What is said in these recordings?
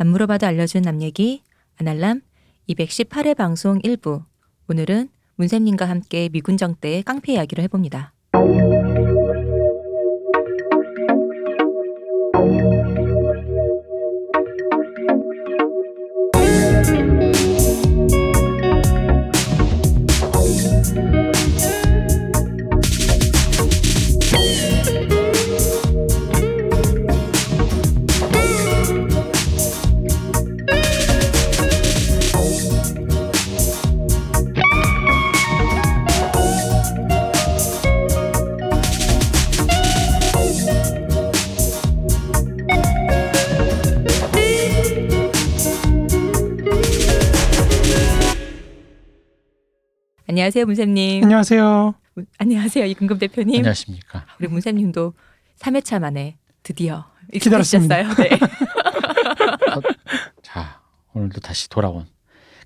안 물어봐도 알려준 남 얘기 아날람 218회 방송 1부 오늘은 문쌤님과 함께 미군정 때의 깡패 이야기를 해봅니다. 안녕하세요 문쌤님. 안녕하세요. 문- 안녕하세요 이금금 대표님. 안녕하십니까. 우리 문쌤님도 3회차 만에 드디어. 익숙해지셨어요. 네. 자, 오늘도 다시 돌아온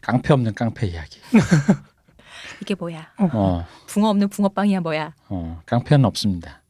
깡패 없는 깡패 이야기. 이게 뭐야? 어, 붕어 없는 붕어빵이야 뭐야? 어, 깡패는 없습니다.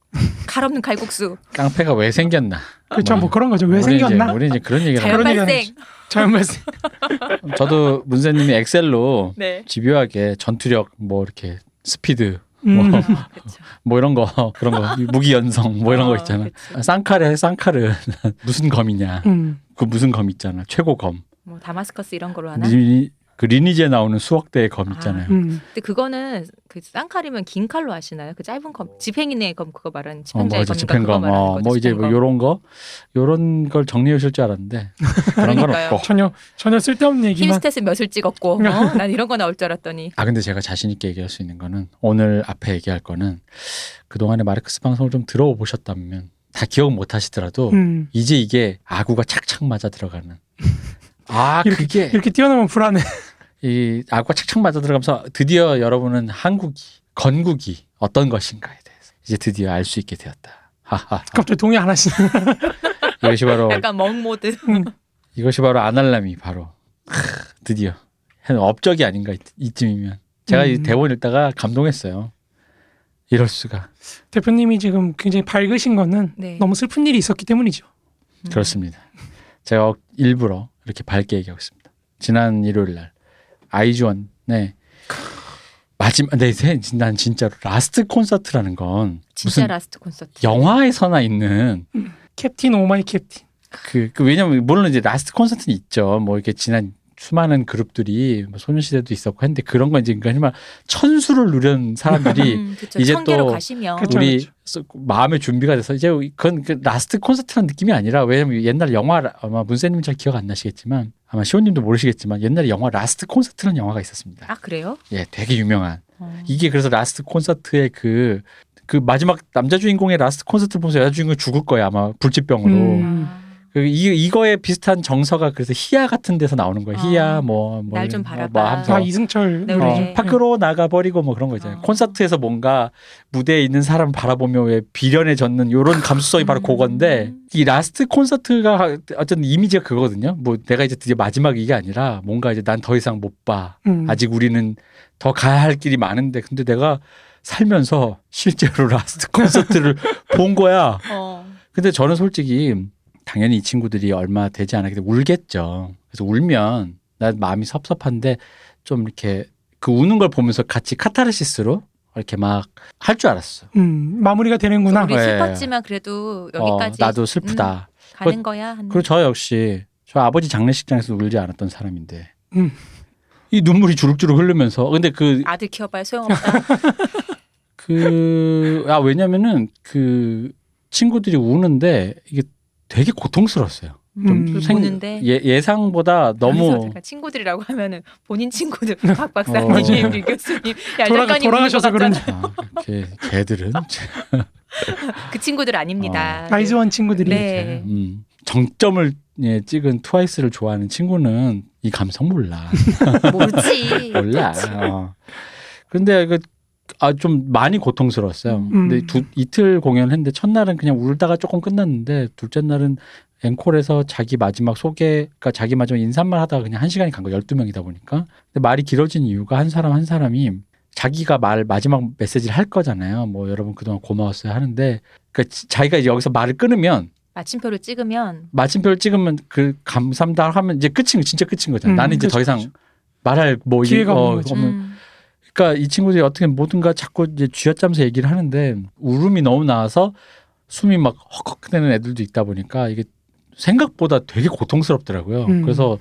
칼 없는 칼국수. 깡패가 왜 생겼나? 그렇죠. 뭐 그런 거죠. 왜 우리 생겼나? 이제, 우리 이제 그런 얘기를 자연 발생. 자연 발생. 저도 문세님이 엑셀로 네. 집요하게 전투력 뭐 이렇게 스피드 음. 아, 그렇죠. 뭐 이런 거 그런 거 무기 연성 뭐 이런 거 어, 있잖아. 그치. 쌍칼에 쌍칼은 무슨 검이냐? 음. 그 무슨 검 있잖아. 최고 검. 뭐 다마스커스 이런 걸로 하나? 리, 그 리니지에 나오는 수억 대의 검 있잖아요. 음. 근데 그거는 그 쌍칼이면 긴 칼로 하시나요? 그 짧은 검, 집행인의 검 그거 말하는 어, 집행자의 맞아 검인가 집행검. 그거 말하는 어, 거죠, 뭐 이제 뭐. 요런 거 요런 걸 정리해 오실 줄 알았는데 그런 건. 없고. 전혀 전혀 쓸데없는 얘기만. 힐스탯을 몇을 찍었고, 어? 난 이런 거 나올 줄 알았더니. 아 근데 제가 자신 있게 얘기할 수 있는 거는 오늘 앞에 얘기할 거는 그 동안에 마르크스 방송을 좀 들어보셨다면 다 기억 못 하시더라도 음. 이제 이게 아구가 착착 맞아 들어가는. 아 이렇게- 그게 이렇게 뛰어넘으면 불안해. 이 아구가 착착 맞아 들어가면서 드디어 여러분은 한국이 건국이 어떤 것인가에 대해서 이제 드디어 알 수 있게 되었다. 하하. 갑자기 동의 안 하시는. 이것이 바로 약간 멍 모드. 이것이 바로 아날람이 바로 크, 드디어 한 업적이 아닌가 이- 이쯤이면 제가 이 음. 대본 읽다가 감동했어요. 이럴 수가 대표님이 지금 굉장히 밝으신 거는 네. 너무 슬픈 일이 있었기 때문이죠. 음. 그렇습니다. 제가 일부러 이렇게 밝게 얘기하고 있습니다. 지난 일요일 날 아이즈원의 마지막 네, 세- 난 진짜로 last 콘서트라는 건 진짜 무슨 last 콘서트. 영화에서나 있는 Captain oh my captain. 그, 그 왜냐면 물론 이제 last 콘서트는 있죠. 뭐 이렇게 지난 수많은 그룹들이 뭐 소녀시대도 있었고 했는데 그런 건 이제 그러니까 천수를 누른 사람들이 음, 그쵸. 이제 또 가시면 그쵸. 우리 서- 마음의 준비가 돼서 이제 그건 그 last 콘서트라는 느낌이 아니라 왜냐면 옛날 영화 아마 문세님 잘 기억 안 나시겠지만 아마 시호님도 모르시겠지만 옛날에 영화 last 콘서트라는 영화가 있었습니다. 아 그래요? 예, 되게 유명한. 어. 이게 그래서 last 콘서트의 그, 그 마지막 남자 주인공의 last 콘서트를 보면서 여자 주인공이 죽을 거야 아마 불치병으로. 음. 아, 그 이, 이거에 비슷한 정서가 그래서 희야 같은 데서 나오는 거예요. 아. 희야 뭐, 뭐 날좀 바라봐. 뭐 아 이승철 네. 어, 네. 밖으로 나가 버리고 뭐 그런 거 있잖아요. 어. 콘서트에서 뭔가 무대에 있는 사람 바라보며 왜 비련해졌는 요런 감수성이 바로 음. 그건데 이 last 콘서트가 어쨌든 이미지가 그거거든요. 뭐 내가 이제 드디어 마지막 이게 아니라 뭔가 이제 난 더 이상 못 봐. 음. 아직 우리는 더 가야 할 길이 많은데 근데 내가 살면서 실제로 last 콘서트를 본 거야. 어. 근데 저는 솔직히 당연히 이 친구들이 얼마 되지 않았기 때문에 울겠죠. 그래서 울면 난 마음이 섭섭한데 좀 이렇게 그 우는 걸 보면서 같이 카타르시스로 이렇게 막 할 줄 알았어. 음, 마무리가 되는구나. 우리 네. 슬펐지만 그래도 여기까지 어, 나도 슬프다. 가는 거야. 하는. 그리고 저 역시 저 아버지 장례식장에서 울지 않았던 사람인데 음. 이 눈물이 주룩주룩 흐르면서 근데 그 아들 키워봐야 소용없다. 그, 아, 왜냐면은 그 친구들이 우는데 이게 되게 고통스러웠어요. 좀 음. 생- 보는데. 예, 예상보다 너무 친구들이라고 하면은 본인 친구들 박 박사님, 어. 유 교수님, 야 돌아가- 작가님 돌아가셔서 같잖아. 아, 걔, 걔들은 그 친구들 아닙니다. 아이즈원 친구들이. 네. 음, 정점을 예, 찍은 트와이스를 좋아하는 친구는 이 감성 몰라. 모르지. 몰라. 어. 근데 그, 아, 좀 많이 고통스러웠어요. 음. 근데 두, 이틀 공연을 했는데 첫날은 그냥 울다가 조금 끝났는데 둘째 날은 앵콜에서 자기 마지막 소개, 그러니까 자기 마지막 인사말 하다가 그냥 한 시간이 간 거, 12명이다 보니까. 근데 말이 길어진 이유가 한 사람 한 사람이 자기가 말 마지막 메시지를 할 거잖아요. 뭐 여러분 그동안 고마웠어요 하는데 그러니까 지- 자기가 이제 여기서 말을 끊으면 마침표를 찍으면 마침표를 찍으면 그 감사합니다 하면 이제 끝인 진짜 끝인 거잖아. 음, 나는 이제 그쵸, 더 이상 말할 뭐 기회가 어, 없는 음. 그러니까 이 친구들이 어떻게 뭐든가 자꾸 이제 쥐어짜면서 얘기를 하는데 울음이 너무 나와서 숨이 막 헉헉대는 애들도 있다 보니까 이게 생각보다 되게 고통스럽더라고요. 음. 그래서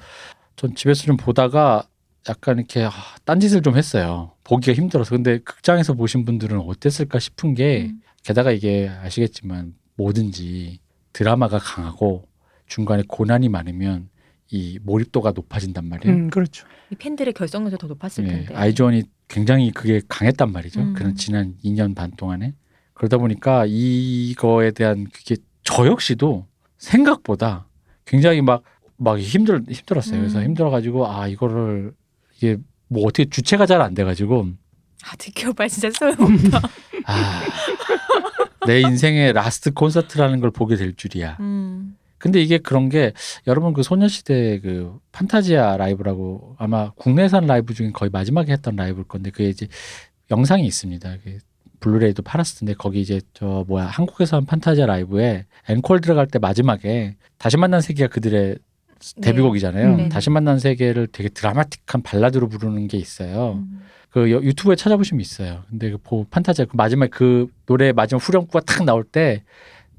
전 집에서 좀 보다가 약간 이렇게 아, 딴짓을 좀 했어요. 보기가 힘들어서. 근데 극장에서 보신 분들은 어땠을까 싶은 게 음. 게다가 이게 아시겠지만 뭐든지 드라마가 강하고 중간에 고난이 많으면 이 몰입도가 높아진단 말이에요. 음, 그렇죠. 이 팬들의 결속력도 더 높았을 예, 텐데. 아이즈원이 굉장히 그게 강했단 말이죠. 음. 그런 지난 2년 반 동안에 그러다 보니까 이거에 대한 그게 저 역시도 생각보다 굉장히 막 막 힘들 힘들었어요. 그래서 음. 힘들어가지고 아 이거를 이게 뭐 어떻게 주체가 잘 안 돼가지고 아 지켜봐 진짜 소용없다. 아, 내 인생의 last 콘서트라는 걸 보게 될 줄이야. 음. 근데 이게 그런 게 여러분 그 소녀시대 그 판타지아 라이브라고 아마 국내산 라이브 중에 거의 마지막에 했던 라이브일 건데 그게 이제 영상이 있습니다. 그 블루레이도 팔았을 텐데 거기 이제 저 뭐야 한국에서 한 판타지아 라이브에 앵콜 들어갈 때 마지막에 다시 만난 세계가 그들의 데뷔곡이잖아요. 네. 다시 만난 세계를 되게 드라마틱한 발라드로 부르는 게 있어요. 음. 그 여- 유튜브에 찾아보시면 있어요. 근데 그 보- 판타지아 그 마지막 그 노래 마지막 후렴구가 탁 나올 때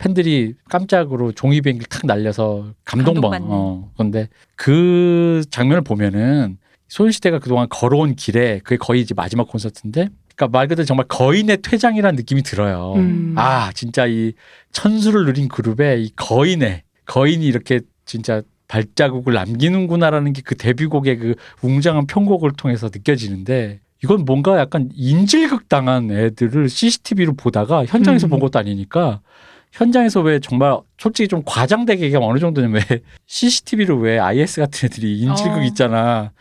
팬들이 깜짝으로 종이 비행기를 탁 날려서 감동받. 감동받는. 어. 근데 그 장면을 보면은 소녀시대가 그동안 걸어온 길에 그게 거의 이제 마지막 콘서트인데 그러니까 말 그대로 정말 거인의 퇴장이라는 느낌이 들어요. 음. 아, 진짜 이 천수를 누린 그룹에 이 거인의 거인이 이렇게 진짜 발자국을 남기는구나라는 게 그 데뷔곡의 그 웅장한 편곡을 통해서 느껴지는데 이건 뭔가 약간 인질극 당한 애들을 CCTV로 보다가 현장에서 음. 본 것도 아니니까 현장에서 왜 정말 솔직히 좀 과장되게 얘기하면 어느 정도냐면 왜 CCTV로 왜 IS 같은 애들이 인질극 어. 있잖아.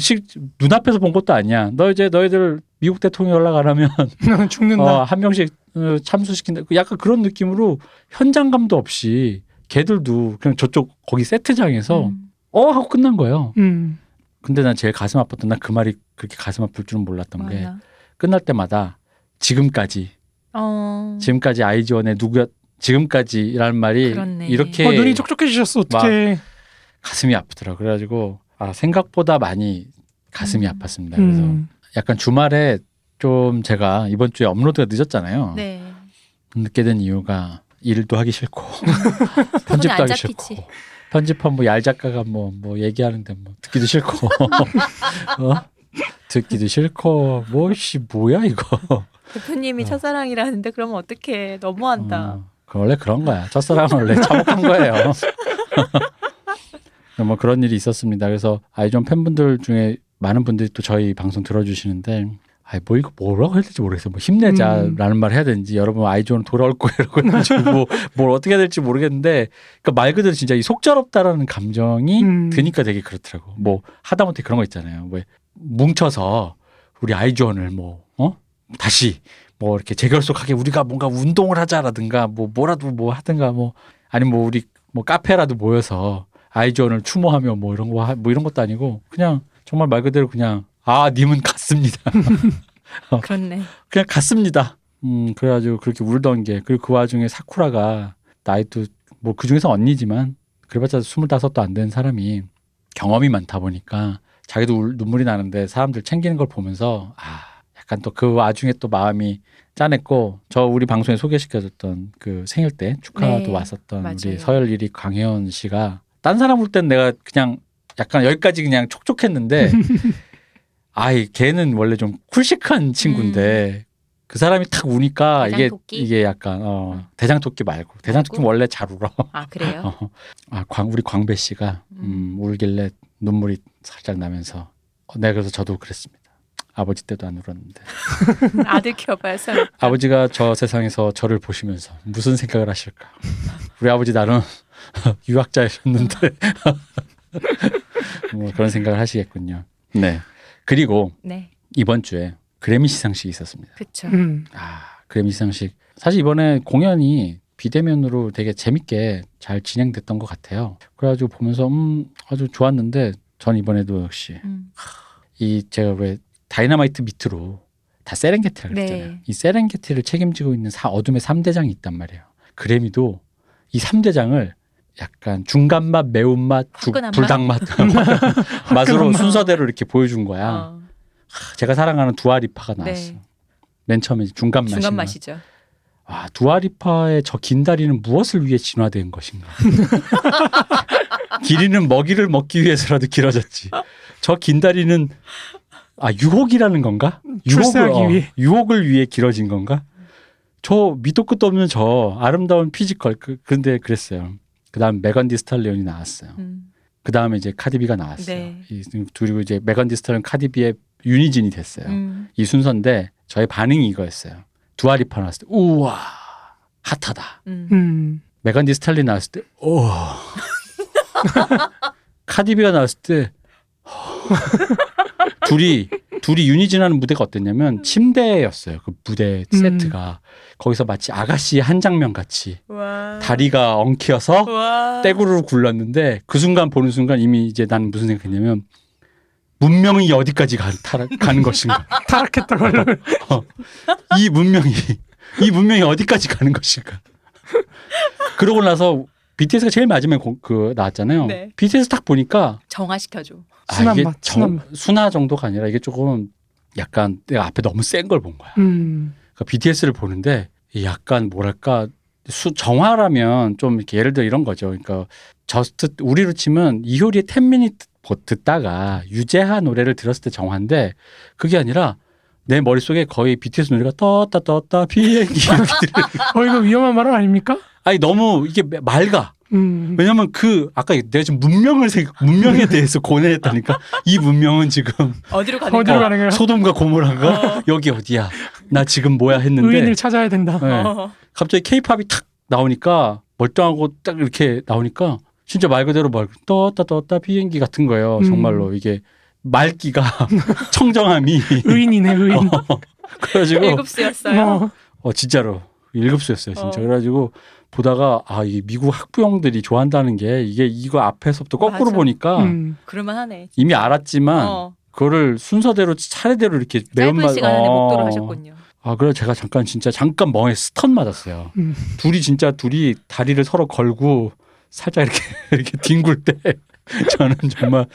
실 눈앞에서 본 것도 아니야. 너 이제 너희들 미국 대통령 연락 안 하면 죽는다. 어, 한 명씩 어, 참수시킨다. 약간 그런 느낌으로 현장감도 없이 걔들도 그냥 저쪽 거기 세트장에서 음. 어 하고 끝난 거예요. 음. 근데 난 제일 가슴 아팠던 난 그 말이 그렇게 가슴 아플 줄은 몰랐던 게 뭐야. 끝날 때마다 지금까지 어. 지금까지 아이즈원의 누구야 지금까지라는 말이 그렇네. 이렇게 어, 눈이 촉촉해지셨어. 어떻게? 가슴이 아프더라. 그래가지고 아 생각보다 많이 가슴이 음. 아팠습니다. 그래서 음. 약간 주말에 좀 제가 이번 주에 업로드가 늦었잖아요. 네. 늦게 된 이유가 일도 하기 싫고 편집도 안 하기 잡히지. 싫고 편집한 뭐 얄 작가가 뭐뭐 얘기하는데 뭐 듣기도 싫고 어? 듣기도 싫고 뭐씨 뭐야 이거 대표님이 어. 첫사랑이라는데 그러면 어떡해 너무한다. 어, 그 원래 그런 거야 첫사랑은 원래 참혹한 거예요 뭐 그런 일이 있었습니다 그래서 아이존 팬분들 중에 많은 분들이 또 저희 방송 들어주시는데 아이 뭐 이거 뭐라고 해야 될지 모르겠어요. 뭐 힘내자라는 말 해야 되는지 여러분 아이존 돌아올 거예요 이러고 해가지고 뭐, 뭘 어떻게 해야 될지 모르겠는데 그러니까 말 그대로 진짜 이 속절없다라는 감정이 음. 드니까 되게 그렇더라고. 뭐 하다못해 그런 거 있잖아요. 왜 뭉쳐서 우리 아이존을 뭐 어? 다시 뭐 이렇게 재결속하게 우리가 뭔가 운동을 하자라든가 뭐 뭐라도 뭐 하든가 뭐 아니면 뭐 우리 뭐 카페라도 모여서 아이존을 추모하며 뭐 이런 거 뭐 이런 것도 아니고 그냥 정말 말 그대로 그냥 아 님은 갔습니다. 그렇네. 그냥 갔습니다. 음 그래가지고 그렇게 울던 게 그리고 그 와중에 사쿠라가 나이도 뭐 그 중에서 언니지만 그래봤자 스물다섯도 안된 사람이 경험이 많다 보니까 자기도 울- 눈물이 나는데 사람들 챙기는 걸 보면서 아 약간 또 그 와중에 또 마음이 짠했고 저 우리 방송에 소개시켜줬던 그 생일 때 축하도 네, 왔었던 맞아요. 우리 서열일이 강혜원 씨가 딴 사람 울땐 내가 그냥 약간 여기까지 그냥 촉촉했는데 아이 걔는 원래 좀 쿨시크한 친구인데 그 사람이 탁 우니까 이게 대장토끼? 이게 약간 어 대장토끼 말고 대장토끼? 원래 잘 울어. 아 그래요? 어. 아, 광, 우리 광배 씨가 음, 음. 울길래 눈물이 살짝 나면서 어, 네 그래서 저도 그랬습니다. 아버지 때도 안 울었는데 아들 키워봐서 아버지가 저 세상에서 저를 보시면서 무슨 생각을 하실까? 우리 아버지 나름 유학자이셨는데 뭐 그런 생각을 하시겠군요. 네 그리고 네, 이번 주에 그래미 시상식이 있었습니다. 그쵸. 음. 아 그래미 시상식 사실 이번에 공연이 비대면으로 되게 재밌게 잘 진행됐던 것 같아요. 그래가지고 보면서 음 아주 좋았는데 전 이번에도 역시 음. 이 제가 왜 다이너마이트 밑으로 다 세렝게티라 네. 그랬잖아요. 이 세렝게티를 책임지고 있는 사, 어둠의 삼대장이 있단 말이에요. 그래미도 이 3대장을 약간 중간맛, 매운맛, 주-? 불닭맛 맛으로. 순서대로 이렇게 보여준 거야. 어, 제가 사랑하는 두아리파가 나왔어. 네. 맨 처음에 중간 맛이. 중간 맛이죠. 아, 두아리파의 저 긴 다리는 무엇을 위해 진화된 것인가? 길이는 먹이를 먹기 위해서라도 길어졌지. 저 긴 다리는 아 유혹이라는 건가? 출세하기 어, 위해. 유혹을 위해 길어진 건가? 저 밑도 끝도 없는 저 아름다운 physical 그, 근데 그랬어요. 그다음 Megan Thee Stallion이 나왔어요. 음. 그 다음에 이제 Cardi B가 나왔어요. 네. 이, 그리고 이제 메건 디스탈리온 카디비의 유니진이 됐어요. 음. 이 순서인데 저의 반응이 이거였어요. Dua Lipa 나왔을 때 우와 hot하다. 음. 음. Megan Thee Stallion 나왔을 때 오. Cardi B가 나왔을 때 둘이 둘이 유니진하는 무대가 어땠냐면 침대였어요. 그 무대 음. 세트가 거기서 마치 아가씨 한 장면 같이 와. 다리가 엉켜서 와. 떼구르를 굴렀는데 그 순간 보는 순간 이미 이제 난 무슨 생각했냐면 문명이 어디까지 가, 타, 가는 것인가 타락했다고 하려면 이 문명이 이 문명이 어디까지 가는 것인가 그러고 나서 BTS가 제일 마지막에 공- 그 나왔잖아요 네. BTS 딱 보니까 정화시켜줘. 아, 순한 이게 맛, 정- 순한 맛. 순화 정도가 아니라 이게 조금 약간 내가 앞에 너무 센 걸 본 거야 음. 그러니까 BTS를 보는데 이 약간 뭐랄까 수, 정화라면 좀 이렇게 예를 들어 이런 거죠. 그러니까 just 우리로 치면 이효리의 10 Minutes 듣다가 유재하 노래를 들었을 때 정화인데 그게 아니라 내 머릿속에 거의 BTS 노래가 떴다 떴다 비행기. 어 이거 위험한 발언 아닙니까? 아니 너무 이게 맑아. 음. 왜냐면 그 아까 내가 지금 문명을 생 문명에 대해서 고뇌했다니까 이 문명은 지금 어디로 가는 어디로 거야? 가는 거야? 소돔과 고모라가 어. 여기 어디야? 나 지금 뭐야 했는데 의인을 찾아야 된다. 네. 어. 갑자기 케이팝이 탁 나오니까 멀쩡하고 딱 이렇게 나오니까 진짜 말 그대로 말 떴다 떴다 비행기 같은 거예요. 음. 정말로 이게 맑기가 청정함이 의인이네 의인. 어, 그래가지고 일급수였어요. 어. 어 진짜로 일급수였어요 진짜. 어. 그래가지고 보다가 아 이 미국 학부형들이 좋아한다는 게 이게 이거 앞에서부터 거꾸로 맞아. 보니까 음. 그럴만하네. 이미 알았지만 어. 그거를 순서대로 차례대로 이렇게 짧은 매운맛 시간 안에 어. 목도를 하셨군요. 아 그래 제가 잠깐 진짜 잠깐 멍에 스턴 맞았어요. 음. 둘이 진짜 둘이 다리를 서로 걸고 살짝 이렇게 이렇게 뒹굴 때 저는 정말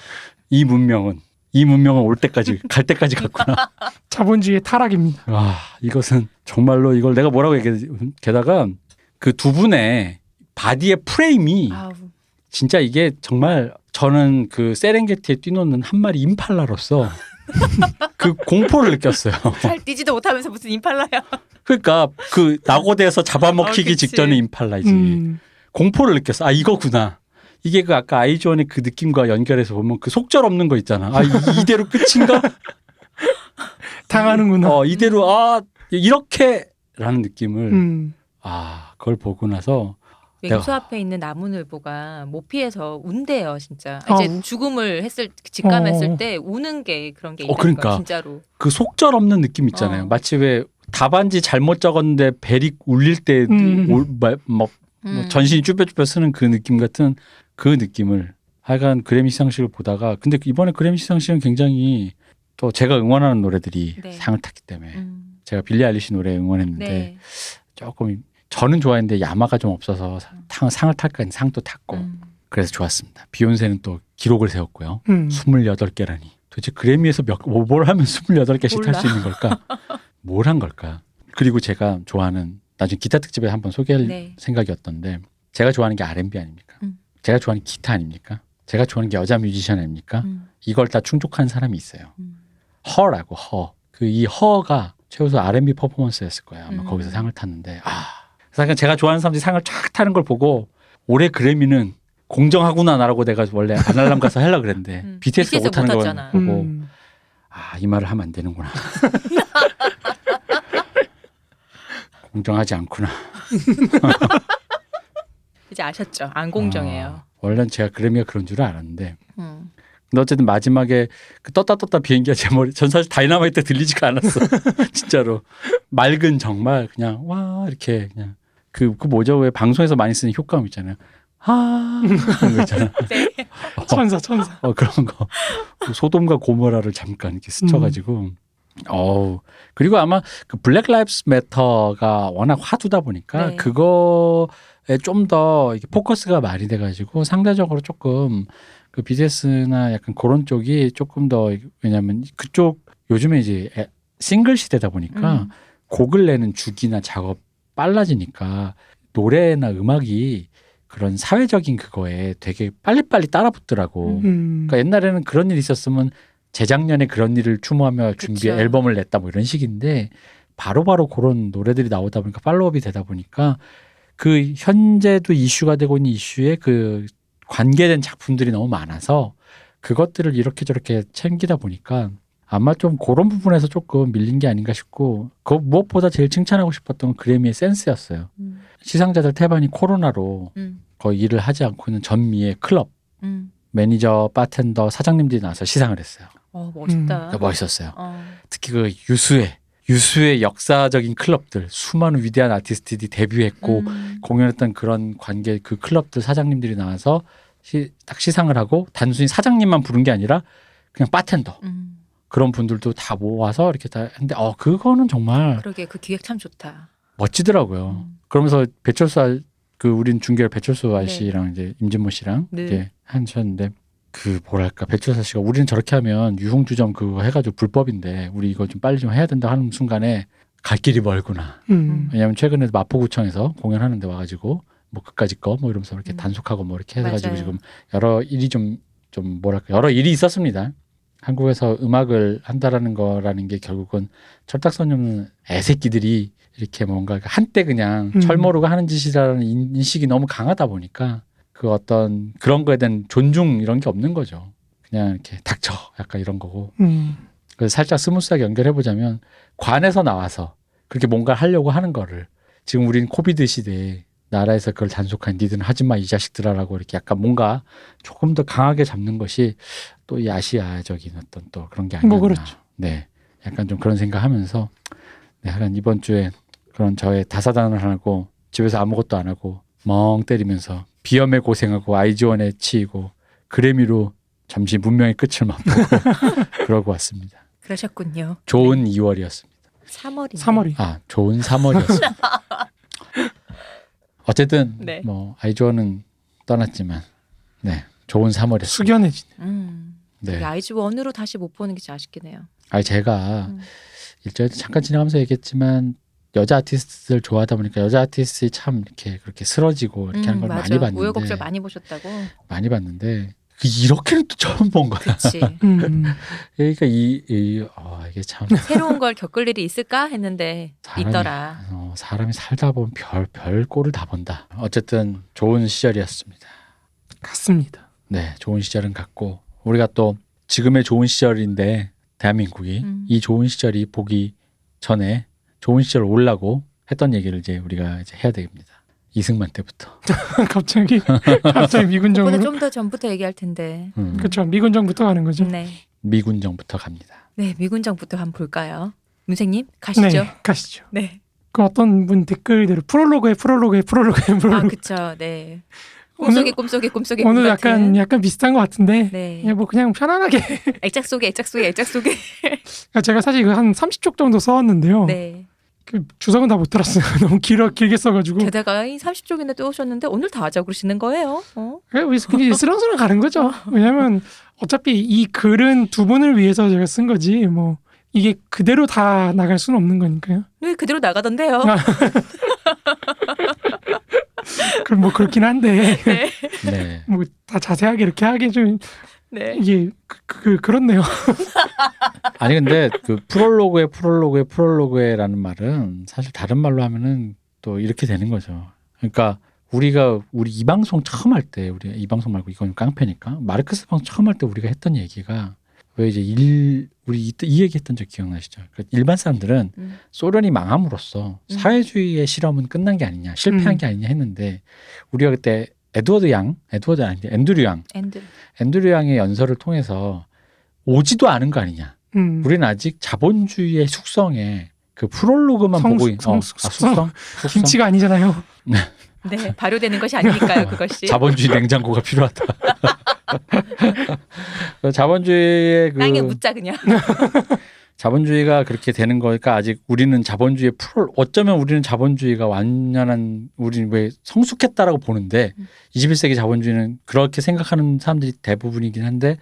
이 문명은 이 문명은 올 때까지 갈 때까지 갔구나. 자본주의의 타락입니다. 와 이것은 정말로 이걸 내가 뭐라고 얘기해 게다가 그 두 분의 바디의 프레임이 아우. 진짜 이게 정말 저는 그 세렝게티에 뛰노는 한 마리 임팔라로서 그 공포를 느꼈어요. 잘 뛰지도 못하면서 무슨 임팔라야. 그러니까 그 낙오대에서 어, 잡아먹히기 그치. 직전의 임팔라지. 음. 공포를 느꼈어. 아 이거구나. 이게 그 아까 아이즈원의 그 느낌과 연결해서 보면 그 속절 없는 거 있잖아. 아 이, 이대로 끝인가? 당하는구나. 어 이대로 아 이렇게라는 느낌을 음. 아 그걸 보고 나서 맹수 앞에 있는 나무늘보가 모피에서 운대요 진짜. 아, 이제 우- 죽음을 했을 직감했을 어. 때 우는 게 그런 게 어, 있다는 그러니까. 거야 진짜로. 그 속절 없는 느낌 있잖아요. 어. 마치 왜 답안지 잘못 적었는데 벨이 울릴 때 음. 올- 뭐, 뭐 음. 전신이 쭈뼛쭈뼛 쓰는 그 느낌 같은 그 느낌을 하여간 그래미 시상식을 보다가 근데 이번에 그래미 시상식은 굉장히 또 제가 응원하는 노래들이 네. 상을 탔기 때문에 음. 제가 빌리 아일리시 노래 응원했는데 네. 조금 저는 좋아했는데 야마가 좀 없어서 상, 상을 탈까 했는데 상도 탔고 음. 그래서 좋았습니다. 비욘세는 또 기록을 세웠고요. 음. 28개라니. 도대체 그래미에서 몇, 뭐- 뭘 하면 28개씩 탈 수. 있는 걸까? 뭘 한 걸까? 그리고 제가 좋아하는 나중에 기타 특집에 한번 소개할 네. 생각이었던데 제가 좋아하는 게 R&B 아닙니까? 음. 제가 좋아하는 기타 아닙니까? 제가 좋아하는 게 여자 뮤지션 아닙니까? 음. 이걸 다 충족한 사람이 있어요. 음. 허라고 허. 그 이 허가 최우수 R&B 퍼포먼스였을 거예요. 아마 음. 거기서 상을 탔는데 아. 그래서 제가 좋아하는 사람들이 상을 쫙 타는 걸 보고 올해 그래미는 공정하구나라고 내가 원래 아날람 가서 하려 그랬는데 음. BTS가 BTS 못하는 걸. 보고 음. 아이 말을 하면 안 되는구나. 공정하지 않구나. 이제 아셨죠? 안 공정해요. 아, 원래는 제가 그래미가 그런 줄 알았는데 음. 근데 어쨌든 마지막에 그 떴다 떴다 비행기가 제 머리 전 사실 다이나마이트 들리지가 않았어 진짜로 맑은 정말 그냥 와 이렇게 그냥 그, 그 뭐죠 왜 방송에서 많이 쓰는 효과음 있잖아요 아 그런 거 있잖아 네. 천사 천사. 어 그런 거그 소돔과 고모라를 잠깐 이렇게 스쳐가지고 어우 그리고 아마 그 Black Lives Matter가 워낙 화두다 보니까 네. 그거 좀더 포커스가 많이 돼가지고 상대적으로 조금 그 BTS나 약간 그런 쪽이 조금 더 왜냐하면 그쪽 요즘에 이제 애- 싱글 시대다 보니까 음. 곡을 내는 주기나 작업 빨라지니까 노래나 음악이 그런 사회적인 그거에 되게 빨리빨리 따라붙더라고. 음. 그러니까 옛날에는 그런 일이 있었으면 재작년에 그런 일을 추모하며 준비 그쵸. 앨범을 냈다 뭐 이런 식인데 바로 바로 그런 노래들이 나오다 보니까 팔로업이 되다 보니까 그 현재도 이슈가 되고 있는 이슈에 그 관계된 작품들이 너무 많아서 그것들을 이렇게 저렇게 챙기다 보니까 아마 좀 그런 부분에서 조금 밀린 게 아닌가 싶고 그 무엇보다 제일 칭찬하고 싶었던 건 그래미의 센스였어요. 음. 시상자들 태반이 코로나로 음. 거의 일을 하지 않고 있는 전미의 클럽 음. 매니저, 바텐더, 사장님들이 나와서 시상을 했어요. 어 멋있다. 음. 멋있었어요. 어. 특히 그 유수의 유수의 역사적인 클럽들 수많은 위대한 아티스트들이 데뷔했고 음. 공연했던 그런 관계 그 클럽들 사장님들이 나와서 시, 딱 시상을 하고 단순히 사장님만 부른 게 아니라 그냥 바텐더 음. 그런 분들도 다 모아서 이렇게 다 했는데 어 그거는 정말 그러게 그 기획 참 좋다. 멋지더라고요. 음. 그러면서 배철수 아- 그 우린 중계열 배철수 네. 아씨랑 이제 임진모 씨랑 네. 이제 하셨는데 그 뭐랄까 배철수 씨가 우리는 저렇게 하면 유흥주점 그거 해가지고 불법인데 우리 이거 좀 빨리 좀 해야 된다 하는 순간에 갈 길이 멀구나. 음. 왜냐하면 최근에 마포구청에서 공연하는데 와가지고 뭐 그까짓 거뭐 이러면서 이렇게 음. 단속하고 뭐 이렇게 해가지고 맞아요. 지금 여러 일이 좀좀 뭐랄까 여러 일이 있었습니다. 한국에서 음악을 한다라는 거라는 게 결국은 철딱서니 애새끼들이 이렇게 뭔가 한때 그냥 음. 철모르고 하는 짓이라는 인- 인식이 너무 강하다 보니까 그 어떤 그런 거에 대한 존중 이런 게 없는 거죠. 그냥 이렇게 닥쳐 약간 이런 거고 음. 그래서 살짝 스무스하게 연결해 보자면 관에서 나와서 그렇게 뭔가 하려고 하는 거를 지금 우리는 코비드 시대에 나라에서 그걸 단속한 니들은 하지 마 이 자식들아라고 이렇게 약간 뭔가 조금 더 강하게 잡는 것이 또이 아시아적인 어떤 또 그런 게 아니었나. 뭐 그렇죠. 네, 약간 좀 그런 생각하면서 네, 하여간 이번 주에 그런 저의 다사다난을 하고 집에서 아무것도 안 하고 멍 때리면서 비염에 고생하고 아이즈원에 치이고 그래미로 잠시 문명의 끝을 맛보고 그러고 왔습니다. 그러셨군요. 좋은 2월이었습니다. 3월이. 3월이. 아, 좋은 3월이었습니다. 어쨌든 네. 뭐 아이즈원은 떠났지만 네, 좋은 3월이었습니다. 숙연해진. 음. 네. 이 아이즈 원으로 다시 못 보는 게좀 아쉽긴 해요. 아니 제가 음. 일전에 잠깐 지나가면서 얘기했지만 여자 아티스트들 좋아하다 보니까 여자 아티스트이 참 이렇게 그렇게 쓰러지고 이렇게 하는 걸 음, 맞아. 많이 봤는데 우여곡절 많이 보셨다고. 많이 봤는데 그 이렇게는 또 처음 본 거야. 그렇지. 음. 그러니까 이, 이 어, 이게 참 새로운 걸 겪을 일이 있을까 했는데 사람이, 있더라. 어, 사람이 살다 보면 별, 별 꼴을 다 본다. 어쨌든 좋은 시절이었습니다. 같습니다. 네, 좋은 시절은 갔고 우리가 또 지금의 좋은 시절인데 대한민국이 음. 이 좋은 시절이 보기 전에 좋은 시절 올라고 했던 얘기를 이제 우리가 이제 해야 됩니다. 이승만 때부터. 갑자기 갑자기 미군 그보다 정으로. 좀더 전부터 얘기할 텐데. 음, 그렇죠. 미군 정부터 가는 거죠. 네. 미군정부터 갑니다. 네, 미군정부터 한번 볼까요? 문생님 가시죠. 네, 가시죠. 네. 그 어떤 분 댓글대로 프롤로그에 프롤로그에 프롤로그에 아, 프롤로그. 그쵸. 네. 오늘- 꿈속에 꿈속에 꿈속에 오늘 꿈 약간. 약간 비슷한 것 같은데. 네. 그냥 뭐 그냥 편안하게. 액작 속에 액작 속에 액작 속에. 제가 사실 한 30쪽 정도 써왔는데요. 네. 그 주석은 다 못 들었어요. 너무 길어 길게 써가지고. 게다가 이 30쪽인데 또 오셨는데 오늘 다 하자고 그러시는 거예요. 어? 우리 그냥 쓰렁쓰렁 가는 거죠. 왜냐면 어차피 이 글은 두 분을 위해서 제가 쓴 거지 뭐 이게 그대로 다 나갈 수는 없는 거니까요. 네, 그대로 나가던데요. 아. 그럼 뭐 그렇긴 한데 네. 네. 뭐 다 자세하게 이렇게 하기 좀 네. 이게 그, 그 그렇네요. 아니 근데 그 프롤로그에 프롤로그에 프롤로그에라는 말은 사실 다른 말로 하면은 또 이렇게 되는 거죠. 그러니까 우리가 우리 이 방송 처음 할 때 우리 이 방송 말고 이건 깡패니까 마르크스 방송 처음 할 때 우리가 했던 얘기가 왜 이제 일 우리 이, 이 얘기했던 적 기억나시죠? 그러니까 일반 사람들은 음. 소련이 망함으로써 음. 사회주의의 실험은 끝난 게 아니냐 실패한 음. 게 아니냐 했는데 우리가 그때 에드워드 양 에드워드 아닌데 앤드류 양 앤드. 앤드류 양의 연설을 통해서 오지도 않은 거 아니냐 음. 우리는 아직 자본주의의 숙성에 그 프롤로그만 성- 보고 있 성- 어, 숙성. 아, 숙성? 숙성? 김치가 아니잖아요. 네, 발효되는 것이 아니니까요, 그것이. 자본주의 냉장고가 필요하다. 그 자본주의의 그 땅에 묻자 그냥. 자본주의가 그렇게 되는 거니까 아직 우리는 자본주의의 프로 어쩌면 우리는 자본주의가 완연한 우리 왜 성숙했다라고 보는데 음. 21세기 자본주의는 그렇게 생각하는 사람들이 대부분이긴 한데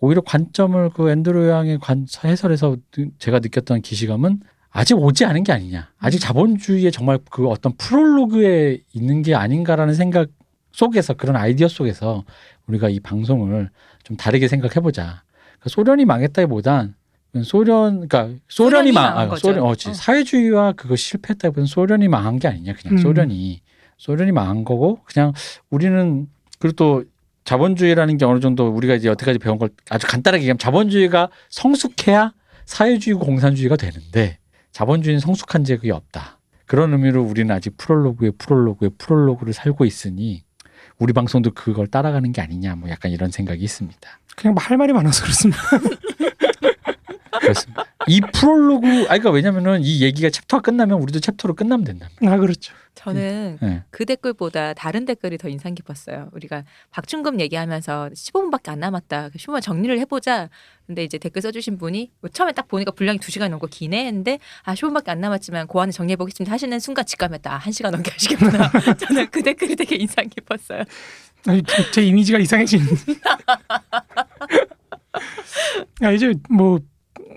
오히려 관점을 그 앤드류 양의 관 해설에서 느- 제가 느꼈던 기시감은 아직 오지 않은 게 아니냐. 아직 음. 자본주의의 정말 그 어떤 프롤로그에 있는 게 아닌가라는 생각 속에서 그런 아이디어 속에서 우리가 이 방송을 좀 다르게 생각해 보자. 그러니까 소련이 망했다기보단 소련 그러니까 소련이 소련이 망 아, 거죠. 소련 어지 어. 사회주의와 그거 실패했다기보단 소련이 망한 게 아니냐 그냥 음. 소련이 소련이 망한 거고 그냥 우리는 그리고 또 자본주의라는 게 어느 정도 우리가 이제 여태까지 배운 걸 아주 간단하게 얘기하면 자본주의가 성숙해야 사회주의고 공산주의가 되는데 자본주의는 성숙한 적이 없다. 그런 의미로 우리는 아직 프롤로그의 프롤로그의 프롤로그를 살고 있으니 우리 방송도 그걸 따라가는 게 아니냐 뭐 약간 이런 생각이 있습니다. 그냥 할 말이 많아서 그렇습니다. 그렇습니다. 이 프롤로그, 아, 그러니까 왜냐면은 이 얘기가 챕터가 끝나면 우리도 챕터로 끝나면 된다. 아 그렇죠. 저는 네. 그 댓글보다 다른 댓글이 더 인상 깊었어요. 우리가 박충금 얘기하면서 15분밖에 안 남았다. 15분 정리를 해보자. 근데 이제 댓글 써주신 분이 뭐 처음에 딱 보니까 분량이 2시간 넘고 기네 했는데 아 15분밖에 안 남았지만 그 안에 정리해보겠습니다 하시는 순간 직감했다. 아, 1시간 넘게 하시겠구나. 저는 그 댓글이 되게 인상 깊었어요. 아니, 제, 제 이미지가 이상해지는. 아, 이제 뭐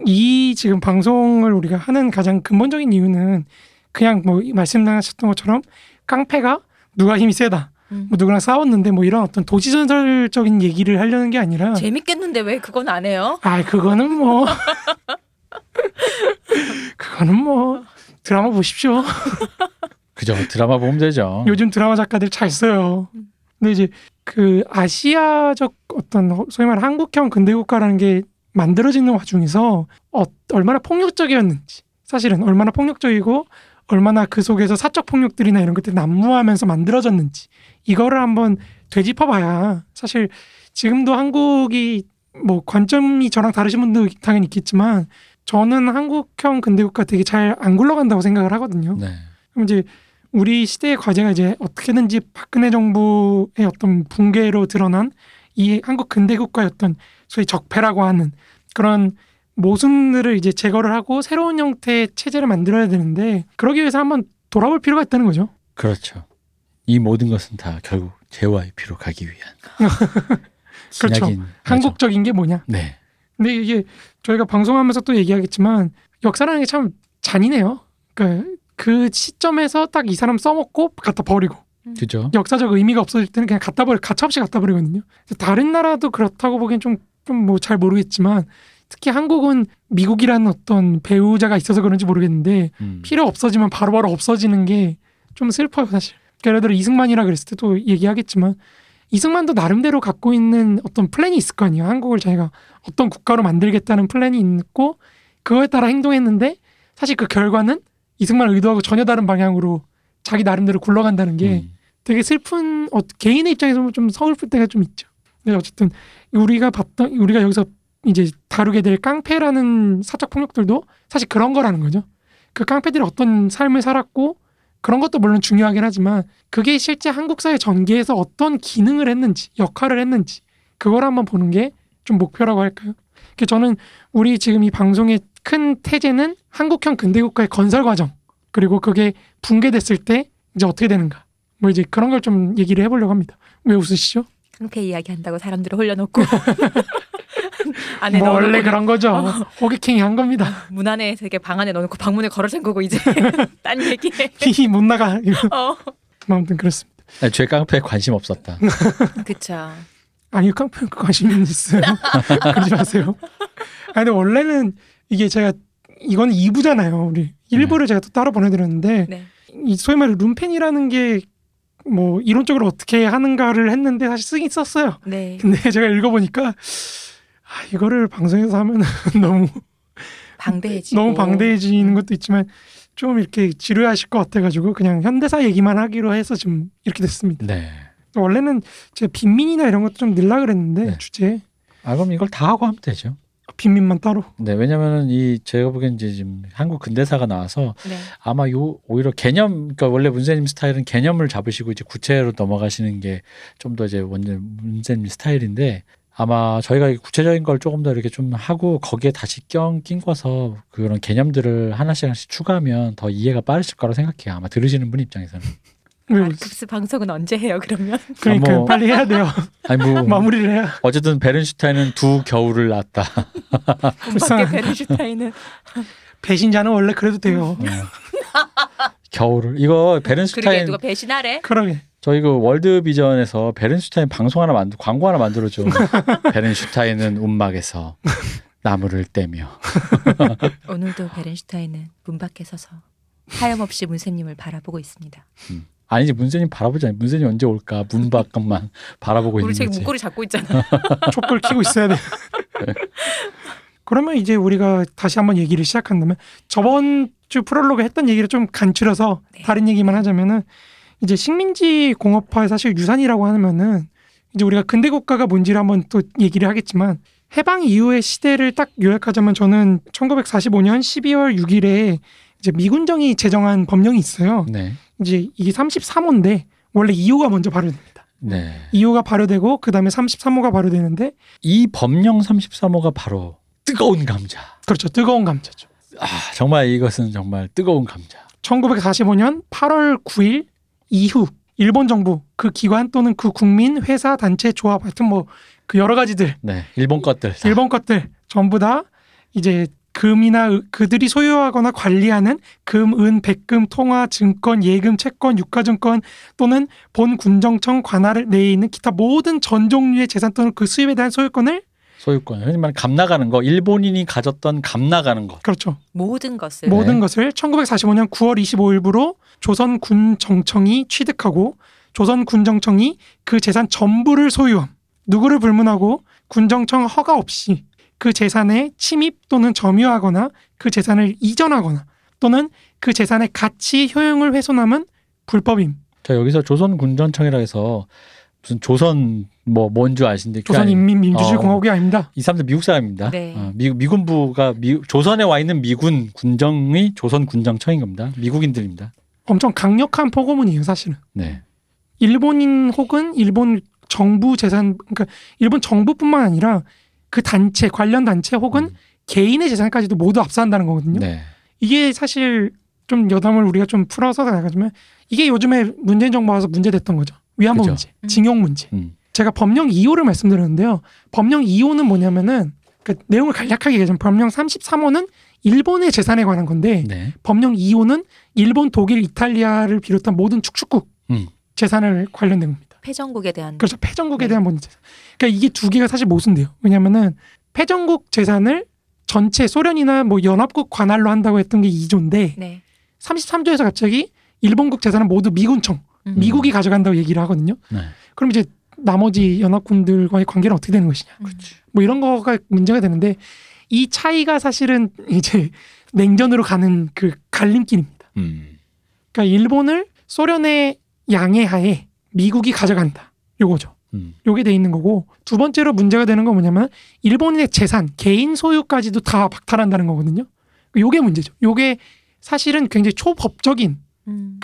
이 지금 방송을 우리가 하는 가장 근본적인 이유는 그냥 뭐 말씀하셨던 것처럼 깡패가 누가 힘이 세다. 음. 뭐 누구랑 싸웠는데 뭐 이런 어떤 도시전설적인 얘기를 하려는 게 아니라 재밌겠는데 왜 그건 안 해요? 아 그거는 뭐 그거는 뭐 드라마 보십시오. 그죠. 드라마 보면 되죠. 요즘 드라마 작가들 잘 써요. 근데 이제 그 아시아적 어떤 소위 말해 한국형 근대국가라는 게 만들어지는 와중에서 어, 얼마나 폭력적이었는지 사실은 얼마나 폭력적이고 얼마나 그 속에서 사적 폭력들이나 이런 것들이 난무하면서 만들어졌는지 이거를 한번 되짚어봐야 사실 지금도 한국이 뭐 관점이 저랑 다르신 분도 당연히 있겠지만 저는 한국형 근대국가 되게 잘 안 굴러간다고 생각을 하거든요. 네. 그럼 이제 우리 시대의 과제가 이제 어떻게든지 박근혜 정부의 어떤 붕괴로 드러난 이 한국 근대국가의 어떤 소위 적폐라고 하는 그런 모순들을 이제 제거를 하고 새로운 형태의 체제를 만들어야 되는데 그러기 위해서 한번 돌아볼 필요가 있다는 거죠. 그렇죠. 이 모든 것은 다 결국 피로 가기 위한. 그렇죠. 한국적인 게 뭐냐. 네. 근데 이게 저희가 방송하면서 또 얘기하겠지만 역사라는 게 참 잔인해요. 그러니까 그 시점에서 딱 이 사람 써먹고 갖다 버리고 그죠. 역사적 의미가 없어질 때는 그냥 갖다 버려 가차없이 갖다 버리거든요. 다른 나라도 그렇다고 보기엔 좀좀 뭐 잘 모르겠지만 특히 한국은 미국이라는 어떤 배우자가 있어서 그런지 모르겠는데 음. 필요 없어지면 바로 바로 없어지는 게 좀 슬퍼요 사실. 그러니까 예를 들어 이승만이라 그랬을 때도 얘기하겠지만 이승만도 나름대로 갖고 있는 어떤 플랜이 있을 거 아니에요. 한국을 자기가 어떤 국가로 만들겠다는 플랜이 있고 그거에 따라 행동했는데 사실 그 결과는 이승만 의도하고 전혀 다른 방향으로 자기 나름대로 굴러간다는 게 음. 되게 슬픈 어, 개인의 입장에서 좀 서글플 때가 좀 있죠. 근데 어쨌든 우리가 봤던 우리가 여기서 이제 다루게 될 깡패라는 사적 폭력들도 사실 그런 거라는 거죠. 그 깡패들이 어떤 삶을 살았고 그런 것도 물론 중요하긴 하지만 그게 실제 한국 사회 전개에서 어떤 기능을 했는지 역할을 했는지 그걸 한번 보는 게 좀 목표라고 할까요? 그 저는 우리 지금 이 방송의 큰 태제는 한국형 근대국가의 건설 과정 그리고 그게 붕괴됐을 때 이제 어떻게 되는가 뭐 이제 그런 걸 좀 얘기를 해보려고 합니다. 왜 웃으시죠? 깡패 이야기 한다고 사람들을 홀려놓고 안에 뭐 원래 그런 거죠. 호객행위 한 겁니다. 문 안에 되게 방 안에 넣어놓고 방문을 걸어 잠그고 이제 딴 얘기해. 히히 못 나가. 어. 아무튼 그렇습니다. 아니, 제 깡패에 관심 없었다. 그쵸. 아니 깡패 관심 있어요. 그러지 마세요. 아니 근데 원래는 이게 제가 이건 2부잖아요. 우리 1부를 제가 또 따로 보내드렸는데 네. 이 소위 말해 룸펜이라는 게 뭐 이론적으로 어떻게 하는가를 했는데 사실 쓰긴 썼어요. 네. 근데 제가 읽어보니까 아, 이거를 방송에서 하면 너무 방대해지고. 너무 방대해지는 것도 있지만 좀 이렇게 지루하실 것 같아가지고 그냥 현대사 얘기만 하기로 해서 지금 이렇게 됐습니다. 네. 원래는 제가 빈민이나 이런 것도 좀 넣으려 그랬는데 네. 주제에 아 그럼 이걸 다 하고 하면 되죠. 빈민만 따로. 네, 왜냐면은 이 제가 보기엔 이제 지금 한국 근대사가 나와서 네. 아마 요 오히려 개념 그러니까 원래 문세님 스타일은 개념을 잡으시고 이제 구체로 넘어가시는 게 좀 더 이제 원래 문세님 스타일인데 아마 저희가 구체적인 걸 조금 더 이렇게 좀 하고 거기에 다시 껴 끼워서 그런 개념들을 하나씩 하나씩 추가하면 더 이해가 빠르실 거라고 생각해요. 아마 들으시는 분 입장에서는. 네, 급스 방송은 언제 해요? 그러면 그러니까 뭐- 빨리 해야 돼요. 아니 뭐 마무리를 해야. 어쨌든 베른슈타인은 두 겨울을 났다. 불쌍한- 베른슈타인은 배신자는 원래 그래도 돼요. 어. 겨울을 이거 베른슈타인 누가 배신하래? 그러게. 저희 그 월드 비전에서 베른슈타인 방송 하나 만들 광고 하나 만들어줘. 베른슈타인은 움막에서 나무를 때며 오늘도 베른슈타인은 문 밖에 서서 하염없이 문쌤님을 바라보고 있습니다. 아니지 문세님 바라보지 않니 문세님 언제 올까 문 밖만 바라보고 우리 있는 거지. 목걸이 잡고 있잖아. 촛불 켜고 있어야 돼. 그러면 이제 우리가 다시 한번 얘기를 시작한다면 저번 주 프롤로그 했던 얘기를 좀 간추려서 네. 다른 얘기만 하자면은 이제 식민지 공업화의 사실 유산이라고 하면은 이제 우리가 근대 국가가 뭔지를 한번 또 얘기를 하겠지만 해방 이후의 시대를 딱 요약하자면 저는 1945년 12월 6일에 이제 미군정이 제정한 법령이 있어요. 네, 이제 이게 33호인데 원래 2호가 먼저 발효됩니다. 네. 2호가 발효되고 그다음에 33호가 발효되는데 이 법령 33호가 바로 뜨거운 감자. 그렇죠. 뜨거운 감자죠. 아 정말 이것은 정말 뜨거운 감자. 1945년 8월 9일 이후 일본 정부 그 기관 또는 그 국민 회사 단체 조합 하여튼 뭐 그 여러 가지들 네, 일본 것들. 다. 일본 것들 전부 다 이제 금이나 의- 그들이 소유하거나 관리하는 금, 은, 백금, 통화, 증권, 예금, 채권, 유가증권 또는 본 군정청 관할 내에 있는 기타 모든 전 종류의 재산 또는 그 수입에 대한 소유권을 소유권. 흔히 말하는 감 나가는 거. 일본인이 가졌던 감 나가는 것. 그렇죠. 모든 것을 뭐- 모든 것을 1945년 9월 25일부로 조선 군정청이 취득하고 조선 군정청이 그 재산 전부를 소유함. 누구를 불문하고 군정청 허가 없이 그 재산에 침입 또는 점유하거나 그 재산을 이전하거나 또는 그 재산의 가치 효용을 훼손함은 불법임. 자 여기서 조선 군전청이라 해서 무슨 조선 뭐 뭔 줄 아신데 조선인민민주주의공화국이 아닙니다. 이 사람들 미국 사람입니다. 네. 어, 미, 미군부가 미, 조선에 와 있는 미군 군정이 조선 군정청인 겁니다. 미국인들입니다. 엄청 강력한 포고문이에요, 사실은. 네. 일본인 혹은 일본 정부 재산 그러니까 일본 정부뿐만 아니라 그 단체 관련 단체 혹은 음. 개인의 재산까지도 모두 압수한다는 거거든요. 네. 이게 사실 좀 여담을 우리가 좀 풀어서 나가자면 이게 요즘에 문재인 정부 와서 문제됐던 거죠. 위안부 그죠. 문제, 음. 징용 문제. 음. 제가 법령 2호를 말씀드렸는데요. 법령 2호는 뭐냐면은 그 내용을 간략하게 얘기하자면 법령 33호는 일본의 재산에 관한 건데 네. 법령 2호는 일본, 독일, 이탈리아를 비롯한 모든 축축국 음. 재산을 관련된 겁니다. 패전국에 대한 그렇죠. 패전국에 네. 대한 모든 재산. 그러니까 이게 두 개가 사실 모순돼요. 왜냐면은 패전국 재산을 전체 소련이나 뭐 연합국 관할로 한다고 했던 게 2조인데 네. 33조에서 갑자기 일본국 재산은 모두 미군청, 음. 미국이 가져간다고 얘기를 하거든요. 네. 그럼 이제 나머지 연합군들과의 관계는 어떻게 되는 것이냐. 음. 뭐 이런 거가 문제가 되는데 이 차이가 사실은 이제 냉전으로 가는 그 갈림길입니다. 음. 그러니까 일본을 소련의 양해하에 미국이 가져간다. 요거죠. 음. 요게 돼 있는 거고 두 번째로 문제가 되는 건 뭐냐면 일본인의 재산, 개인 소유까지도 다 박탈한다는 거거든요. 요게 문제죠. 요게 사실은 굉장히 초법적인 음.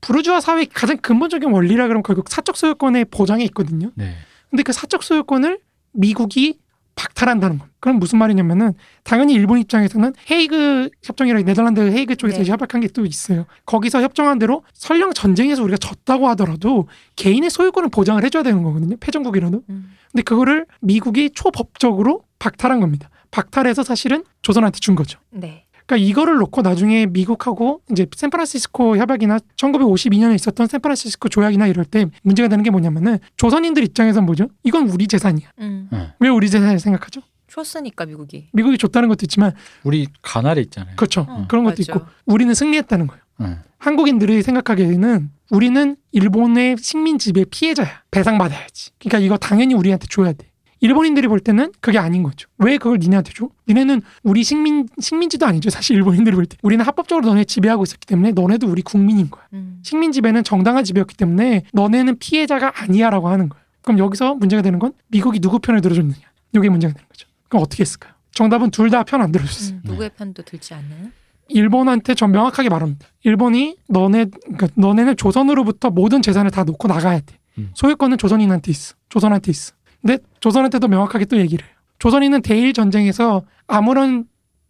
부르주아 사회의 가장 근본적인 원리라 그러면 결국 사적 소유권의 보장에 있거든요. 네. 근데 그 사적 소유권을 미국이 박탈한다는 것. 그럼 무슨 말이냐면은 당연히 일본 입장에서는 헤이그 협정이라 네덜란드 헤이그 쪽에서 네. 협약한 게 또 있어요. 거기서 협정한 대로 설령 전쟁에서 우리가 졌다고 하더라도 개인의 소유권을 보장을 해줘야 되는 거거든요. 패전국이라도. 음. 근데 그거를 미국이 초법적으로 박탈한 겁니다. 박탈해서 사실은 조선한테 준 거죠. 네. 그러니까 이거를 놓고 나중에 미국하고 이제 샌프란시스코 협약이나 1952년에 있었던 샌프란시스코 조약이나 이럴 때 문제가 되는 게 뭐냐면은 조선인들 입장에선 뭐죠? 이건 우리 재산이야. 음. 왜 우리 재산을 생각하죠? 줬으니까 미국이. 미국이 줬다는 것도 있지만 우리 가나에 있잖아요. 그렇죠. 어, 그런 것도 맞죠. 있고 우리는 승리했다는 거예요. 네. 한국인들이 생각하기에는 우리는 일본의 식민 지배 피해자야. 배상받아야지. 그러니까 이거 당연히 우리한테 줘야 돼. 일본인들이 볼 때는 그게 아닌 거죠. 왜 그걸 니네한테 줘? 니네는 우리 식민 식민지도 아니죠. 사실 일본인들이 볼 때. 우리는 합법적으로 너네 지배하고 있었기 때문에 너네도 우리 국민인 거야. 음. 식민 지배는 정당한 지배였기 때문에 너네는 피해자가 아니야라고 하는 거예요. 그럼 여기서 문제가 되는 건 미국이 누구 편을 들어줬느냐. 이게 문제가 되는 거죠. 그럼 어떻게 했을까요? 정답은 둘 다 편 안 들어줬어요. 음. 누구의 편도 들지 않는. 일본한테 전 명확하게 말합니다. 일본이 너네 그러니까 너네는 조선으로부터 모든 재산을 다 놓고 나가야 돼. 음. 소유권은 조선인한테 있어. 조선한테 있어. 근데 조선한테 도 명확하게 또 얘기를 해요. 조선인은 대일 전쟁에서 아무런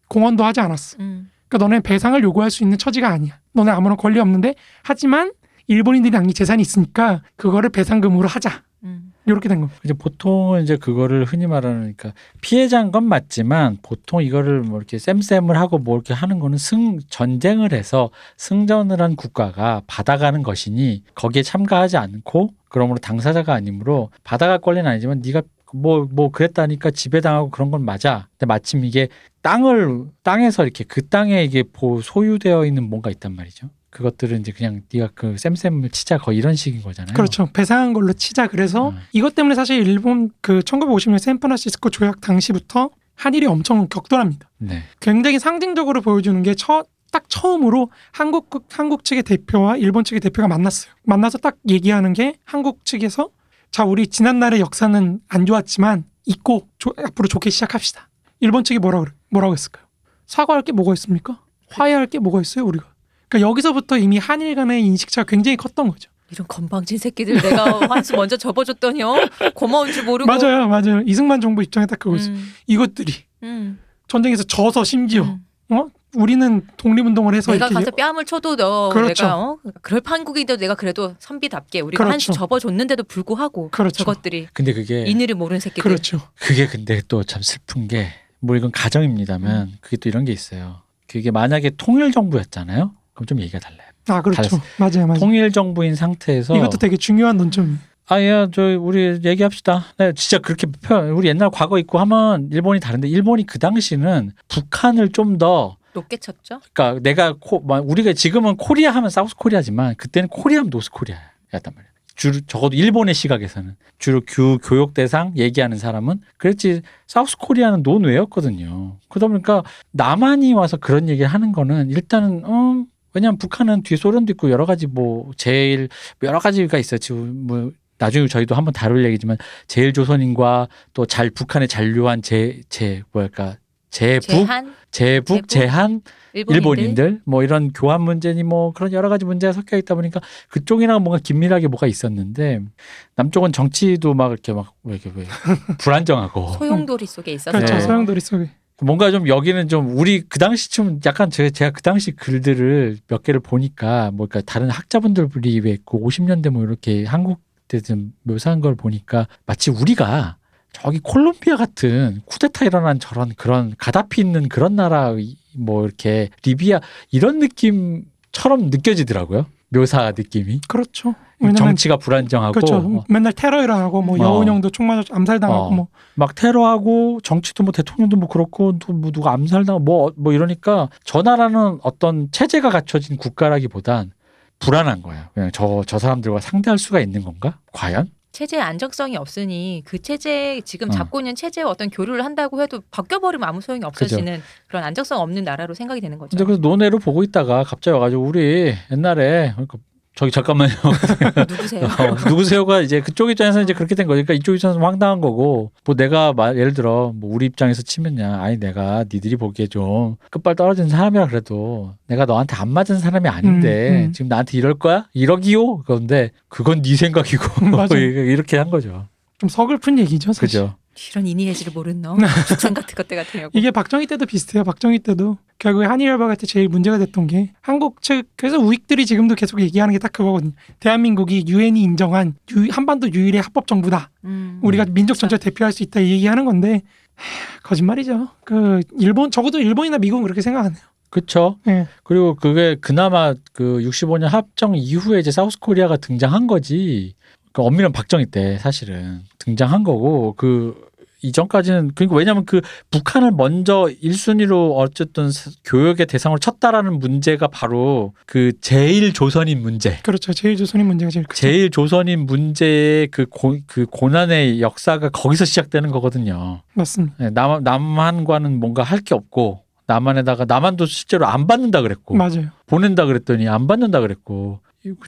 공헌도 하지 않았어. 음. 그러니까 너네 배상을 요구할 수 있는 처지가 아니야. 너네 아무런 권리 없는데 하지만 일본인들이 남긴 재산이 있으니까 그거를 배상금으로 하자. 음. 이렇게 된 겁니다. 이제 보통은 이제 그거를 흔히 말하는 그러니까 피해자인 건 맞지만 보통 이거를 뭐 이렇게 쌤쌤을 하고 뭐 이렇게 하는 거는 승 전쟁을 해서 승전을 한 국가가 받아가는 것이니 거기에 참가하지 않고 그러므로 당사자가 아니므로 받아갈 권리는 아니지만 네가 뭐뭐 그랬다니까 지배당하고 그런 건 맞아. 근데 마침 이게 땅을 땅에서 이렇게 그 땅에 이게 보- 소유되어 있는 뭔가 있단 말이죠. 그것들은 이제 그냥 네가 그 쌤쌤을 치자 거의 이런 식인 거잖아요. 그렇죠. 배상한 걸로 치자. 그래서 음. 이것 때문에 사실 일본 그 1950년 샌프란시스코 조약 당시부터 한일이 엄청 격돌합니다. 네. 굉장히 상징적으로 보여주는 게딱 처음으로 한국 한국 측의 대표와 일본 측의 대표가 만났어요. 만나서 딱 얘기하는 게 한국 측에서 자 우리 지난날의 역사는 안 좋았지만 잊고 조- 앞으로 좋게 시작합시다. 일본 측이 뭐라 그래? 뭐라고 했을까요? 사과할 게 뭐가 있습니까? 화해할 게 뭐가 있어요 우리가? 그러니까 여기서부터 이미 한일 간의 인식차가 굉장히 컸던 거죠. 이런 건방진 새끼들 내가 환수 먼저 접어줬더니요 고마운 줄 모르고 맞아요, 맞아요. 이승만 정부 입장에 딱 그거죠. 음, 이것들이 음, 전쟁에서 져서 심지어 음. 어 우리는 독립운동을 해서 내가 이렇게 가서 뺨을 쳐도 너 그렇죠. 내가 어? 그럴 판국인데도 내가 그래도 선비답게 우리가 그렇죠. 한수 접어줬는데도 불구하고 그렇죠. 저것들이 근데 그게 인의를 모르는 새끼들 그렇죠. 그게 근데 또 참 슬픈 게 뭐 이건 가정입니다만 그게 또 이런 게 있어요. 그게 만약에 통일 정부였잖아요. 그럼 좀 얘기가 달라요. 아 그렇죠. 달랐어요. 맞아요, 맞아요. 통일 정부인 상태에서 이것도 되게 중요한 논점이에요. 아야 저 우리 얘기합시다. 네, 진짜 그렇게 표현 우리 옛날 과거 있고 하면 일본이 다른데 일본이 그 당시는 북한을 좀더 높게 쳤죠. 그러니까 내가 코, 뭐 우리가 지금은 코리아 하면 South Korea지만 그때는 코리아 하면 North Korea였단 말이야. 주로 적어도 일본의 시각에서는 주로 교, 교육 대상 얘기하는 사람은 그랬지 South Korea는 논외였거든요. 그러다 보니까 남한이 와서 그런 얘기를 하는 거는 일단은 어 왜냐하면 북한은 뒤에 소련도 있고 여러 가지 뭐 제일 여러 가지가 있어요. 지금 뭐 나중에 저희도 한번 다룰 얘기지만 제일 조선인과 또 잘 북한에 잔류한 제 제 뭐랄까 제북 제한 제북 제한 일본인들, 일본인들 뭐 이런 교환 문제니 뭐 그런 여러 가지 문제가 섞여 있다 보니까 그쪽이랑 뭔가 긴밀하게 뭐가 있었는데 남쪽은 정치도 막 이렇게 막 왜 이렇게 왜 불안정하고 소용돌이 속에 있었어요. 그렇죠. 네. 소용돌이 속에. 뭔가 좀 여기는 좀 우리 그 당시쯤 약간 제가, 제가 그 당시 글들을 몇 개를 보니까 뭐 그러니까 다른 학자분들이 왜그 50년대 뭐 이렇게 한국 때좀 묘사한 걸 보니까 마치 우리가 저기 콜롬비아 같은 쿠데타 일어난 저런 그런 가다피 있는 그런 나라 뭐 이렇게 리비아 이런 느낌처럼 느껴지더라고요. 묘사 느낌이 그렇죠. 왜냐면 정치가 불안정하고 그렇죠. 어, 맨날 테러 일어나고 뭐 어. 여운형도 총 맞아 암살당하고 어. 뭐막 테러하고 정치도 뭐 대통령도 뭐 그렇고 또 뭐 누가 암살당하고 뭐, 뭐 이러니까 저 나라는 어떤 체제가 갖춰진 국가라기보단 불안한 거예요. 그냥 저, 저 사람들과 상대할 수가 있는 건가? 과연? 체제 안정성이 없으니 그 체제 지금 어. 잡고 있는 체제와 어떤 교류를 한다고 해도 바뀌어버리면 아무 소용이 없어지는 그런 안정성 없는 나라로 생각이 되는 거죠. 근데 그래서 논외로 보고 있다가 갑자기 와가지고 우리 옛날에 그러니까 저기 잠깐만요. 누구세요? 어, 누구세요가 이제 그쪽 입장에서 이제 그렇게 된 거니까 이쪽 입장에서 황당한 거고 뭐 내가 말 예를 들어 뭐 우리 입장에서 치면야 아니 내가 니들이 보기에 좀 끝발 떨어진 사람이라 그래도 내가 너한테 안 맞은 사람이 아닌데 음, 음. 지금 나한테 이럴 거야 이러기요 그런데 그건 네 생각이고 맞아요. 이렇게 한 거죠 좀 서글픈 얘기죠. 사실. 그죠 이런 인의해지를 모르는 너 죽상 같은 것들 같으냐고. 이게 박정희 때도 비슷해요. 박정희 때도 결국에 한일 협약할 때 제일 문제가 됐던 게 한국 측 그래서 우익들이 지금도 계속 얘기하는 게 딱 그거거든요. 대한민국이 유엔이 인정한 유- 한반도 유일의 합법 정부다. 음. 우리가 민족 전체 대표할 수 있다 이 얘기하는 건데 하, 거짓말이죠. 그 일본 적어도 일본이나 미국은 그렇게 생각 안 해요. 그쵸 예. 그리고 그게 그나마 그 65년 합정 이후에 이제 사우스 코리아가 등장한 거지. 그 엄밀한 박정희 때 사실은 등장한 거고 그 이전까지는 그러니까 왜냐하면 그 북한을 먼저 1순위로 어쨌든 교역의 대상으로 쳤다라는 문제가 바로 그 제일 조선인 문제. 그렇죠. 제일 조선인 문제가 제일 크죠. 제일 조선인 문제의 그, 고, 그 고난의 역사가 거기서 시작되는 거거든요. 맞습니다. 네, 남, 남한과는 뭔가 할 게 없고 남한에다가 남한도 실제로 안 받는다 그랬고 맞아요. 보낸다 그랬더니 안 받는다 그랬고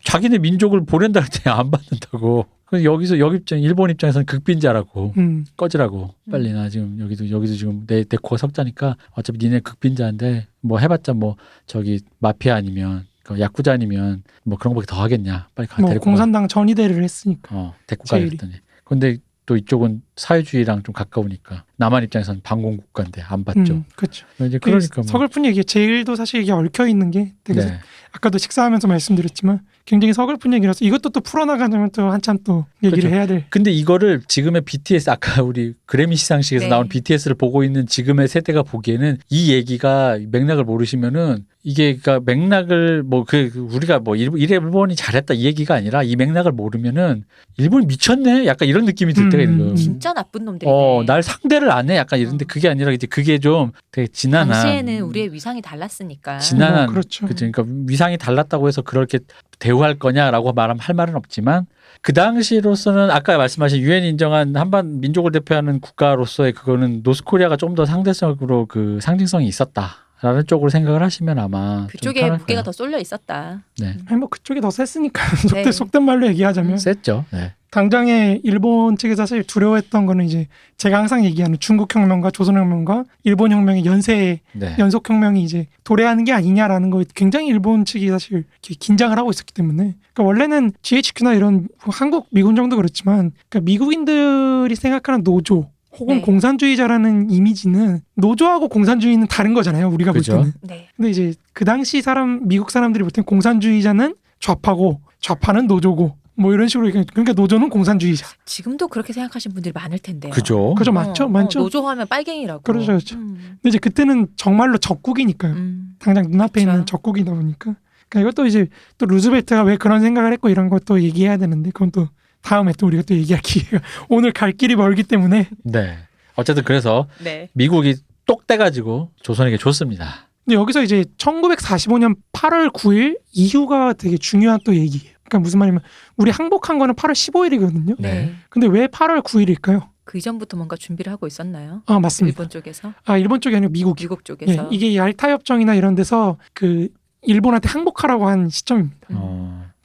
자기네 민족을 보낸다 그랬더니 안 받는다고. 여기서 여기 입장 일본 입장에서는 극빈자라고 음. 꺼지라고 빨리 나 지금 여기도 여기도 지금 내 내 코가 석자니까 어차피 니네 극빈자인데 뭐 해봤자 뭐 저기 마피아 아니면 그 야쿠자 아니면 뭐 그런 거밖에 더 하겠냐 빨리 가 뭐 데리고 가. 공산당 전위대를 했으니까. 어 데리고 가 제일이. 그랬더니 근데 또 이쪽은 사회주의랑 좀 가까우니까 남한 입장에서는 반공 국가인데 안 받죠. 음, 그렇죠. 이제 그러니까 뭐. 서글픈 얘기 제일도 사실 이게 얽혀 있는 게 되게 네. 아까도 식사하면서 말씀드렸지만 굉장히 서글픈 얘기라서 이것도 또 풀어나가자면 또 한참 또 얘기를 그렇죠. 해야 될 근데 이거를 지금의 BTS 아까 우리 그래미 시상식에서 네. 나온 BTS를 보고 있는 지금의 세대가 보기에는 이 얘기가 맥락을 모르시면은 이게 그러니까 맥락을 뭐 그 우리가 뭐 일- 일본이 잘했다 이 얘기가 아니라 이 맥락을 모르면은 일본이 미쳤네 약간 이런 느낌이 들 때가 있는 음, 거예요. 음. 진짜 나쁜 놈들이네. 어, 날 상대를 안 해. 약간 이런데 어. 그게 아니라 이제 그게 좀 되게 지난한 당시에는 우리의 위상이 달랐으니까. 지난한 뭐, 그렇죠. 그죠. 그러니까 위상이 달랐다고 해서 그렇게 대우할 거냐라고 말하면 할 말은 없지만 그 당시로서는 아까 말씀하신 유엔 인정한 한반 민족을 대표하는 국가로서의 그거는 노스코리아가 좀 더 상대적으로 그 상징성이 있었다 라는 쪽으로 생각을 하시면 아마 좀 그쪽에 무게가. 더 쏠려 있었다. 네. 아니 뭐 그쪽이 더 셌으니까 속된 네. 속된 말로 얘기하자면 셌죠. 네. 당장에 일본 측에서 사실 두려워했던 거는 이제 제가 항상 얘기하는 중국 혁명과 조선 혁명과 일본 혁명의 연쇄 네. 연속 혁명이 이제 도래하는 게 아니냐라는 거에 굉장히 일본 측이 사실 긴장을 하고 있었기 때문에 그러니까 원래는 GHQ나 이런 한국 미군 정도 그렇지만 그러니까 미국인들이 생각하는 노조 혹은 네. 공산주의자라는 이미지는 노조하고 공산주의는 다른 거잖아요 우리가 그죠. 볼 때는 네. 근데 이제 그 당시 사람 미국 사람들이 볼 때는 공산주의자는 좌파고 좌파는 노조고 뭐 이런 식으로 얘기하니까 그러니까 노조는 공산주의자 지금도 그렇게 생각하시는 분들이 많을 텐데요. 그죠. 그죠 어, 맞죠 어, 많죠 노조 하면 빨갱이라고. 그렇죠, 그렇죠. 음, 근데 이제 그때는 정말로 적국이니까요 음. 당장 눈앞에 그쵸. 있는 적국이다 보니까 그러니까 이것도 이제 또 루즈벨트가 왜 그런 생각을 했고 이런 것도 얘기해야 되는데 그건 또 다음에 또 우리가 또 얘기할 기회가 오늘 갈 길이 멀기 때문에 네. 어쨌든 그래서 네. 미국이 똑 떼가지고 조선에게 줬습니다. 근데 여기서 이제 1945년 8월 9일 이후가 되게 중요한 또 얘기예요. 그러니까 무슨 말이냐면 우리 항복한 거는 8월 15일이거든요. 네. 네. 근데 왜 8월 9일일까요? 그 이전부터 뭔가 준비를 하고 있었나요? 아 맞습니다. 일본 쪽에서, 아 일본 쪽이 아니고 미국이. 미국 예, 쪽에서. 이게 얄타 협정이나 이런 데서 그 일본한테 항복하라고 한 시점입니다. 음.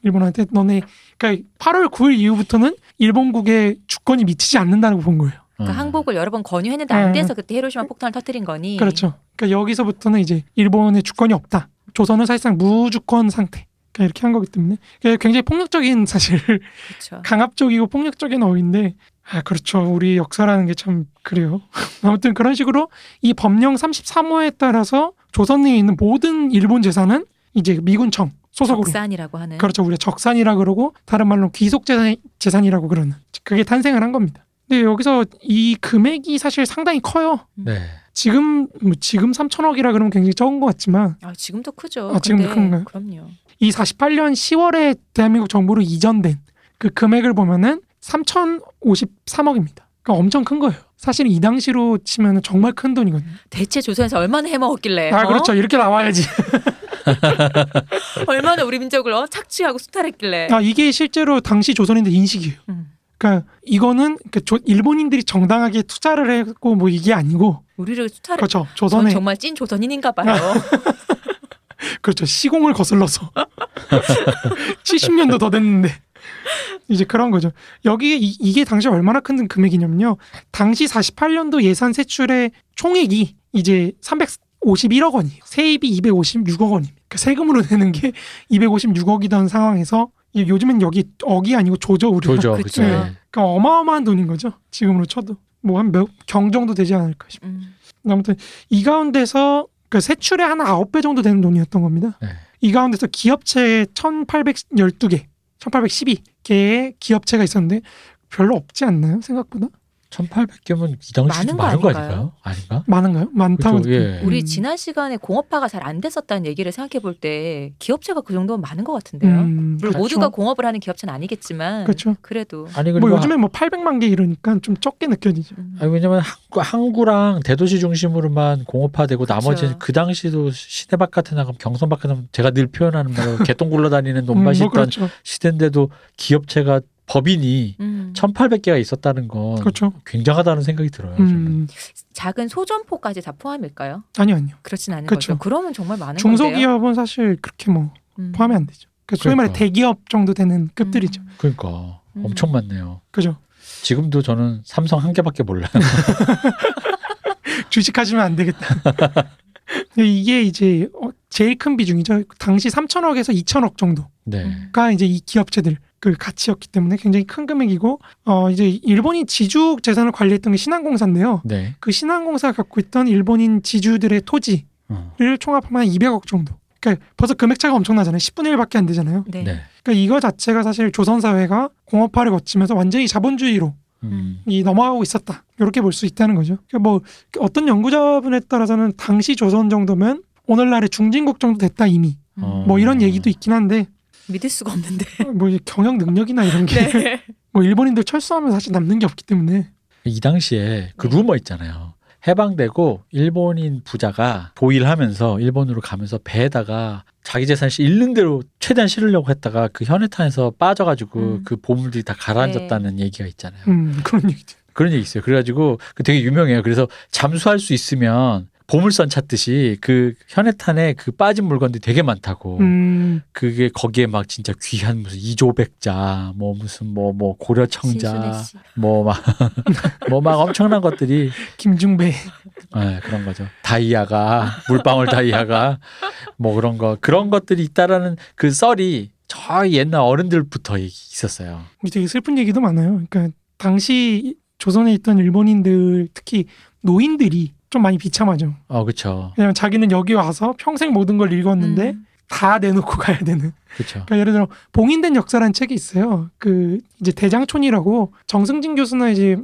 어. 일본한테 너네 그러니까 8월 9일 이후부터는 일본국에 주권이 미치지 않는다고 본 거예요. 그러니까 어. 항복을 여러 번 권유했는데 안 네. 돼서 그때 히로시마 폭탄을 터뜨린 거니. 그렇죠. 그러니까 여기서부터는 이제 일본의 주권이 없다. 조선은 사실상 무주권 상태. 그러니까 이렇게 한 거기 때문에 그게 굉장히 폭력적인 사실 그렇죠. 강압적이고 폭력적인 어휘인데 아 그렇죠. 우리 역사라는 게 참 그래요. 아무튼 그런 식으로 이 법령 33호에 따라서 조선에 있는 모든 일본 재산은 이제 미군청 소속으로 적산이라고 하는. 그렇죠. 우리가 적산이라 그러고 다른 말로 귀속 재산, 재산이라고 그러는 그게 탄생을 한 겁니다. 근데 여기서 이 금액이 사실 상당히 커요. 네. 지금 뭐 지금 3천억이라 그러면 굉장히 적은 것 같지만 아, 지금도 크죠. 아, 지금도 큰가요? 그럼요. 이 48년 10월에 대한민국 정부로 이전된 그 금액을 보면은 3,053억입니다. 그러니까 엄청 큰 거예요. 사실 이 당시로 치면 정말 큰 돈이거든요. 대체 조선에서 얼마나 해먹었길래? 아 어? 그렇죠. 이렇게 나와야지. 얼마나 우리 민족을 어? 착취하고 수탈했길래? 아 이게 실제로 당시 조선인들 인식이에요. 음. 그러니까 이거는 그 조- 일본인들이 정당하게 투자를 했고 뭐 이게 아니고 우리를 수탈. 그렇죠. 전 조선에 정말 찐 조선인인가 봐요. 그렇죠. 시공을 거슬러서 70년도 더 됐는데 이제 그런 거죠. 여기에 이, 이게 당시 얼마나 큰 금액이냐면요. 당시 48년도 예산 세출의 총액이 이제 351억 원이에요. 세입이 256억 원입니다. 그러니까 세금으로 내는 게 256억이던 상황에서 이- 요즘엔 여기 억이 아니고 조죠 우리가. 조죠. 그쵸. 그죠. 네. 네. 그러니까 어마어마한 돈인 거죠. 지금으로 쳐도 뭐 한 몇 경 정도 되지 않을까 싶어요. 음. 아무튼 이 가운데서 그 세출의 한 아홉 배 정도 되는 돈이었던 겁니다. 네. 이 가운데서 기업체 1,812개, 1,812개의 기업체가 있었는데 별로 없지 않나요? 생각보다 1800개면 이 당시 많은 많은, 거거 아닌가요? 아닌가? 많은가요? 많다고 그죠, 예. 우리 음. 지난 시간에 공업화가 잘 안 됐었다는 얘기를 생각해 볼 때 기업체가 그 정도면 많은 것 같은데요. 음, 물론 그렇죠. 모두가 공업을 하는 기업체는 아니겠지만 그렇죠. 그래도 아니 뭐 요즘에 뭐 800만 개 이러니까 좀 적게 느껴지죠. 음. 아니 왜냐면 항구, 항구랑 대도시 중심으로만 공업화되고 그쵸. 나머지 그 당시도 시대 바깥에 나가면 경선 바깥에 나가면 제가 늘 표현하는 말로 개똥 굴러다니는 논밭이 뭐 있던 그렇죠. 시대인데도 기업체가 법인이 음. 1800개가 있었다는 건 그렇죠. 굉장하다는 생각이 들어요. 음, 작은 소점포까지 다 포함일까요? 아니요, 아니요. 그렇진 않은 그쵸. 거죠. 그러면 정말 많은 건데요. 중소기업은 사실 그렇게 뭐 음. 포함이 안 되죠. 그 소위 말해 그러니까. 대기업 정도 되는 급들이죠. 음. 그러니까 음. 엄청 많네요. 그죠? 지금도 저는 삼성 한 개밖에 몰라요. 주식하시면 안 되겠다. 이게 이제 어, 제일 큰 비중이죠. 당시 3천억에서 2천억 정도가 네. 음. 이제 이 기업체들. 그 가치였기 때문에 굉장히 큰 금액이고 어 이제 일본인 지주 재산을 관리했던 게 신한공사인데요. 네. 그 신한공사가 갖고 있던 일본인 지주들의 토지를 어. 총합하면 한 200억 정도. 그러니까 벌써 금액 차가 엄청나잖아요. 10분의 1밖에 안 되잖아요. 네. 네. 그러니까 이거 자체가 사실 조선 사회가 공업화를 거치면서 완전히 자본주의로 음. 이 넘어가고 있었다. 이렇게 볼 수 있다는 거죠. 그러니까 뭐 어떤 연구자분에 따라서는 당시 조선 정도면 오늘날의 중진국 정도 됐다 이미. 어. 뭐 이런 얘기도 있긴 한데 믿을 수가 없는데. 뭐 이제 경영 능력이나 이런 게뭐 네. 일본인들 철수하면 사실 남는 게 없기 때문에 이 당시에 그 네. 루머 있잖아요. 해방되고 일본인 부자가 도일하면서 일본으로 가면서 배에다가 자기 재산을 잃는 대로 최대한 실으려고 했다가 그 현해탄에서 빠져가지고 음. 그 보물들이 다 가라앉았다는 얘기가 있잖아요. 음 그런 얘기도. 그런 얘기 있어요. 그래가지고 그 되게 유명해요. 그래서 잠수할 수 있으면 보물선 찾듯이 그 현해탄에 그 빠진 물건들이 되게 많다고. 음 그게 거기에 막 진짜 귀한 무슨 이조백자, 뭐 무슨 뭐 뭐 고려청자. 뭐 막 뭐 막 엄청난 것들이 김중배 네, 그런 거죠. 다이아가 물방울 다이아가 뭐 그런 거 그런 것들이 있다라는 그 썰이 저 옛날 어른들부터 있었어요. 되게 슬픈 얘기도 많아요. 그러니까 당시 조선에 있던 일본인들 특히 노인들이 좀 많이 비참하죠. 어, 그렇죠, 왜냐면 자기는 여기 와서 평생 모든 걸 읽었는데 음. 다 내놓고 가야 되는. 그렇죠. 그러니까 예를 들어 봉인된 역사라는 책이 있어요. 그 이제 대장촌이라고 정승진 교수나 이제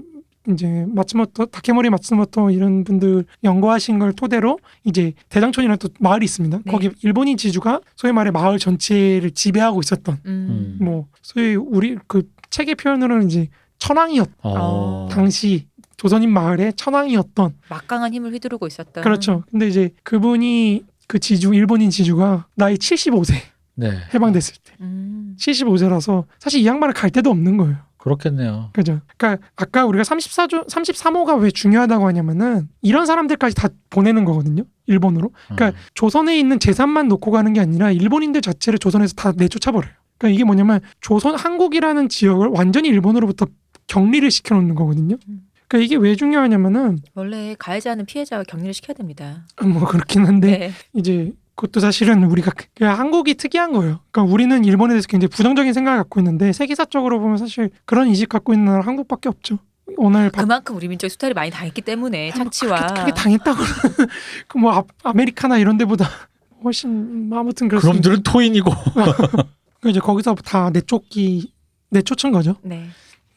이제 마츠모토 다케모리 마츠모토 이런 분들 연구하신 걸 토대로 이제 대장촌이라는 또 마을이 있습니다. 네. 거기 일본인 지주가 소위 말해 마을 전체를 지배하고 있었던 음. 음. 뭐 소위 우리 그 책의 표현으로는 이제 천황이었 어, 당시 조선인 마을의 천황이었던 막강한 힘을 휘두르고 있었던. 그렇죠. 근데 이제 그분이 그 지주 일본인 지주가 나이 75세 네, 해방됐을 때 음. 75세라서 사실 이 양반을 갈 데도 없는 거예요. 그렇겠네요. 그죠? 그러니까 아까 우리가 34조 33호가 왜 중요하다고 하냐면은 이런 사람들까지 다 보내는 거거든요. 일본으로. 그러니까 음. 조선에 있는 재산만 놓고 가는 게 아니라 일본인들 자체를 조선에서 다 내쫓아 버려요. 그러니까 이게 뭐냐면 조선 한국이라는 지역을 완전히 일본으로부터 격리를 시켜 놓는 거거든요. 음. 그러니까 이게 왜 중요하냐면은 원래 가해자는 피해자와 격리를 시켜야 됩니다. 뭐 그렇긴 한데 네. 이제 그것도 사실은 우리가 그- 그냥 한국이 특이한 거예요. 그러니까 우리는 일본에 대해서 굉장히 부정적인 생각을 갖고 있는데 세계사적으로 보면 사실 그런 인식 갖고 있는 나라 한국밖에 없죠. 오늘 바- 그만큼 우리 민족의 수탈이 많이 당했기 때문에 착취와 그렇게, 그렇게 당했다고 그뭐 아, 아메리카나 이런 데보다 훨씬 뭐 아무튼 그렇습니다. 그럼들은 토인이고. 그 이제 거기서 다 내쫓기 내쫓은 거죠. 네.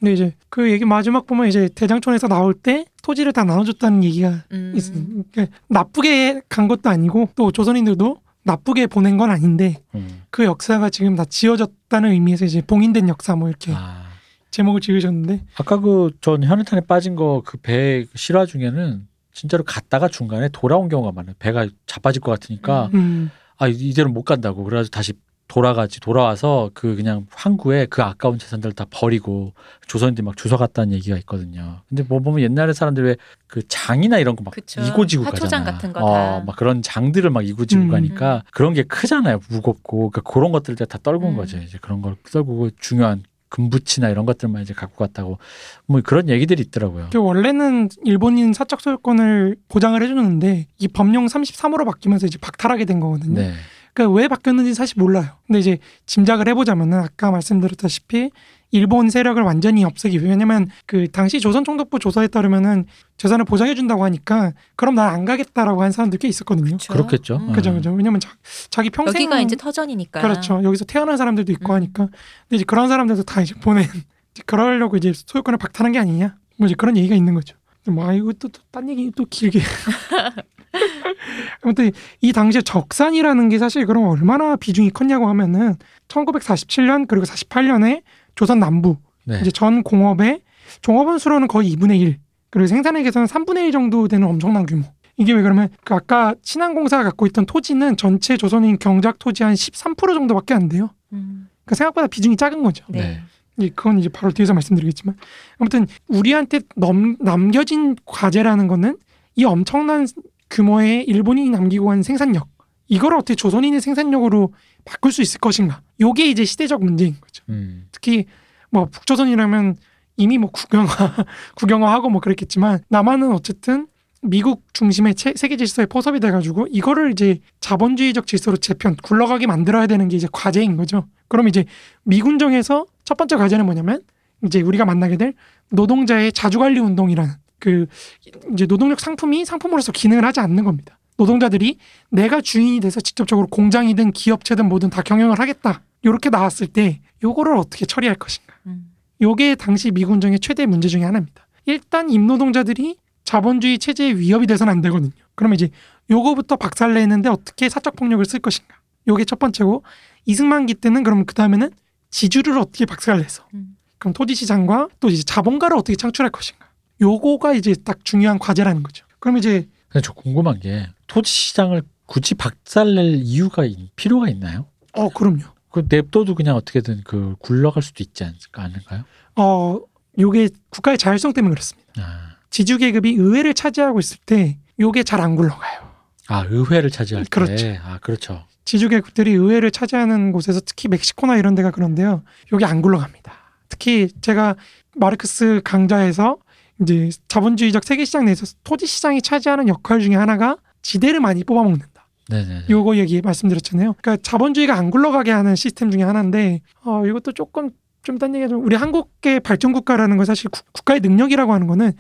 근데 이제 그 얘기 마지막 보면 이제 대장촌에서 나올 때 토지를 다 나눠줬다는 얘기가 음. 있습니다. 그러니까 나쁘게 간 것도 아니고 또 조선인들도 나쁘게 보낸 건 아닌데 음. 그 역사가 지금 다 지어졌다는 의미에서 이제 봉인된 역사 뭐 이렇게 아. 제목을 지으셨는데 아까 그 전 현해탄에 빠진 거 그 배 실화 중에는 진짜로 갔다가 중간에 돌아온 경우가 많아요. 배가 자빠질 것 같으니까 음. 음, 아 이대로 못 간다고 그래가지고 다시 돌아가지 돌아와서 그 그냥 항구에 그 아까운 재산들을 다 버리고 조선인들이 막 주워 갔다는 얘기가 있거든요. 근데 뭐 보면 옛날에 사람들 왜 그 장이나 이런 거막 그쵸. 이고지고 화초장 가잖아. 같은 거 어, 다. 막 그런 장들을 막 이고지고 음. 가니까 그런 게 크잖아요. 무겁고 그러니까 그런 것들을 다 떨고 온 음. 거죠. 이제 그런 걸 떨고 중요한 금붙이나 이런 것들만 이제 갖고 갔다고 뭐 그런 얘기들이 있더라고요. 그 원래는 일본인 사적 소유권을 보장을 해주는데 이 법령 33호로 바뀌면서 이제 박탈하게 된 거거든요. 네. 그러니까 왜 바뀌었는지 사실 몰라요. 근데 이제 짐작을 해보자면은 아까 말씀드렸다시피 일본 세력을 완전히 없애기 위해 왜냐면 그 당시 조선 총독부 조사에 따르면은 재산을 보장해 준다고 하니까 그럼 난안 가겠다라고 한 사람들 꽤 있었거든요. 그쵸? 그렇겠죠. 음. 그죠 그죠. 왜냐면 자, 자기 평생 여기가 이제 터전이니까. 그렇죠. 여기서 태어난 사람들도 있고 음. 하니까 근데 이제 그런 사람들도 다 이제 보낸 그러려고 이제 소유권을 박탈한 게 아니냐 뭐 이제 그런 얘기가 있는 거죠. 뭐 아이고 또딴 얘기 또 길게 아무튼 이 당시에 적산이라는 게 사실 그럼 얼마나 비중이 컸냐고 하면은 1947년 그리고 48년에 조선 남부 네. 이제 전 공업의 종업원 수로는 거의 2분의 1 그리고 생산액에서는 3분의 1 정도 되는 엄청난 규모. 이게 왜 그러면 그 아까 신한공사가 갖고 있던 토지는 전체 조선인 경작 토지 한 13% 정도밖에 안 돼요. 음. 그러니까 생각보다 비중이 작은 거죠. 네. 네. 이 그건 이제 바로 뒤에서 말씀드리겠지만 아무튼 우리한테 넘, 남겨진 과제라는 거는 이 엄청난 규모의 일본인이 남기고 간 생산력 이걸 어떻게 조선인의 생산력으로 바꿀 수 있을 것인가 요게 이제 시대적 문제인 거죠 음. 특히 뭐 북조선이라면 이미 뭐 국영화 국영화하고 뭐 그랬겠지만 남한은 어쨌든 미국 중심의 체- 세계 질서에 포섭이 돼가지고 이거를 이제 자본주의적 질서로 재편 굴러가게 만들어야 되는 게 이제 과제인 거죠. 그럼 이제 미군정에서 첫 번째 과제는 뭐냐면 이제 우리가 만나게 될 노동자의 자주관리 운동이라는 그 이제 노동력 상품이 상품으로서 기능을 하지 않는 겁니다. 노동자들이 내가 주인이 돼서 직접적으로 공장이든 기업체든 뭐든 다 경영을 하겠다. 요렇게 나왔을 때 요거를 어떻게 처리할 것인가. 음. 요게 당시 미군정의 최대 문제 중에 하나입니다. 일단 임노동자들이 자본주의 체제에 위협이 돼서는 안 되거든요. 그러면 이제 요거부터 박살내는데 어떻게 사적 폭력을 쓸 것인가. 요게 첫 번째고 이승만기 때는 그럼 그 다음에는 지주를 어떻게 박살내서 음. 그럼 토지 시장과 또 이제 자본가를 어떻게 창출할 것인가. 요거가 이제 딱 중요한 과제라는 거죠. 그럼 이제 근데 저 궁금한 게 토지 시장을 굳이 박살낼 이유가 있- 필요가 있나요? 어 그럼요. 그 냅둬도 그냥 어떻게든 그 굴러갈 수도 있지 않을까 않을까요? 어 요게 국가의 자율성 때문에 그렇습니다. 아, 지주 계급이 의회를 차지하고 있을 때 요게 잘 안 굴러가요. 아 의회를 차지할 때. 그렇죠. 아 그렇죠. 지주 계급들이 의회를 차지하는 곳에서 특히 멕시코나 이런 데가 그런데요. 요게 안 굴러갑니다. 특히 제가 마르크스 강좌에서 이제 자본주의적 세계 시장 내에서 토지 시장이 차지하는 역할 중에 하나가 지대를 많이 뽑아먹는다. 네네. 요거 얘기 말씀드렸잖아요. 그러니까 자본주의가 안 굴러가게 하는 시스템 중에 하나인데 어 이것도 조금 좀 딴 얘기하자면 우리 한국의 발전 국가라는 건 사실 국- 국가의 능력이라고 하는 거는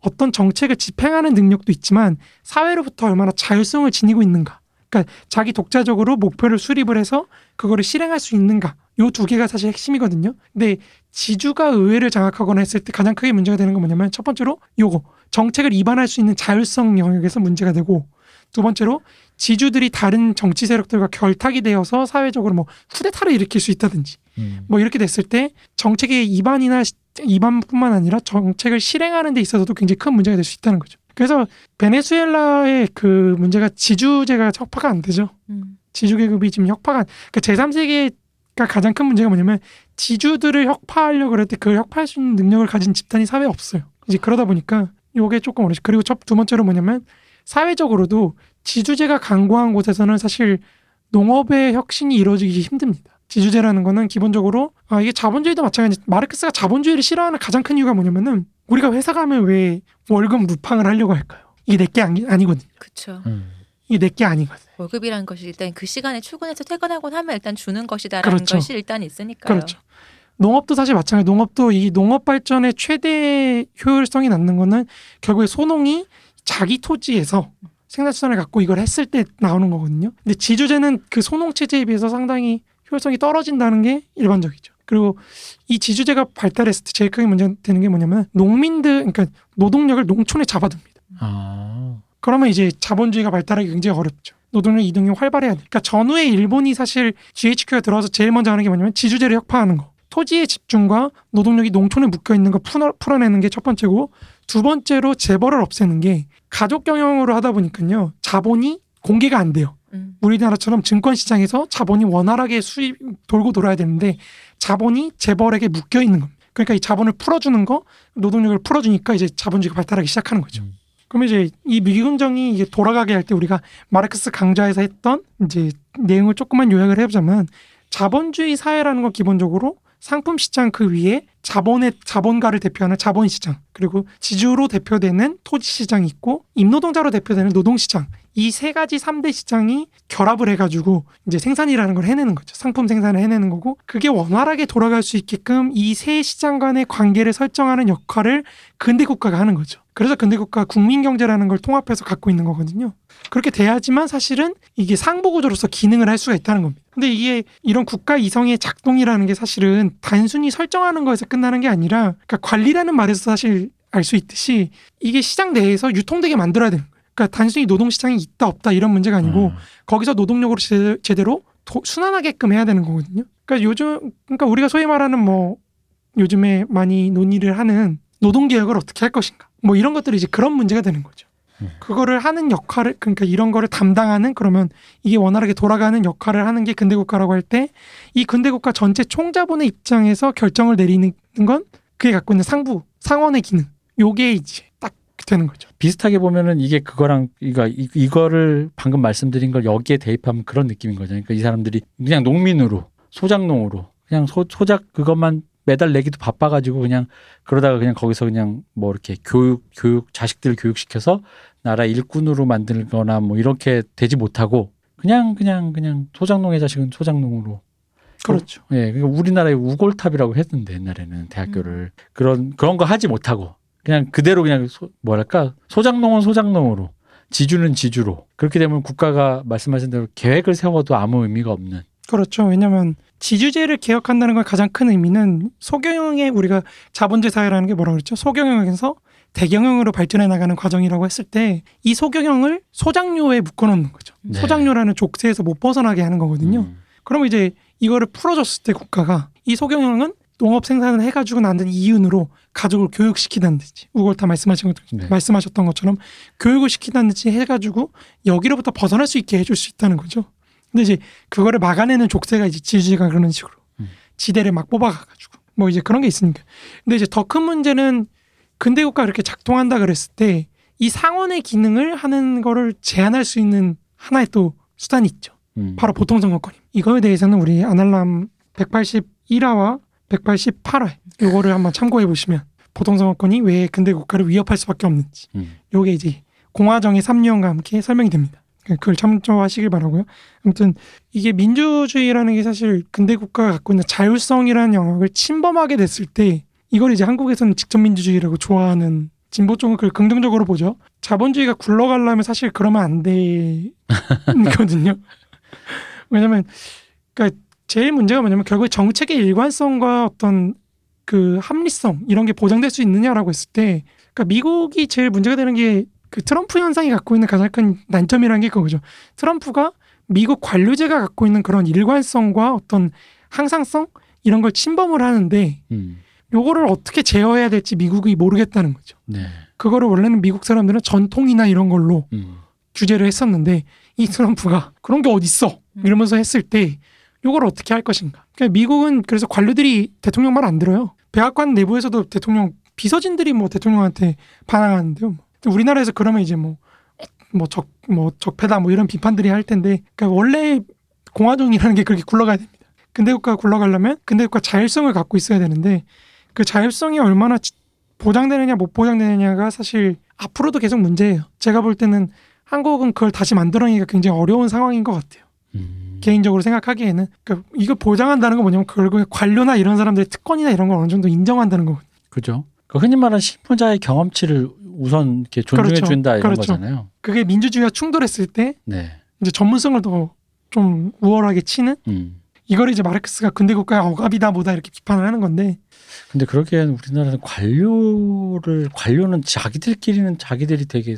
어떤 정책을 집행하는 능력도 있지만 사회로부터 얼마나 자율성을 지니고 있는가. 그러니까 자기 독자적으로 목표를 수립을 해서 그거를 실행할 수 있는가. 요 두 개가 사실 핵심이거든요. 근데 지주가 의회를 장악하거나 했을 때 가장 크게 문제가 되는 건 뭐냐면 첫 번째로 요거 정책을 위반할 수 있는 자율성 영역에서 문제가 되고 두 번째로 지주들이 다른 정치 세력들과 결탁이 되어서 사회적으로 뭐 쿠데타를 일으킬 수 있다든지 음. 뭐 이렇게 됐을 때 정책의 위반이나 시- 위반뿐만 아니라 정책을 실행하는 데 있어서도 굉장히 큰 문제가 될 수 있다는 거죠. 그래서 베네수엘라의 그 문제가 지주제가 혁파가 안 되죠. 음. 지주 계급이 지금 혁파가 그러니까 제3세계가 가장 큰 문제가 뭐냐면 지주들을 혁파하려고 그럴 때 그걸 혁파할 수 있는 능력을 가진 집단이 사회에 없어요. 이제 그러다 보니까 요게 조금 어렵죠. 그리고 첫 두 번째로 뭐냐면 사회적으로도 지주제가 강고한 곳에서는 사실 농업의 혁신이 이루어지기 힘듭니다. 지주제라는 거는 기본적으로 아 이게 자본주의도 마찬가지. 마르크스가 자본주의를 싫어하는 가장 큰 이유가 뭐냐면은 우리가 회사 가면 왜 월급 루팡을 하려고 할까요? 이게 내게 아니거든요. 그쵸. 음. 이게 내게 아니거든. 월급이라는 것이 일단 그 시간에 출근해서 퇴근하고 하면 일단 주는 것이다라는 그렇죠. 것이 일단 있으니까요. 그렇죠. 농업도 사실 마찬가지. 농업도 이 농업 발전의 최대 효율성이 낳는 거는 결국에 소농이 자기 토지에서 생산수단을 갖고 이걸 했을 때 나오는 거거든요. 근데 지주제는 그 소농 체제에 비해서 상당히 효율성이 떨어진다는 게 일반적이죠. 그리고 이 지주제가 발달했을 때 제일 크게 문제가 되는 게 뭐냐면 농민들 그러니까 노동력을 농촌에 잡아둡니다. 아. 그러면 이제 자본주의가 발달하기 굉장히 어렵죠. 노동력 이동이 활발해야 돼. 그러니까 전후에 일본이 사실 GHQ가 들어와서 제일 먼저 하는 게 뭐냐면 지주제를 혁파하는 거. 토지의 집중과 노동력이 농촌에 묶여 있는 거 풀어, 풀어내는 게 첫 번째고 두 번째로 재벌을 없애는 게 가족 경영으로 하다 보니까요 자본이 공개가 안 돼요. 음. 우리나라처럼 증권 시장에서 자본이 원활하게 수입 돌고 돌아야 되는데 자본이 재벌에게 묶여 있는 겁니다. 그러니까 이 자본을 풀어주는 거 노동력을 풀어주니까 이제 자본주의가 발달하기 시작하는 거죠. 음. 그럼 이제 이 미군정이 이게 돌아가게 할 때 우리가 마르크스 강좌에서 했던 이제 내용을 조금만 요약을 해보자면 자본주의 사회라는 건 기본적으로 상품 시장 그 위에 자본의 자본가를 대표하는 자본 시장 그리고 지주로 대표되는 토지 시장이 있고 임노동자로 대표되는 노동 시장 이 세 가지 삼대 시장이 결합을 해가지고 이제 생산이라는 걸 해내는 거죠. 상품 생산을 해내는 거고 그게 원활하게 돌아갈 수 있게끔 이 세 시장 간의 관계를 설정하는 역할을 근대 국가가 하는 거죠. 그래서 근대 국가 국민 경제라는 걸 통합해서 갖고 있는 거거든요. 그렇게 돼야지만 사실은 이게 상부 구조로서 기능을 할 수가 있다는 겁니다. 근데 이게 이런 국가 이성의 작동이라는 게 사실은 단순히 설정하는 거에서 끝나는 게 아니라 그러니까 관리라는 말에서 사실 알 수 있듯이 이게 시장 내에서 유통되게 만들어야 되는 거예요. 그러니까 단순히 노동 시장이 있다 없다 이런 문제가 아니고 음. 거기서 노동력으로 제, 제대로 도- 순환하게끔 해야 되는 거거든요. 그러니까 요즘 그러니까 우리가 소위 말하는 뭐 요즘에 많이 논의를 하는 노동 개혁을 어떻게 할 것인가 뭐 이런 것들이 이제 그런 문제가 되는 거죠. 음. 그거를 하는 역할을 그러니까 이런 거를 담당하는 그러면 이게 원활하게 돌아가는 역할을 하는 게 근대 국가라고 할 때 이 근대 국가 전체 총자본의 입장에서 결정을 내리는 건 그게 갖고 있는 상부 상원의 기능 요게 이제 딱 되는 거죠. 비슷하게 보면은 이게 그거랑 이거 이- 이거를 방금 말씀드린 걸 여기에 대입하면 그런 느낌인 거죠. 그러니까 이 사람들이 그냥 농민으로 소작농으로 그냥 소, 소작 그것만 매달 내기도 바빠가지고 그냥 그러다가 그냥 거기서 그냥 뭐 이렇게 교육 교육 자식들 교육시켜서 나라 일꾼으로 만들거나 뭐 이렇게 되지 못하고 그냥 그냥 그냥 소작농의 자식은 소작농으로 그렇죠. 예, 그러니까 우리나라의 우골탑이라고 했는데 옛날에는 대학교를 그런 그런 거 하지 못하고 그냥 그대로 그냥 소, 뭐랄까 소장농은 소장농으로 지주는 지주로 그렇게 되면 국가가 말씀하신 대로 계획을 세워도 아무 의미가 없는 그렇죠. 왜냐하면 지주제를 개혁한다는 걸 가장 큰 의미는 소경영의 우리가 자본주의 사회라는 게 뭐라 그랬죠? 소경영에서 대경영으로 발전해 나가는 과정이라고 했을 때 이 소경영을 소장료에 묶어놓는 거죠. 네. 소장료라는 족쇄에서 못 벗어나게 하는 거거든요. 음, 그러면 이제 이거를 풀어줬을 때 국가가 이 소경영은 농업 생산을 해가지고 만든 이윤으로 가족을 교육시키다든지 우골타 말씀하신 것 네. 말씀하셨던 것처럼 교육을 시키다든지 해가지고 여기로부터 벗어날 수 있게 해줄 수 있다는 거죠. 근데 이제 그거를 막아내는 족쇄가 이제 지주지가 그런 식으로 음. 지대를 막 뽑아가가지고 뭐 이제 그런 게 있으니까. 근데 이제 더 큰 문제는 근대 국가 이렇게 작동한다 그랬을 때 이 상원의 기능을 하는 거를 제한할 수 있는 하나의 또 수단이 있죠. 음. 바로 보통 선거권임. 이거에 대해서는 우리 아날람 181화와 188화 요거를 한번 참고해 보시면 보통선거권이 왜 근대 국가를 위협할 수밖에 없는지 음. 요게 이제 공화정의 3년과 함께 설명이 됩니다. 그걸 참조하시길 바라고요. 아무튼 이게 민주주의라는 게 사실 근대 국가가 갖고 있는 자율성이라는 영역을 침범하게 됐을 때 이걸 이제 한국에서는 직접 민주주의라고 좋아하는 진보 쪽은 그걸 긍정적으로 보죠. 자본주의가 굴러가려면 사실 그러면 안 되거든요. 왜냐면 그러니까 제일 문제가 뭐냐면 결국에 정책의 일관성과 어떤 그 합리성 이런 게 보장될 수 있느냐라고 했을 때 그러니까 미국이 제일 문제가 되는 게 그 트럼프 현상이 갖고 있는 가장 큰 난점이라는 게 그거죠. 트럼프가 미국 관료제가 갖고 있는 그런 일관성과 어떤 항상성 이런 걸 침범을 하는데 음. 요거를 어떻게 제어해야 될지 미국이 모르겠다는 거죠. 네. 그거를 원래는 미국 사람들은 전통이나 이런 걸로 음. 규제를 했었는데 이 트럼프가 그런 게 어딨어 이러면서 했을 때 요걸 어떻게 할 것인가. 그러니까 미국은 그래서 관료들이 대통령 말 안 들어요. 백악관 내부에서도 대통령 비서진들이 뭐 대통령한테 반항하는데요. 뭐. 우리나라에서 그러면 이제 뭐 뭐적뭐 적폐다 뭐 이런 비판들이 할 텐데 그러니까 원래 공화정이라는 게 그렇게 굴러가야 됩니다. 근대 국가가 굴러가려면 근대 국가 자율성을 갖고 있어야 되는데 그 자율성이 얼마나 지- 보장되느냐 못 보장되느냐가 사실 앞으로도 계속 문제예요. 제가 볼 때는 한국은 그걸 다시 만들어내기가 굉장히 어려운 상황인 것 같아요. 음. 개인적으로 생각하기에는 그러니까 이걸 보장한다는 건 뭐냐면 결국에 관료나 이런 사람들의 특권이나 이런 걸 어느 정도 인정한다는 거거든요. 그죠. 그 흔히 말하는 실무자의 경험치를 우선 이렇게 존중해 그렇죠. 준다 이런 그렇죠. 거잖아요. 그게 민주주의와 충돌했을 때 네. 이제 전문성을 더 좀 우월하게 치는 음. 이걸 이제 마르크스가 근대 국가의 억압이다 뭐다 이렇게 비판을 하는 건데 근데 그러기엔 우리나라는 관료를 관료는 자기들끼리는 자기들이 되게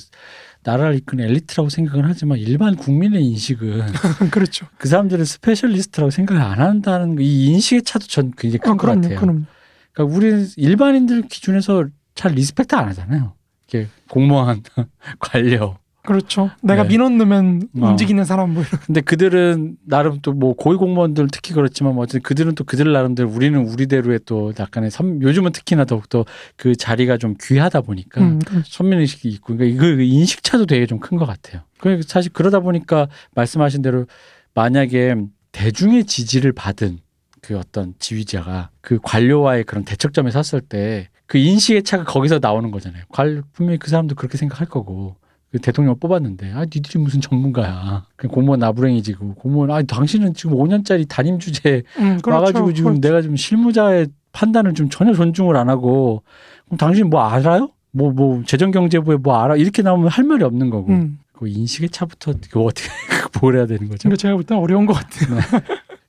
나라를 이끄는 엘리트라고 생각을 하지만 일반 국민의 인식은 그렇죠. 그 사람들은 specialist라고 생각을 안 한다는 거, 이 인식의 차도 전 굉장히 큰 어, 것 그럼요, 같아요. 그럼 그러니까 우리는 일반인들 기준에서 잘 respect 안 하잖아요. 이게 공무원, 관료. 그렇죠. 내가 네. 민원 넣으면 어. 움직이는 사람 뭐 이런. 근데 그들은 나름 또 뭐 고위 공무원들 특히 그렇지만 뭐 어쨌든 그들은 또 그들 나름대로 우리는 우리대로의 또 약간의 선, 요즘은 특히나 더욱더 그 자리가 좀 귀하다 보니까 음, 그렇죠. 선민 의식이 있고 그러니까 이거 그 인식차도 되게 좀 큰 것 같아요. 그러니까 사실 그러다 보니까 말씀하신 대로 만약에 대중의 지지를 받은 그 어떤 지휘자가 그 관료와의 그런 대척점에 섰을 때 그 인식의 차가 거기서 나오는 거잖아요. 관 분명히 그 사람도 그렇게 생각할 거고 그 대통령을 뽑았는데 아 니들이 무슨 전문가야. 공무원 나부랭이지고 공무원 아 당신은 지금 5년짜리 담임 주제 음, 그렇죠. 와가지고 지금 그렇죠. 내가 좀 실무자의 판단을 좀 전혀 존중을 안 하고 그럼 당신 뭐 알아요? 뭐뭐 재정경제부에 뭐 알아? 이렇게 나오면 할 말이 없는 거고 음. 그 인식의 차부터 그거 어떻게 뭘 해야 되는 거죠? 근데 제가 볼때 어려운 것 같아요.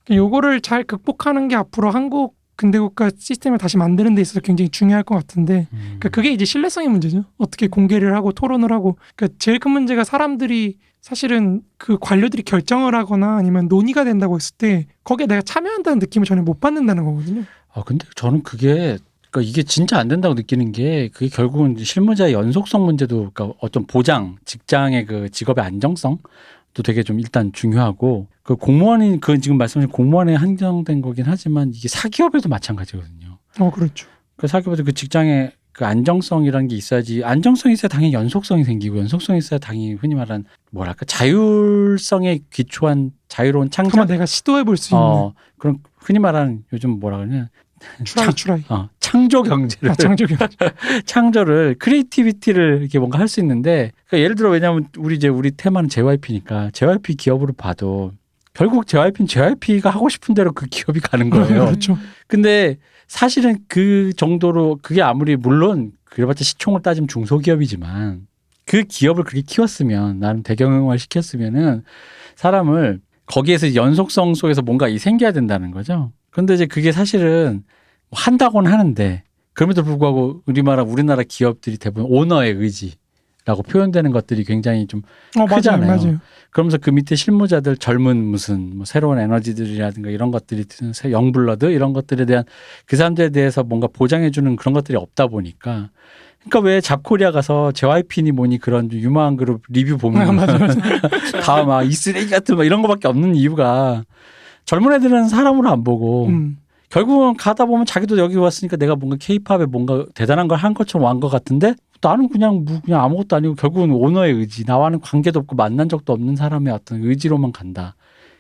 네. 요거를 잘 극복하는 게 앞으로 한국 근대 국가 시스템을 다시 만드는 데 있어서 굉장히 중요할 것 같은데 음. 그러니까 그게 이제 신뢰성의 문제죠. 어떻게 공개를 하고 토론을 하고 그러니까 제일 큰 문제가 사람들이 사실은 그 관료들이 결정을 하거나 아니면 논의가 된다고 했을 때 거기에 내가 참여한다는 느낌을 전혀 못 받는다는 거거든요. 아 근데 저는 그게 그러니까 이게 진짜 안 된다고 느끼는 게 그게 결국은 실무자의 연속성 문제도 그러니까 어떤 보장 직장의 그 직업의 안정성 도 되게 좀 일단 중요하고 그 공무원이 그 지금 말씀하신 공무원에 한정된 거긴 하지만 이게 사기업에도 마찬가지거든요. 어 그렇죠. 그 사기업에도 그 직장의 그 안정성이라는 게 있어야지 안정성이 있어야 당연히 연속성이 생기고 연속성이 있어야 당연히 흔히 말하는 뭐랄까 자율성에 기초한 자유로운 창작 한번 내가 시도해 볼수 있는 어 그런 흔히 말하는 요즘 뭐라 그러냐 try try. 어, 창조 경제를 아, 창조경. 창조를 creativity를 이렇게 뭔가 할 수 있는데 그러니까 예를 들어 왜냐하면 우리 이제 우리 테마는 JYP니까 JYP 기업으로 봐도 결국 JYP는 JYP가 하고 싶은 대로 그 기업이 가는 거예요. 그렇죠. 근데 사실은 그 정도로 그게 아무리 물론 그래봤자 시총을 따지면 중소기업이지만 그 기업을 그렇게 키웠으면 나름 대경영화 시켰으면은 사람을 거기에서 연속성 속에서 뭔가 이 생겨야 된다는 거죠. 그런데 이제 그게 사실은 뭐 한다고는 하는데 그럼에도 불구하고 우리나라 우리나라 기업들이 대부분 오너의 의지라고 표현되는 것들이 굉장히 좀 어, 맞아요, 크잖아요. 맞아요. 그러면서 그 밑에 실무자들 젊은 무슨 뭐 새로운 에너지들이라든가 이런 것들이 드는 새 영블러드 이런 것들에 대한 그 사람들에 대해서 뭔가 보장해 주는 그런 것들이 없다 보니까 그러니까 왜 잡코리아 가서 JYP니 뭐니 그런 좀 유망한 그룹 리뷰 아, 보면 맞아, 맞아. 다막 이 쓰레기 같은 막 이런 거밖에 없는 이유가 젊은 애들은 사람으로 안 보고 음. 결국은 가다 보면 자기도 여기 왔으니까 내가 뭔가 케이팝에 뭔가 대단한 걸 한 것처럼 왔것 같은데 나는 그냥 뭐 그냥 아무것도 아니고 결국은 오너의 의지 나와는 관계도 없고 만난 적도 없는 사람의 어떤 의지로만 간다.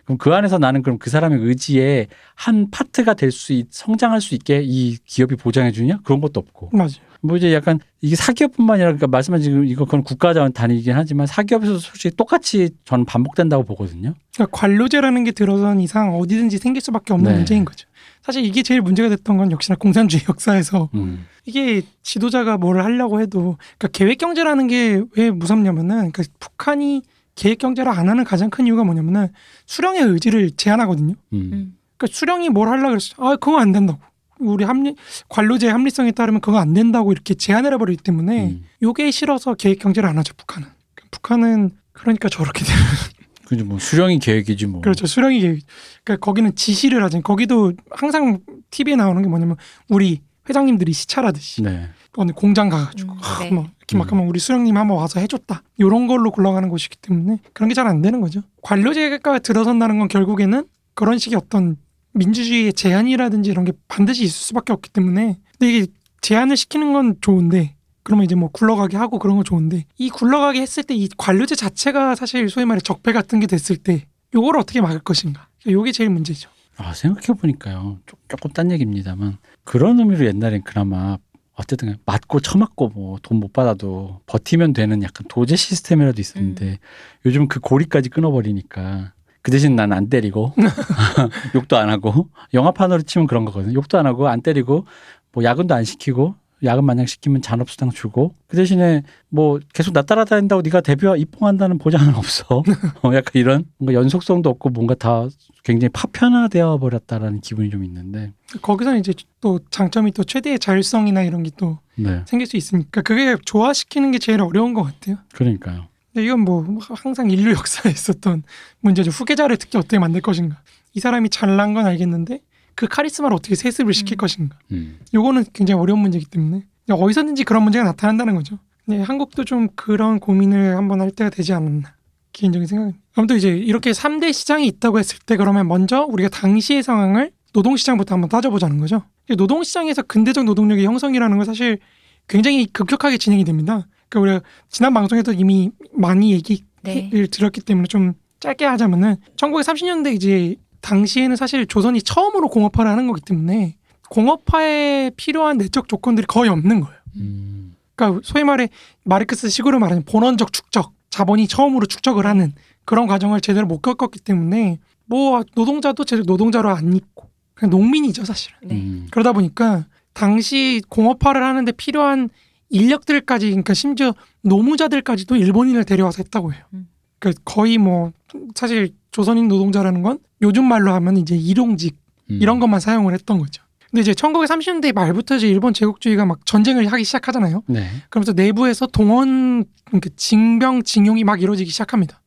그럼 그 안에서 나는 그럼 그 사람의 의지에 한 파트가 될수 있, 성장할 수 있게 이 기업이 보장해 주냐 그런 것도 없고 맞아요. 뭐 이제 약간 이게 사기업뿐만 아니라 그러니까 말씀하신 지금 이거 그건 국가 단위이긴 하지만 사기업에서도 솔직히 똑같이 저는 반복된다고 보거든요. 그러니까 관료제라는 게 들어선 이상 어디든지 생길 수밖에 없는 네. 문제인 거죠. 사실 이게 제일 문제가 됐던 건 역시나 공산주의 역사에서 음. 이게 지도자가 뭘 하려고 해도 그러니까 계획 경제라는 게 왜 무섭냐면은 그러니까 북한이 계획 경제를 안 하는 가장 큰 이유가 뭐냐면은 수령의 의지를 제한하거든요. 음. 음. 그러니까 수령이 뭘 하려고 그랬어. 아, 그거 안 된다고. 우리 합리 관료제 합리성에 따르면 그거 안 된다고 이렇게 제한을 해버리기 때문에 음. 요게 싫어서 계획 경제를 안 하죠 북한은. 북한은 그러니까 저렇게 돼요. 그죠 뭐 수령이 계획이지 뭐. 그렇죠. 수령이 계획. 그러니까 거기는 지시를 하지. 거기도 항상 TV에 나오는 게 뭐냐면 우리 회장님들이 시찰하듯이 네. 어느 공장 가가지고 음, 하, 네. 뭐 이렇게 막 음. 하면 우리 수령님 한번 와서 해줬다. 이런 걸로 굴러가는 곳이기 때문에 그런 게 잘 안 되는 거죠. 관료제가 들어선다는 건 결국에는 그런 식의 어떤 민주주의의 제한이라든지 이런 게 반드시 있을 수밖에 없기 때문에 근데 이게 제한을 시키는 건 좋은데 그러면 이제 뭐 굴러가게 하고 그런 건 좋은데 이 굴러가게 했을 때 이 관료제 자체가 사실 소위 말해 적폐 같은 게 됐을 때 요걸 어떻게 막을 것인가 요게 제일 문제죠. 아, 생각해 보니까요. 조금 딴 얘기입니다만 그런 의미로 옛날엔 그나마 어쨌든 맞고 처맞고 뭐 돈 못 받아도 버티면 되는 약간 도제 시스템이라도 있었는데 요즘 그 고리까지 끊어버리니까 그 대신 난 안 때리고 욕도 안 하고 영화판으로 치면 그런 거거든요. 욕도 안 하고 안 때리고 뭐 야근도 안 시키고 야근 마냥 시키면 잔업수당 주고 그 대신에 뭐 계속 나 따라다닌다고 네가 데뷔와 입봉한다는 보장은 없어. 어, 약간 이런 뭔가 연속성도 없고 뭔가 다 굉장히 파편화되어 버렸다라는 기분이 좀 있는데. 거기서 이제 또 장점이 또 최대의 자율성이나 이런 게또 네. 생길 수 있으니까 그게 조화시키는 게 제일 어려운 것 같아요. 그러니까요. 근데 이건 뭐 항상 인류 역사에 있었던 문제죠. 후계자를 특히 어떻게 만들 것인가. 이 사람이 잘난 건 알겠는데 그 카리스마를 어떻게 세습을 시킬 음. 것인가. 음. 요거는 굉장히 어려운 문제이기 때문에 어디서든지 그런 문제가 나타난다는 거죠. 네, 한국도 좀 그런 고민을 한번 할 때가 되지 않았나. 개인적인 생각입니다. 아무튼 이제 이렇게 3대 시장이 있다고 했을 때 그러면 먼저 우리가 당시의 상황을 노동시장부터 한번 따져보자는 거죠. 이 노동시장에서 근대적 노동력의 형성이라는 건 사실 굉장히 급격하게 진행이 됩니다. 그러니까 우리가 지난 방송에도 이미 많이 얘기를 네. 들었기 때문에 좀 짧게 하자면은 1930년대 이제 당시에는 사실 조선이 처음으로 공업화를 하는 거기 때문에 공업화에 필요한 내적 조건들이 거의 없는 거예요. 음. 그러니까 소위 말해 마르크스 식으로 말하는 본원적 축적, 자본이 처음으로 축적을 하는 그런 과정을 제대로 못 겪었기 때문에 뭐 노동자도 제대로 노동자로 안 있고 그냥 농민이죠 사실은. 네. 음. 그러다 보니까 당시 공업화를 하는데 필요한 인력들까지 그러니까 심지어 노무자들까지도 일본인을 데려와서 했다고 해요. 음. 그러니까 거의 뭐 사실 조선인 노동자라는 건 요즘 말로 하면 이제 일용직 음. 이런 것만 사용을 했던 거죠. 근데 이제 1930년대 말부터 이제 일본 제국주의가 막 전쟁을 하기 시작하잖아요. 네. 그러면서 내부에서 동원 그러니까 징병 징용이 막 이루어지기 시작합니다.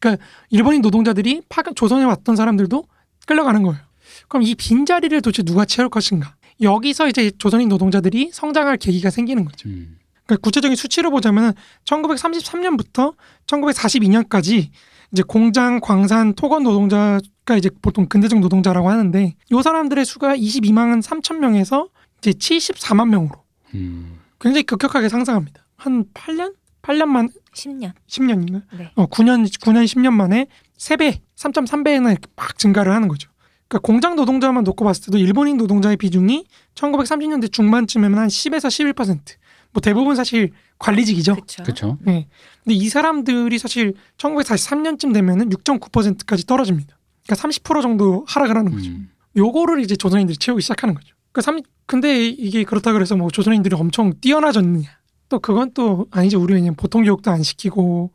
그러니까 일본인 노동자들이 파견 조선에 왔던 사람들도 끌려가는 거예요. 그럼 이 빈자리를 도대체 누가 채울 것인가? 여기서 이제 조선인 노동자들이 성장할 계기가 생기는 거죠. 음. 그러니까 구체적인 수치로 보자면 1933년부터 1942년까지 이제 공장, 광산, 토건 노동자가 이제 보통 근대적 노동자라고 하는데 이 사람들의 수가 22만 3천 명에서 이제 74만 명으로 음. 굉장히 급격하게 상승합니다. 한 8년? 8년 만 10년. 10년인가? 네. 어, 9년 9년 10년 만에 3배, 3.3배나 이렇게 막 증가를 하는 거죠. 그러니까 공장 노동자만 놓고 봤을 때도 일본인 노동자의 비중이 1930년대 중반쯤에는 한 10에서 11%. 뭐 대부분 사실 관리직이죠. 그렇죠. 네. 근데 이 사람들이 사실 1943년쯤 되면은 6.9%까지 떨어집니다. 그러니까 30% 정도 하락을 하는 거죠. 음. 요거를 이제 조선인들이 채우기 시작하는 거죠. 그 삼, 근데 이게 그렇다 그래서 뭐 조선인들이 엄청 뛰어나졌느냐? 또 그건 또 아니죠. 우리 왜냐면 보통 교육도 안 시키고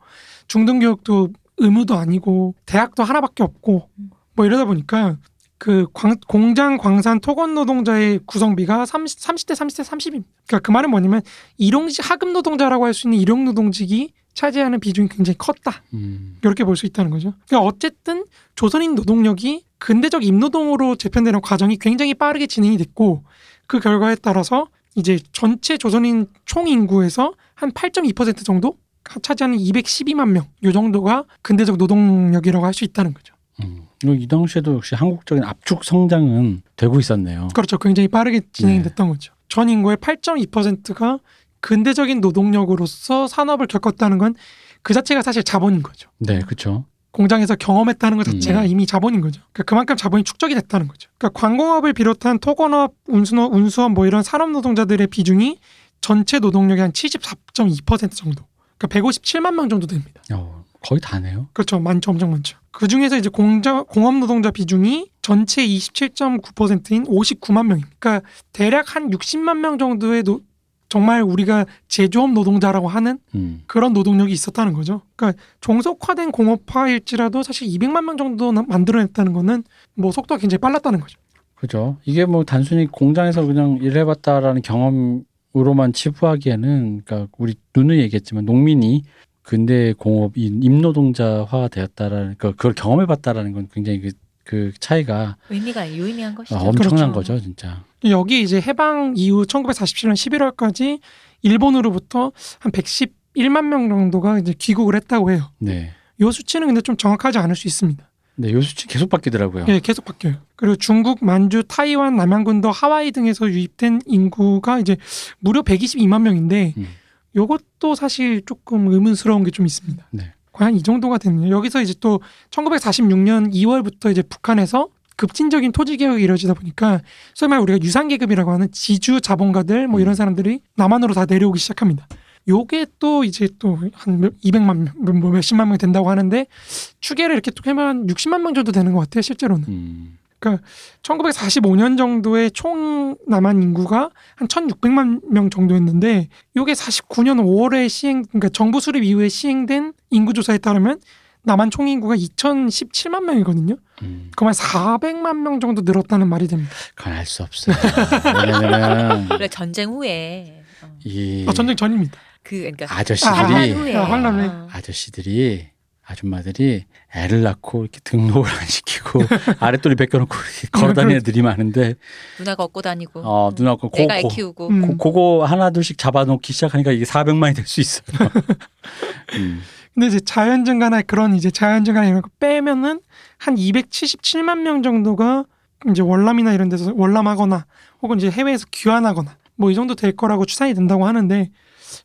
중등 교육도 의무도 아니고 대학도 하나밖에 없고 뭐 이러다 보니까 그 광- 공장 광산 토건 노동자의 구성비가 30, 30대 30대 30입니다. 그러니까 그 말은 뭐냐면 일용직 하급 노동자라고 할 수 있는 일용 노동직이 차지하는 비중이 굉장히 컸다. 음. 이렇게 볼 수 있다는 거죠. 그러니까 어쨌든 조선인 노동력이 근대적 임노동으로 재편되는 과정이 굉장히 빠르게 진행이 됐고 그 결과에 따라서 이제 전체 조선인 총 인구에서 한 8.2% 정도 차지하는 212만 명 요 정도가 근대적 노동력이라고 할 수 있다는 거죠. 음. 그리고 이 당시에도 역시 한국적인 압축 성장은 되고 있었네요. 그렇죠. 굉장히 빠르게 진행이 네. 됐던 거죠. 전 인구의 8.2%가 근대적인 노동력으로서 산업을 겪었다는 건 그 자체가 사실 자본인 거죠. 네, 그렇죠. 공장에서 경험했다는 것 자체가 음. 이미 자본인 거죠. 그러니까 그만큼 자본이 축적이 됐다는 거죠. 그러니까 관공업을 비롯한 토건업, 운수업, 운수업 뭐 이런 산업 노동자들의 비중이 전체 노동력의 한 74.2% 정도. 그러니까 157만 명 정도 됩니다. 어, 거의 다네요. 그렇죠. 많죠. 엄청 많죠. 그 중에서 이제 공자, 공업 노동자 비중이 전체 27.9%인 59만 명입니다. 그러니까 대략 한 60만 명 정도의 노- 정말 우리가 제조업 노동자라고 하는 음. 그런 노동력이 있었다는 거죠. 그러니까 종속화된 공업화일지라도 사실 200만 명 정도 나- 만들어냈다는 거는 뭐 속도가 굉장히 빨랐다는 거죠. 그죠. 이게 뭐 단순히 공장에서 그냥 일해봤다라는 경험으로만 치부하기에는, 그러니까 우리 누누이 얘기했지만 농민이 근대 공업 이 임노동자화 되었다라는, 그 그걸 경험해 봤다라는 건 굉장히 그, 그 차이가 의미가 유의미한 것이죠. 아, 엄청난 그렇죠. 거죠, 진짜. 여기 이제 해방 이후 1947년 11월까지 일본으로부터 한 111만 명 정도가 이제 귀국을 했다고 해요. 네. 이 수치는 근데 좀 정확하지 않을 수 있습니다. 네, 요 수치 계속 바뀌더라고요. 예, 계속 바뀌어요. 그리고 중국, 만주, 타이완, 남양군도 하와이 등에서 유입된 인구가 이제 무려 122만 명인데 음. 요것도 사실 조금 의문스러운 게 좀 있습니다. 네. 과연 이 정도가 됐냐? 여기서 이제 또 1946년 2월부터 이제 북한에서 급진적인 토지 개혁이 이루어지다 보니까 소위 말해 우리가 유산 계급이라고 하는 지주 자본가들 뭐 이런 음. 사람들이 남한으로 다 내려오기 시작합니다. 요게 또 이제 또 한 200만 명, 뭐 몇십만 명 된다고 하는데 추계를 이렇게 또 해면 60만 명 정도 되는 것 같아요, 실제로는. 음. 1945년 정도의 총 남한 인구가 한 1,600만 명 정도였는데 요게 49년 5월에 시행 그러니까 정부 수립 이후에 시행된 인구 조사에 따르면 남한 총 인구가 2,017만 명이거든요. 음. 그만 400만 명 정도 늘었다는 말이 됩니다. 그건 알 수 없어요. 왜냐면 그래 전쟁 후에 어, 이 아, 전쟁 전입니다. 그 그러니까 아저씨들이 아, 후에. 어. 아저씨들이 아줌마들이 애를 낳고 이렇게 등록을 안 시키고 아랫돌이 벗겨놓고 걸어다니는 애들이 많은데 누나가 얻고 다니고 어 누나 그 고, 내가 애 고, 키우고 음. 고, 그거 하나 둘씩 잡아놓기 시작하니까 이게 400만이 될 수 있어요. 음. 근데 이제 자연 증가나 그런 이제 자연 증가나 이런 거 빼면은 한 277만 명 정도가 이제 월남이나 이런 데서 월남하거나 혹은 이제 해외에서 귀환하거나 뭐 이 정도 될 거라고 추산이 된다고 하는데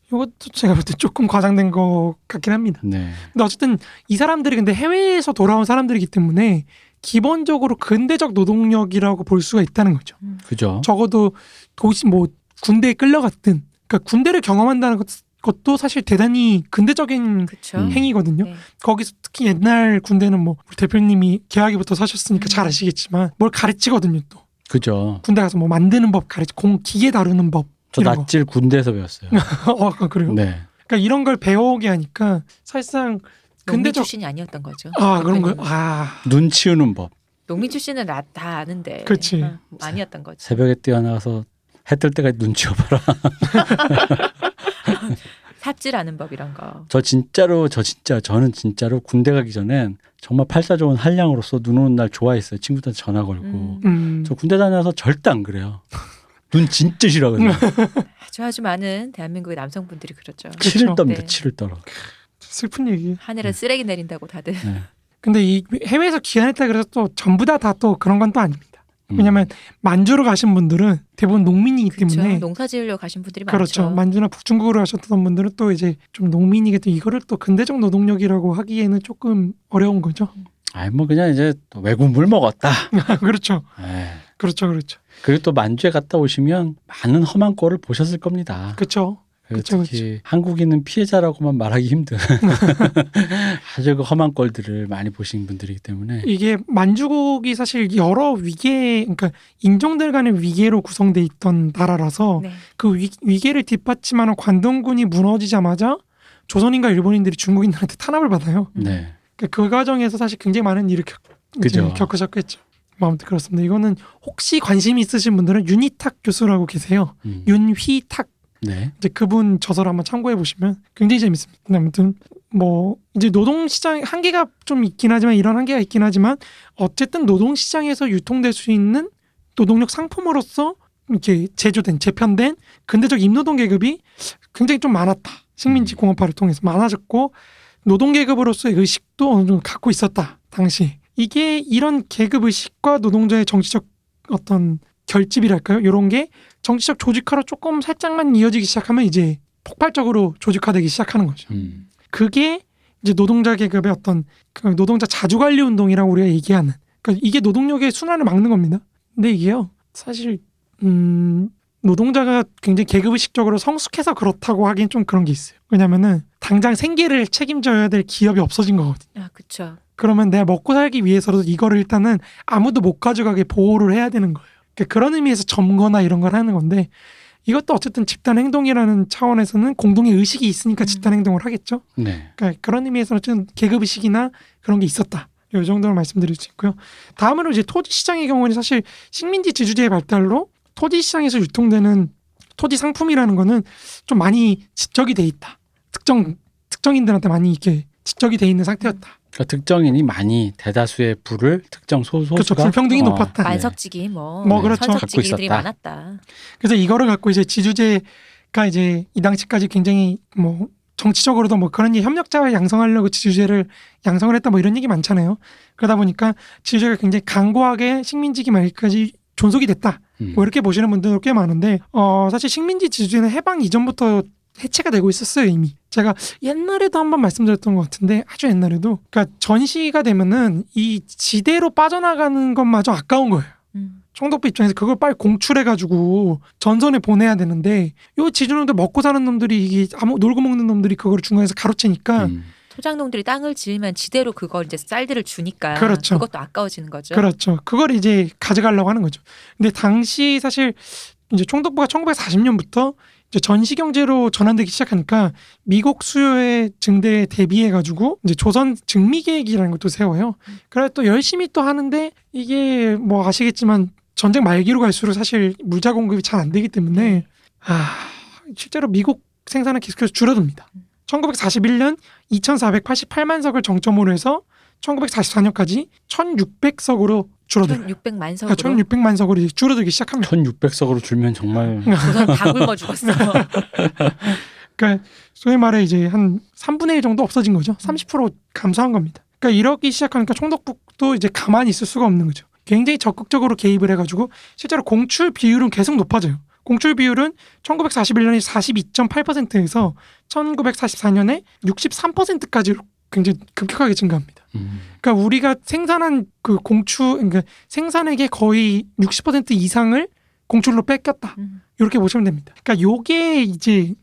이것도 제가 볼 때 조금 과장된 것 같긴 합니다. 네. 근데 어쨌든 이 사람들이 근데 해외에서 돌아온 사람들이기 때문에 기본적으로 근대적 노동력이라고 볼 수가 있다는 거죠. 그죠. 적어도 도시 뭐 군대에 끌려갔든 그러니까 군대를 경험한다는 것, 것도 사실 대단히 근대적인 그렇죠. 음. 행위거든요. 네. 거기서 특히 옛날 군대는 뭐 우리 대표님이 개화기부터 사셨으니까 음. 잘 아시겠지만 뭘 가르치거든요. 또 그죠. 군대 가서 뭐 만드는 법 가르치, 공 기계 다루는 법 저 이런 거. 낯질 군대에서 배웠어요. 어 그래요. 네. 그러니까 이런 걸 배워오게 하니까 사실상 농민 근대적 출신이 아니었던 거죠. 아 그런 거요. 대표님은. 아눈 치우는 법. 농민 출신은 나, 다 아는데. 그치. 어, 아니었던 거죠. 새벽에 뛰어나가서 해 뜰 때까지 눈 치워봐라. 삽질하는 법 이런 거. 저 진짜로 저 진짜 저는 진짜로 군대 가기 전엔 정말 팔자 좋은 한량으로서 눈 오는 날 좋아했어요. 친구들한테 전화 걸고. 음. 음. 저 군대 다녀서 절대 안 그래요. 눈 진짜 싫어하거든요. 아주 아주 많은 대한민국의 남성분들이 그렇죠. 치를 그쵸. 떱니다. 네. 치를 떨어. 슬픈 얘기. 하늘은 쓰레기 내린다고 다들. 네. 근데 이 해외에서 귀환했다 그래서 또 전부 다 다 또 그런 건 또 아닙니다. 음. 왜냐면 만주로 가신 분들은 대부분 농민이기 그렇죠. 때문에 농사 지으려 가신 분들이 그렇죠. 많죠. 만주나 북중국으로 하셨던 분들은 또 이제 좀 농민이기 때문에 이거를 또 근대적 노동력이라고 하기에는 조금 어려운 거죠. 아이 뭐 그냥 이제 또 외국 물 먹었다. 그렇죠. 에이. 그렇죠. 그렇죠. 그리고 또 만주에 갔다 오시면 많은 험한 꼴을 보셨을 겁니다. 그렇죠. 그쵸, 특히 한국인은 피해자라고만 말하기 힘든 아주 그 험한 꼴들을 많이 보신 분들이기 때문에 이게 만주국이 사실 여러 위계, 그러니까 인종들 간의 위계로 구성돼 있던 나라라서 네. 그 위, 위계를 뒷받침하는 관동군이 무너지자마자 조선인과 일본인들이 중국인들한테 탄압을 받아요. 네. 그, 그 과정에서 사실 굉장히 많은 일을 겪, 겪으셨겠죠. 뭐 아무튼 그렇습니다. 이거는 혹시 관심 있으신 분들은 윤희탁 교수라고 계세요. 음. 윤휘탁 네. 이제 그분 저서를 한번 참고해 보시면 굉장히 재밌습니다. 아무튼 뭐 이제 노동 시장 한계가 좀 있긴 하지만 이런 한계가 있긴 하지만 어쨌든 노동 시장에서 유통될 수 있는 노동력 상품으로서 이렇게 제조된 재편된 근대적 임노동 계급이 굉장히 좀 많았다. 식민지 음. 공업화를 통해서 많아졌고 노동 계급으로서의 의식도 어느 정도 갖고 있었다. 당시 이게 이런 계급 의식과 노동자의 정치적 어떤 결집이랄까요? 이런 게 정치적 조직화로 조금 살짝만 이어지기 시작하면 이제 폭발적으로 조직화되기 시작하는 거죠. 음. 그게 이제 노동자 계급의 어떤 그 노동자 자주관리 운동이라고 우리가 얘기하는 그러니까 이게 노동력의 순환을 막는 겁니다. 근데 이게요 사실 음 노동자가 굉장히 계급의식적으로 성숙해서 그렇다고 하긴 좀 그런 게 있어요. 왜냐면은 당장 생계를 책임져야 될 기업이 없어진 거거든요. 아, 그쵸. 그러면 내가 먹고 살기 위해서도 이거를 일단은 아무도 못 가져가게 보호를 해야 되는 거예요. 그러니까 그런 의미에서 점거나 이런 걸 하는 건데 이것도 어쨌든 집단 행동이라는 차원에서는 공동의 의식이 있으니까 음. 집단 행동을 하겠죠. 네. 그러니까 그런 의미에서는 어쨌든 계급 의식이나 그런 게 있었다. 이 정도로 말씀드릴 수 있고요. 다음으로 이제 토지 시장의 경우는 사실 식민지 지주제의 발달로 토지 시장에서 유통되는 토지 상품이라는 거는 좀 많이 지적이 돼 있다. 특정 특정인들한테 많이 이렇게 지적이 돼 있는 상태였다. 그러니까 특정인이 많이 대다수의 부를 특정 소 그렇죠. 소수가 불평등이 어, 높았다. 네. 만석지기 뭐, 뭐 그렇죠. 선석지기들이. 많았다. 그래서 이거를 갖고 이제 지주제가 이제 이 당시까지 굉장히 뭐 정치적으로도 뭐 그런 일 협력자를 양성하려고 지주제를 양성을 했다 뭐 이런 얘기 많잖아요. 그러다 보니까 지주제가 굉장히 강고하게 식민지기 말기까지 존속이 됐다. 음. 뭐 이렇게 보시는 분들도 꽤 많은데 어 사실 식민지 지주제는 해방 이전부터 해체가 되고 있었어요 이미. 제가 옛날에도 한번 말씀드렸던 것 같은데 아주 옛날에도 그러니까 전시가 되면은 이 지대로 빠져나가는 것마저 아까운 거예요. 음. 총독부 입장에서 그걸 빨리 공출해가지고 전선에 보내야 되는데 요 지주놈들 먹고 사는 놈들이 이게 아무 놀고 먹는 놈들이 그거를 중간에서 가로채니까 음. 토장농들이 땅을 지으면 지대로 그걸 이제 쌀들을 주니까 그렇죠. 그것도 아까워지는 거죠. 그렇죠. 그걸 이제 가져가려고 하는 거죠. 근데 당시 사실 이제 총독부가 1940년부터 이제 전시 경제로 전환되기 시작하니까 미국 수요의 증대에 대비해 가지고 이제 조선 증미 계획이라는 것도 세워요. 그래 또 열심히 또 하는데 이게 뭐 아시겠지만 전쟁 말기로 갈수록 사실 물자 공급이 잘 안 되기 때문에 아 실제로 미국 생산은 계속해서 줄어듭니다. 1941년 2,488만 석을 정점으로 해서 1944년까지 1,600석으로 줄어들어요. 1,600만 그러니까 석으로 1,600만 석으로 이제 줄어들기 시작합니다. 1600석으로 줄면 정말 조선 다 굶어 죽었어. 그러니까 소위 말해 이제 한 3분의 1 정도 없어진 거죠. 30% 감소한 겁니다. 그러니까 이러기 시작하니까 총독국도 이제 가만히 있을 수가 없는 거죠. 굉장히 적극적으로 개입을 해가지고 실제로 공출 비율은 계속 높아져요. 공출 비율은 1941년에 42.8%에서 1944년에 63%까지 굉장히 급격하게 증가합니다. 음. 그러니까 우리가 생산한 그 공출, 그러니까 생산액의 거의 60% 이상을 공출로 뺏겼다. 음. 이렇게 보시면 됩니다. 그러니까 요게 이제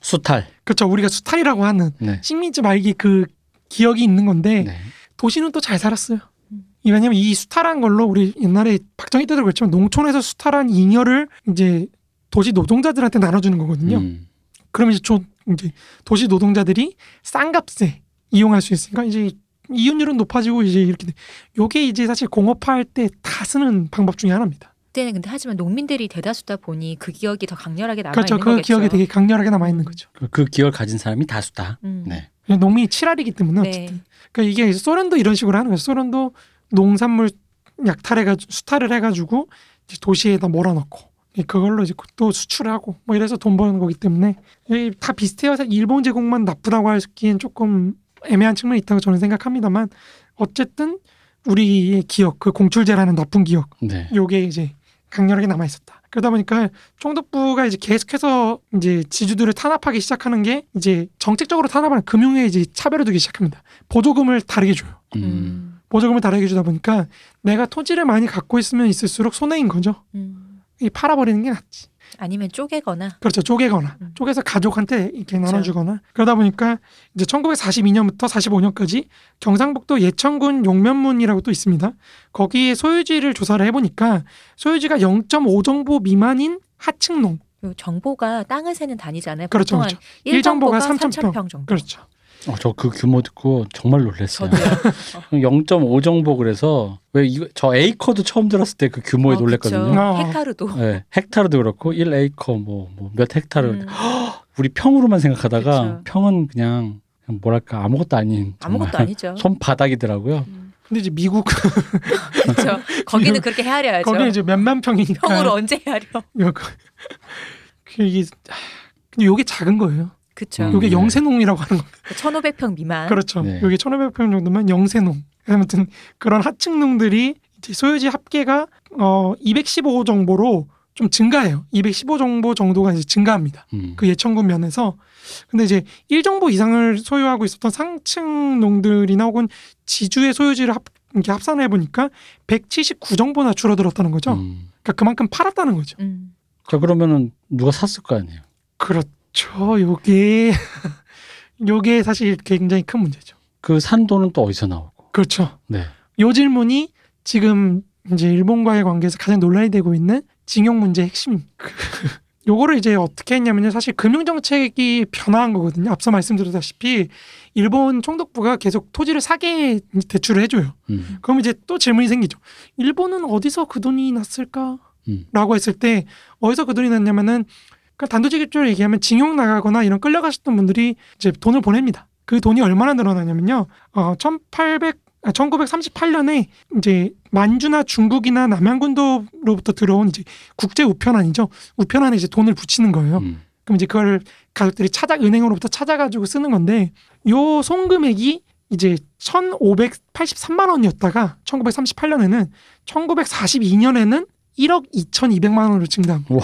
수탈. 그렇죠. 우리가 수탈이라고 하는 네. 식민지 말기 그 기억이 있는 건데 네. 도시는 또 잘 살았어요. 음. 이 왜냐면 이 수탈한 걸로 우리 옛날에 박정희 때도 그랬지만 농촌에서 수탈한 잉여를 이제 도시 노동자들한테 나눠주는 거거든요. 음. 그러면 이제, 조, 이제 도시 노동자들이 싼 값에 이용할 수 있으니까 이제 이윤율은 높아지고 이제 이렇게 돼. 요게 이제 사실 공업화할 때 다 쓰는 방법 중에 하나입니다. 그때는 근데 하지만 농민들이 대다수다 보니 그 기억이 더 강렬하게 남아 그렇죠. 있는 그 거겠죠. 기억이 되게 강렬하게 남아 있는 거죠. 그, 그 기억을 가진 사람이 다수다. 음. 네. 농민이 칠알이기 때문에 어쨌든. 네. 그러니까 이게 소련도 이런 식으로 하는 거예요. 소련도 농산물 약탈해가지고 수탈을 해가지고 이제 도시에다 몰아넣고 예, 그걸로 이제 또 수출하고 뭐 이래서 돈 버는 거기 때문에 이다 비슷해요. 일본 제국만 나쁘다고 하기엔 조금 애매한 측면이 있다고 저는 생각합니다만 어쨌든 우리의 기억, 그 공출제라는 나쁜 기억, 네. 요게 이제 강렬하게 남아 있었다. 그러다 보니까 총독부가 이제 계속해서 이제 지주들을 탄압하기 시작하는 게 이제 정책적으로 탄압하는 금융에 이제 차별을 두기 시작합니다. 보조금을 다르게 줘요. 음. 음. 보조금을 다르게 주다 보니까 내가 토지를 많이 갖고 있으면 있을수록 손해인 거죠. 음. 이 팔아버리는 게 낫지. 아니면 쪼개거나 그렇죠. 쪼개거나 음. 쪼개서 가족한테 이렇게 그렇죠. 나눠주거나 그러다 보니까 이제 1942년부터 45년까지 경상북도 예천군 용면문이라고 또 있습니다. 거기에 소유지를 조사를 해보니까 소유지가 0.5정보 미만인 하층농 요 정보가 땅을 세는 단위잖아요. 그렇죠, 보통 그렇죠. 한 일정보가 1정보가 3,000 3,000평 정도. 그렇죠. 어, 저 그 규모 듣고 정말 놀랐어요. 저도요. 0.5 정보 그래서 왜 이거 저 에이커도 처음 들었을 때 그 규모에 어, 놀랐거든요. 그쵸. 어. 헥타르도. 네, 헥타르도 그렇고 1 에이커 뭐 몇 헥타르 음, 우리 평으로만 생각하다가 그쵸. 평은 그냥, 그냥 뭐랄까 아무것도 아닌 정말 아무것도 아니죠. 손바닥이더라고요. 음, 근데 이제 미국 그렇죠. 거기는 그렇게 헤아려야죠. 거기 이제 몇만 평이니까 평으로 언제 헤아려? 그 이게 하, 근데 요게 작은 거예요. 그렇죠. 음. 네. 영세농이라고 하는 거예요. 1,500평 미만. 그렇죠. 네. 요게 1,500평 정도면 영세농. 아무튼 그런 하층농들이 이제 소유지 합계가 어 215 정보로 좀 증가해요. 215 정보 정도가 이제 증가합니다. 음. 그 예천군 면에서 근데 이제 1정보 이상을 소유하고 있었던 상층 농들이나 혹은 지주의 소유지를 합, 이렇게 합산해 보니까 179 정보나 줄어들었다는 거죠. 음. 그러니까 그만큼 팔았다는 거죠. 음. 자 그러면은 누가 샀을 거 아니에요. 그렇죠. 요게 요게 사실 굉장히 큰 문제죠. 그산 돈은 또 어디서 나오고? 그렇죠. 네. 요 질문이 지금 이제 일본과의 관계에서 가장 논란이 되고 있는 징용 문제의 핵심입니다. 그 요거를 이제 어떻게 했냐면요. 사실 금융 정책이 변화한 거거든요. 앞서 말씀드렸다시피 일본 총독부가 계속 토지를 사게 대출을 해줘요. 음. 그럼 이제 또 질문이 생기죠. 일본은 어디서 그 돈이 났을까? 음. 라고 했을 때 어디서 그 돈이 났냐면은 그 단도직입적으로 얘기하면 징용 나가거나 이런 끌려가셨던 분들이 이제 돈을 보냅니다. 그 돈이 얼마나 늘어나냐면요. 어, 1800 아, 1938년에 이제 만주나 중국이나 남양군도로부터 들어온 이제 국제 우편안이죠. 우편안에 이제 돈을 붙이는 거예요. 음. 그럼 이제 그걸 가족들이 찾아 은행으로부터 찾아가지고 쓰는 건데 요 송금액이 이제 1,583만 원이었다가 1938년에는 1942년에는 1억 2,200만 원으로 증가합니다.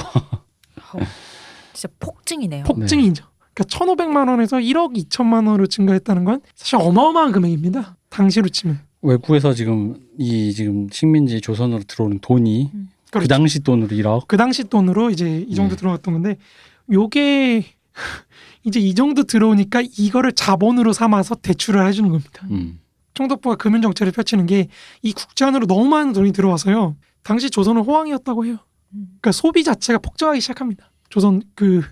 어, 진짜 폭증이네요. 폭증이죠. 그러니까 1,500만 원에서 1억 2천만 원으로 증가했다는 건 사실 어마어마한 금액입니다. 당시로 치면. 외국에서 지금 이 지금 식민지 조선으로 들어오는 돈이 그 그렇죠. 당시 돈으로 1억. 그 당시 돈으로 이제 이 정도 네. 들어갔던 건데 요게 이제 이 정도 들어오니까 이거를 자본으로 삼아서 대출을 해주는 겁니다. 음. 총독부가 금융 정책을 펼치는 게 이 국제 안으로 너무 많은 돈이 들어와서요. 당시 조선은 호황이었다고 해요. 음. 그러니까 소비 자체가 폭증하기 시작합니다. 조선 그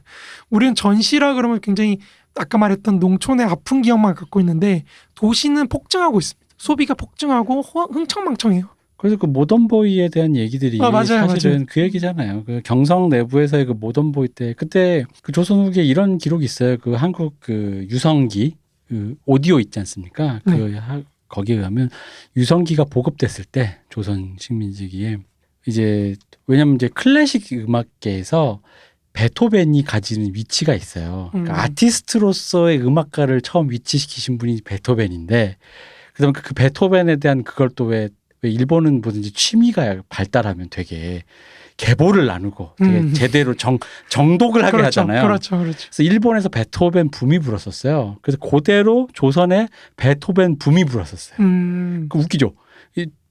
우리는 전시라 그러면 굉장히 아까 말했던 농촌의 아픈 기억만 갖고 있는데 도시는 폭증하고 있습니다. 소비가 폭증하고 호- 흥청망청해요. 그래서 그 모던보이에 대한 얘기들이 아, 맞아요, 사실은 맞아요. 그 얘기잖아요. 그 경성 내부에서의 그 모던보이 때 그때 그 조선 후기에 이런 기록이 있어요. 그 한국 그 유성기 그 오디오 있지 않습니까? 그 네. 하- 거기에 가면 유성기가 보급됐을 때 조선 식민지기에 이제 왜냐면 이제 클래식 음악계에서 베토벤이 가지는 위치가 있어요. 그러니까 음. 아티스트로서의 음악가를 처음 위치시키신 분이 베토벤인데 그다음에 그, 그 베토벤에 대한 그걸 또 왜 왜 일본은 뭐든지 취미가 발달하면 되게 계보를 나누고 되게 음. 제대로 정 정독을 하게 그렇죠, 하잖아요. 그렇죠, 그렇죠. 그래서 일본에서 베토벤 붐이 불었었어요. 그래서 그대로 조선에 베토벤 붐이 불었었어요. 음, 그 웃기죠.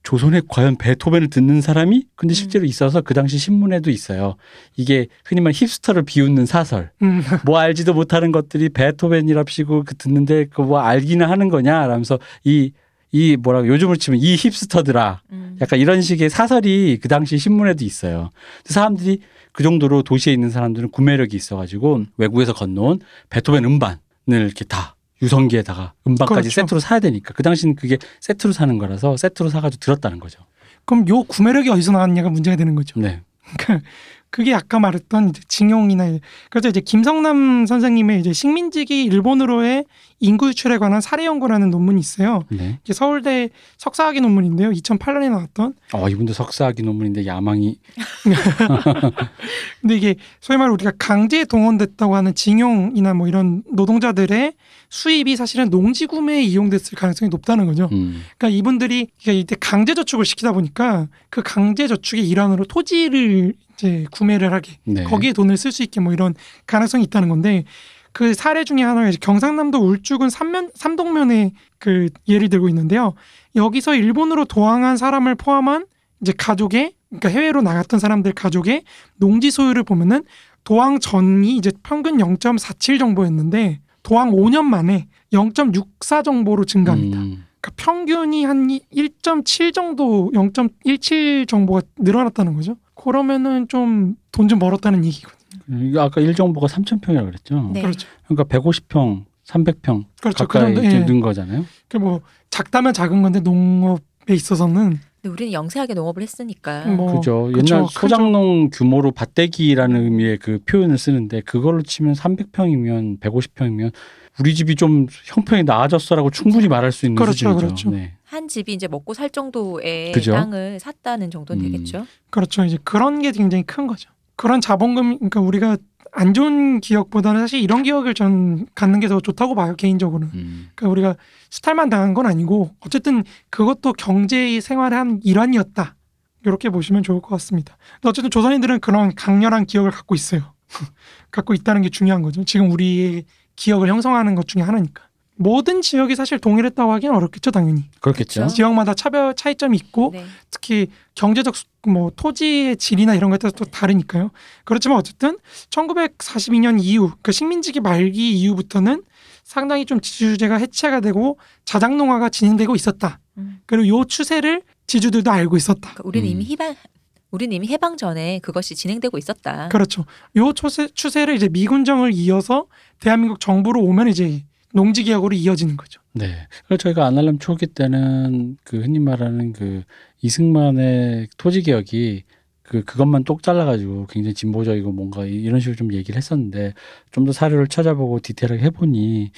이 조선에 과연 베토벤을 듣는 사람이 근데 실제로 있어서 그 당시 신문에도 있어요. 이게 흔히 말 힙스터를 비웃는 사설. 음, 뭐 알지도 못하는 것들이 베토벤이랍시고 그 듣는데 그 뭐 알기는 하는 거냐? 라면서 이 이 뭐라고 요즘을 치면 이 힙스터들아 음. 약간 이런 식의 사설이 그 당시 신문에도 있어요. 사람들이 그 정도로 도시에 있는 사람들은 구매력이 있어가지고 외국에서 건너온 베토벤 음반을 이렇게 다 유성기에다가 음반까지 그렇죠. 세트로 사야 되니까 그 당시는 그게 세트로 사는 거라서 세트로 사가지고 들었다는 거죠. 그럼 요 구매력이 어디서 나왔냐가 문제가 되는 거죠. 네. 그 게 아까 말했던 이제 징용이나 이- 그래서 이제 김성남 선생님의 이제 식민지기 일본으로의 인구 유출에 관한 사례 연구라는 논문이 있어요. 네. 이게 서울대 석사학위 논문인데요. 2008년에 나왔던. 어, 이분도 석사학위 논문인데 야망이 근데 이게 소위 말해 우리가 강제 동원됐다고 하는 징용이나 뭐 이런 노동자들의 수입이 사실은 농지 구매에 이용됐을 가능성이 높다는 거죠. 음. 그러니까 이분들이 이때 강제 저축을 시키다 보니까 그 강제 저축의 일환으로 토지를 이제 구매를 하게 네. 거기에 돈을 쓸 수 있게 뭐 이런 가능성이 있다는 건데 그 사례 중에 하나가 이제 경상남도 울주군 삼면 삼동면의 그 예를 들고 있는데요. 여기서 일본으로 도항한 사람을 포함한 이제 가족의 그러니까 해외로 나갔던 사람들 가족의 농지 소유를 보면은 도항 전이 이제 평균 0.47 정도였는데 도항 5년 만에 0.64 정도로 증가합니다. 음. 그러니까 평균이 한 1.7 정도, 0.17 정도가 늘어났다는 거죠. 그러면은 좀돈좀 벌었다는 얘기거든요. 이거 아까 일정보가 3천 평이라고 그랬죠. 네. 그렇죠. 그러니까 150평, 300평 그렇죠. 그 가까이 정도. 이제 예. 는 거잖아요. 그뭐 작다면 작은 건데 농업에 있어서는 근데 우리는 영세하게 농업을 했으니까. 뭐 그죠. 그쵸, 옛날 크죠. 소작농 규모로 밭대기라는 의미의 그 표현을 쓰는데 그걸로 치면 300평이면 150평이면 우리 집이 좀 형평이 나아졌어라고 충분히 말할 수 있는 그렇죠, 수준이죠. 그렇죠. 네. 한 집이 이제 먹고 살 정도의 그죠? 땅을 샀다는 정도는 음. 되겠죠. 그렇죠. 이제 그런 게 굉장히 큰 거죠. 그런 자본금, 그러니까 우리가 안 좋은 기억보다는 사실 이런 기억을 전 갖는 게 더 좋다고 봐요 개인적으로는. 음. 그러니까 우리가 수탈만 당한 건 아니고 어쨌든 그것도 경제 생활의 한 일환이었다. 이렇게 보시면 좋을 것 같습니다. 근데 어쨌든 조선인들은 그런 강렬한 기억을 갖고 있어요. 갖고 있다는 게 중요한 거죠. 지금 우리의 기억을 형성하는 것 중에 하나니까. 모든 지역이 사실 동일했다고 하기는 어렵겠죠, 당연히. 그렇겠죠. 그렇죠. 지역마다 차별 차이점이 있고 네. 특히 경제적 수- 뭐 토지의 질이나 이런 것에 따라서 또 다르니까요. 그렇지만 어쨌든 1942년 이후 그 식민지기 말기 이후부터는 상당히 좀 지주제가 해체가 되고 자작농화가 진행되고 있었다. 음. 그리고 요 추세를 지주들도 알고 있었다. 그러니까 우리는 음. 이미 해방 우리는 이미 해방 전에 그것이 진행되고 있었다. 그렇죠. 요 추세, 추세를 이제 미군정을 이어서 대한민국 정부로 오면 이제 농지개혁으로 이어지는 거죠. 네. 그래서 저희가 아날람 초기 때는 그 흔히 말하는 그 이승만의 토지 개혁이 그 그것만 똑 잘라가지고 굉장히 진보적이고 뭔가 이- 이런 식으로 좀 얘기를 했었는데 좀 더 사료를 찾아보고 디테일하게 해보니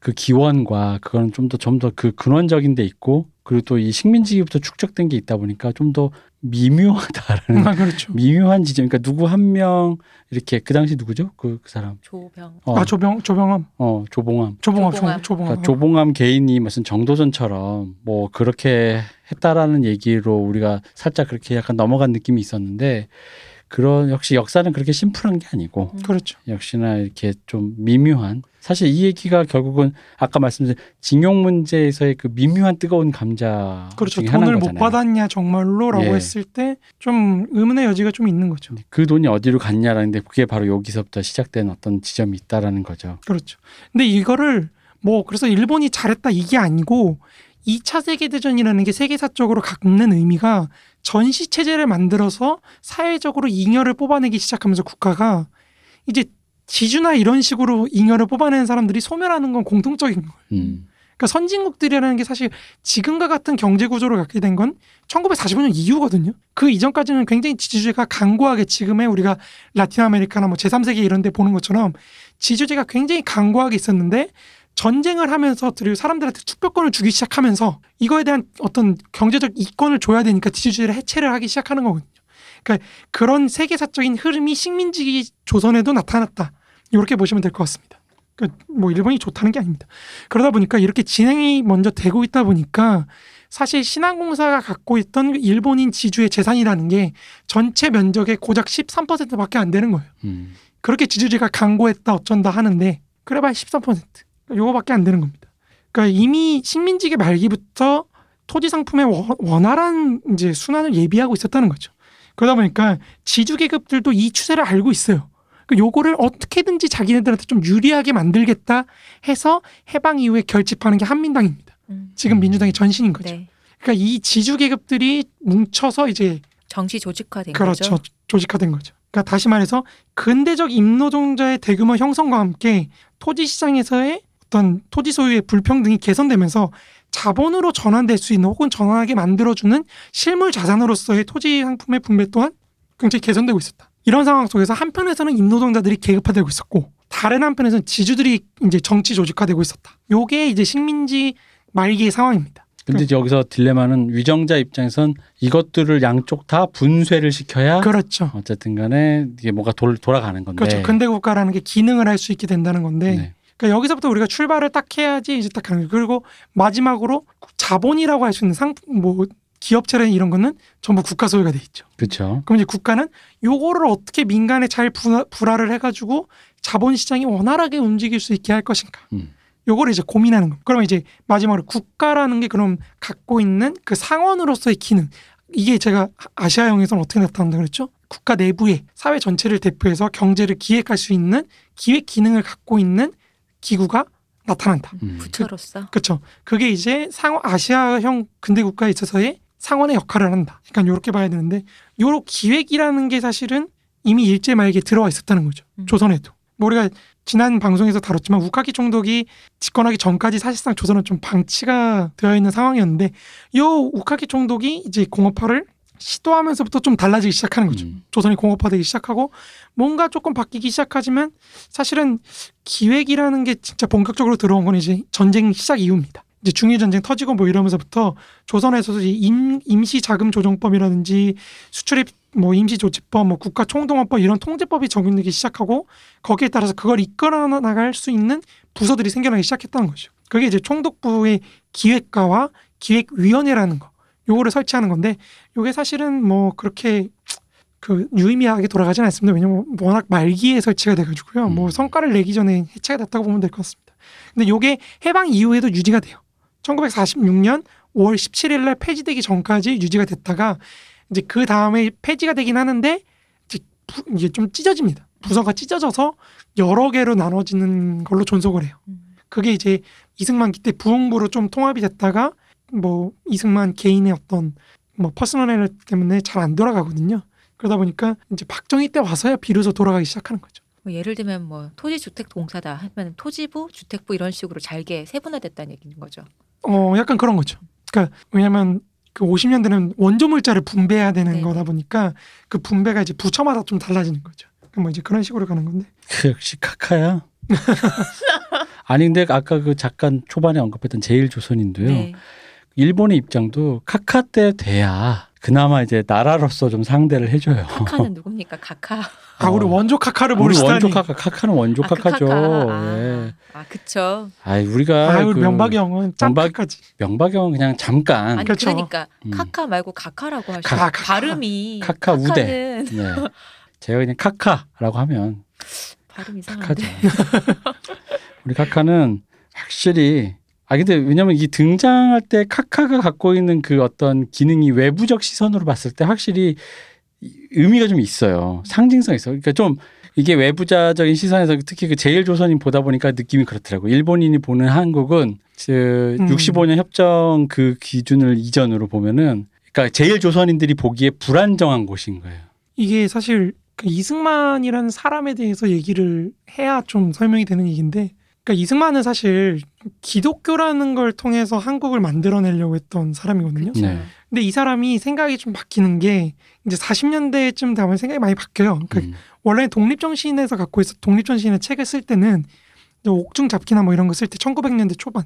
그 기원과 그거는 좀 더 좀 더 그 근원적인 데 있고 그리고 또 이 식민지기부터 축적된 게 있다 보니까 좀 더 미묘하다라는 아 그렇죠. 미묘한 지점. 그러니까 누구 한 명 이렇게 그 당시 누구죠? 그, 그 사람. 조병. 어, 아 조병 조병암 어 조봉암. 조봉암 조봉암. 조-. 그러니까 조봉암 개인이 무슨 정도전처럼 뭐 그렇게 했다라는 얘기로 우리가 살짝 그렇게 약간 넘어간 느낌이 있었는데 그런 역시 역사는 그렇게 심플한 게 아니고 그렇죠. 역시나 이렇게 좀 미묘한 사실 이 얘기가 결국은 아까 말씀드린 징용 문제에서의 그 미묘한 뜨거운 감자 그렇죠. 중에 돈을 못. 받았냐 정말로라고 예. 했을 때 좀 의문의 여지가 좀 있는 거죠. 그 돈이 어디로 갔냐라는데 그게 바로 여기서부터 시작된 어떤 지점이 있다라는 거죠. 그렇죠. 근데 이거를 뭐 그래서 일본이 잘했다 이게 아니고 2차 세계 대전이라는 게 세계사적으로 갖는 의미가 전시 체제를 만들어서 사회적으로 잉여를 뽑아내기 시작하면서 국가가 이제 지주나 이런 식으로 잉여를 뽑아내는 사람들이 소멸하는 건 공통적인 거예요. 음. 그러니까 선진국들이라는 게 사실 지금과 같은 경제 구조를 갖게 된 건 1945년 이후거든요. 그 이전까지는 굉장히 지주제가 강고하게 지금의 우리가 라틴 아메리카나 뭐 제3세계 이런 데 보는 것처럼 지주제가 굉장히 강고하게 있었는데 전쟁을 하면서 그리고 사람들한테 투표권을 주기 시작하면서 이거에 대한 어떤 경제적 이권을 줘야 되니까 지주제를 해체를 하기 시작하는 거거든요. 그러니까 그런 세계사적인 흐름이 식민지 조선에도 나타났다. 이렇게 보시면 될 것 같습니다. 그러니까 뭐 일본이 좋다는 게 아닙니다. 그러다 보니까 이렇게 진행이 먼저 되고 있다 보니까 사실 신한공사가 갖고 있던 일본인 지주의 재산이라는 게 전체 면적의 고작 13%밖에 안 되는 거예요. 음. 그렇게 지주제가 강고했다 어쩐다 하는데 그래봐야 13%. 요거밖에 안 되는 겁니다. 그러니까 이미 식민지기 말기부터 토지 상품의 원- 원활한 이제 순환을 예비하고 있었다는 거죠. 그러다 보니까 지주 계급들도 이 추세를 알고 있어요. 그 요거를 어떻게든지 자기네들한테 좀 유리하게 만들겠다 해서 해방 이후에 결집하는 게 한민당입니다. 음. 지금 민주당의 전신인 거죠. 네. 그러니까 이 지주 계급들이 뭉쳐서 이제 정치 조직화된 그렇죠. 거죠. 조직화된 거죠. 그러니까 다시 말해서 근대적 임노동자의 대규모 형성과 함께 토지 시장에서의 어떤 토지 소유의 불평등이 개선되면서 자본으로 전환될 수 있는 혹은 전환하게 만들어주는 실물 자산으로서의 토지 상품의 분배 또한 굉장히 개선되고 있었다. 이런 상황 속에서 한편에서는 임노동자들이 계급화되고 있었고 다른 한편에서는 지주들이 이제 정치 조직화되고 있었다. 요게 이제 식민지 말기의 상황입니다. 근데 이제 여기서 딜레마는 위정자 입장에선 이것들을 양쪽 다 분쇄를 시켜야 그렇죠. 어쨌든 간에 이게 뭐가 돌, 돌아가는 건데. 그렇죠. 근대 국가라는 게 기능을 할 수 있게 된다는 건데 네. 그러니까 여기서부터 우리가 출발을 딱 해야지 이제 딱 거예요. 그리고 마지막으로 자본이라고 할 수 있는 상품 뭐 기업체라는 이런 거는 전부 국가 소유가 돼 있죠. 그렇죠. 그럼 이제 국가는 요거를 어떻게 민간에 잘 분화, 불화를 해가지고 자본 시장이 원활하게 움직일 수 있게 할 것인가. 음. 요거를 이제 고민하는 겁니다. 그러면 이제 마지막으로 국가라는 게 그럼 갖고 있는 그 상원으로서의 기능 이게 제가 아시아형에서는 어떻게 나타난다 그랬죠? 국가 내부에 사회 전체를 대표해서 경제를 기획할 수 있는 기획 기능을 갖고 있는 기구가 나타난다. 음. 부처로서 그렇죠. 그게 이제 상 아시아형 근대 국가에 있어서의 상원의 역할을 한다. 그러니까 이렇게 봐야 되는데 요 기획이라는 게 사실은 이미 일제 말기에 들어와 있었다는 거죠. 음. 조선에도. 뭐 우리가 지난 방송에서 다뤘지만 우카기 총독이 집권하기 전까지 사실상 조선은 좀 방치가 되어 있는 상황이었는데 요 우카기 총독이 이제 공업화를 시도하면서부터 좀 달라지기 시작하는 거죠. 음. 조선이 공업화되기 시작하고 뭔가 조금 바뀌기 시작하지만 사실은 기획이라는 게 진짜 본격적으로 들어온 건 이제 전쟁 시작 이후입니다. 이제 중일 전쟁 터지고 뭐 이러면서부터 조선에서도 이 임, 임시 자금 조정법이라든지 수출입 뭐 임시 조치법, 뭐 국가 총동원법 이런 통제법이 적용되기 시작하고 거기에 따라서 그걸 이끌어 나갈 수 있는 부서들이 생겨나기 시작했다는 거죠. 그게 이제 총독부의 기획과와 기획위원회라는 거 요거를 설치하는 건데 요게 사실은 뭐 그렇게 그 유의미하게 돌아가진 않습니다. 왜냐면 워낙 말기에 설치가 돼가지고요. 뭐 음. 성과를 내기 전에 해체가 됐다고 보면 될 것 같습니다. 근데 요게 해방 이후에도 유지가 돼요. 1946년 5월 17일 날 폐지되기 전까지 유지가 됐다가 이제 그 다음에 폐지가 되긴 하는데 이제 부- 이게 좀 찢어집니다. 부서가 찢어져서 여러 개로 나눠지는 걸로 존속을 해요. 음. 그게 이제 이승만 그때 부흥부로 좀 통합이 됐다가 뭐 이승만 개인의 어떤 뭐 personal 때문에 잘 안 돌아가거든요. 그러다 보니까 이제 박정희 때 와서야 비로소 돌아가기 시작하는 거죠. 뭐 예를 들면 뭐 토지 주택 공사다 하면 토지부, 주택부 이런 식으로 잘게 세분화됐다는 얘기인 거죠. 어, 약간 그런 거죠. 그러니까 왜냐하면 그 50년대는 원조 물자를 분배해야 되는 네네. 거다 보니까 그 분배가 이제 부처마다 좀 달라지는 거죠. 그뭐 이제 그런 식으로 가는 건데. 그 역시 카카야. 아니 근데 아까 그 잠깐 초반에 언급했던 재일 조선인도요. 네. 일본의 입장도 카카 때 돼야 그나마 이제 나라로서 좀 상대를 해줘요. 카카는 누굽니까? 카카. 아, 우리 어. 원조 카카를 모르시다니. 원조 카카, 카카는 원조 아, 그 카카죠. 카카. 예. 아, 아, 그쵸. 아이 우리가 아유, 그 명박이 형은 명박- 짱카까지. 명박형은 그냥 잠깐. 아니 그렇죠. 그러니까 음. 카카 말고 카카라고 하시죠. 카- 카카. 발음이 카카 우대. 카카는 네. 제가 그냥 카카라고 하면 발음 이상한데. 카카죠. 우리 카카는 확실히 아 근데 왜냐면 이 등장할 때 카카가 갖고 있는 그 어떤 기능이 외부적 시선으로 봤을 때 확실히 이- 의미가 좀 있어요. 상징성 있어. 그러니까 좀 이게 외부자적인 시선에서 특히 그 제일 조선인 보다 보니까 느낌이 그렇더라고. 일본인이 보는 한국은 그 음. 65년 협정 그 기준을 이전으로 보면은 그러니까 제일 조선인들이 보기에 불안정한 곳인 거예요. 이게 사실 그 이승만이라는 사람에 대해서 얘기를 해야 좀 설명이 되는 얘기인데 그러니까 이승만은 사실 기독교라는 걸 통해서 한국을 만들어내려고 했던 사람이거든요. 네. 근데 이 사람이 생각이 좀 바뀌는 게 이제 40년대쯤 되면 생각이 많이 바뀌어요. 그러니까 음. 원래 독립정신에서 갖고 있어 독립정신의 책을 쓸 때는 옥중 잡기나 뭐 이런 거 쓸 때 1900년대 초반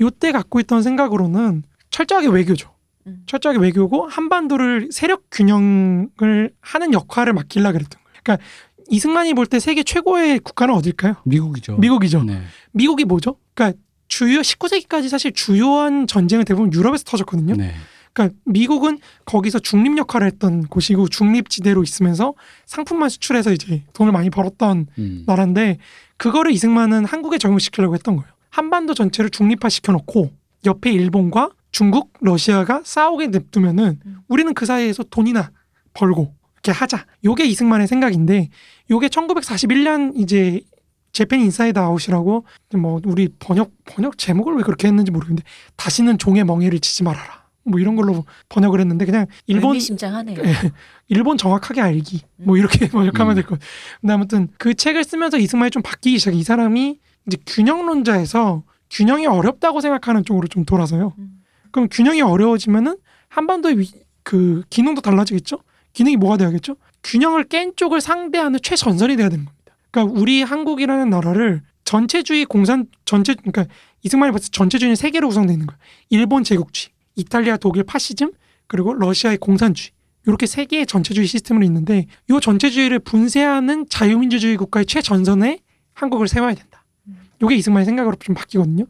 요때 갖고 있던 생각으로는 철저하게 외교죠. 음. 철저하게 외교고 한반도를 세력 균형을 하는 역할을 맡기려 그랬던 거예요. 그러니까 이승만이 볼 때 세계 최고의 국가는 어딜까요? 미국이죠. 미국이죠. 네. 미국이 뭐죠? 그러니까 주요 19세기까지 사실 주요한 전쟁은 대부분 유럽에서 터졌거든요. 네. 그러니까 미국은 거기서 중립 역할을 했던 곳이고 중립 지대로 있으면서 상품만 수출해서 이제 돈을 많이 벌었던 음. 나라인데 그거를 이승만은 한국에 적용시키려고 했던 거예요. 한반도 전체를 중립화 시켜놓고 옆에 일본과 중국, 러시아가 싸우게 냅두면은 음. 우리는 그 사이에서 돈이나 벌고 이렇게 하자. 요게 이승만의 생각인데 요게 1941년 이제 Japan Inside Out이라고 뭐 우리 번역 번역 제목을 왜 그렇게 했는지 모르겠는데 다시는 종의 멍에를 지지 말아라. 뭐 이런 걸로 번역을 했는데 그냥 일본 의미심장하네요. 예, 일본 정확하게 알기 뭐 이렇게 번역하면 음. 될 것. 같아요. 근데 아무튼 그 책을 쓰면서 이승만이 좀 바뀌기 시작. 이 사람이 이제 균형론자에서 균형이 어렵다고 생각하는 쪽으로 좀 돌아서요. 음. 그럼 균형이 어려워지면은 한반도의 위, 그 기능도 달라지겠죠. 기능이 뭐가 돼야겠죠? 균형을 깬 쪽을 상대하는 최전선이 돼야 되는 겁니다. 그러니까 우리 한국이라는 나라를 전체주의 공산 전체 그러니까 이승만이 봤을 때 전체주의는 세 개로 구성되어 있는 거예요. 일본 제국주의, 이탈리아 독일 파시즘, 그리고 러시아의 공산주의. 이렇게 세 개의 전체주의 시스템으로 있는데 이 전체주의를 분쇄하는 자유민주주의 국가의 최전선에 한국을 세워야 된다. 이게 이승만의 생각으로 좀 바뀌거든요.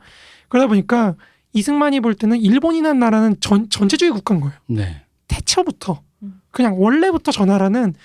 그러다 보니까 이승만이 볼 때는 일본이라는 나라는 전, 전체주의 국가인 거예요. 네. 태초부터 음. 그냥 원래부터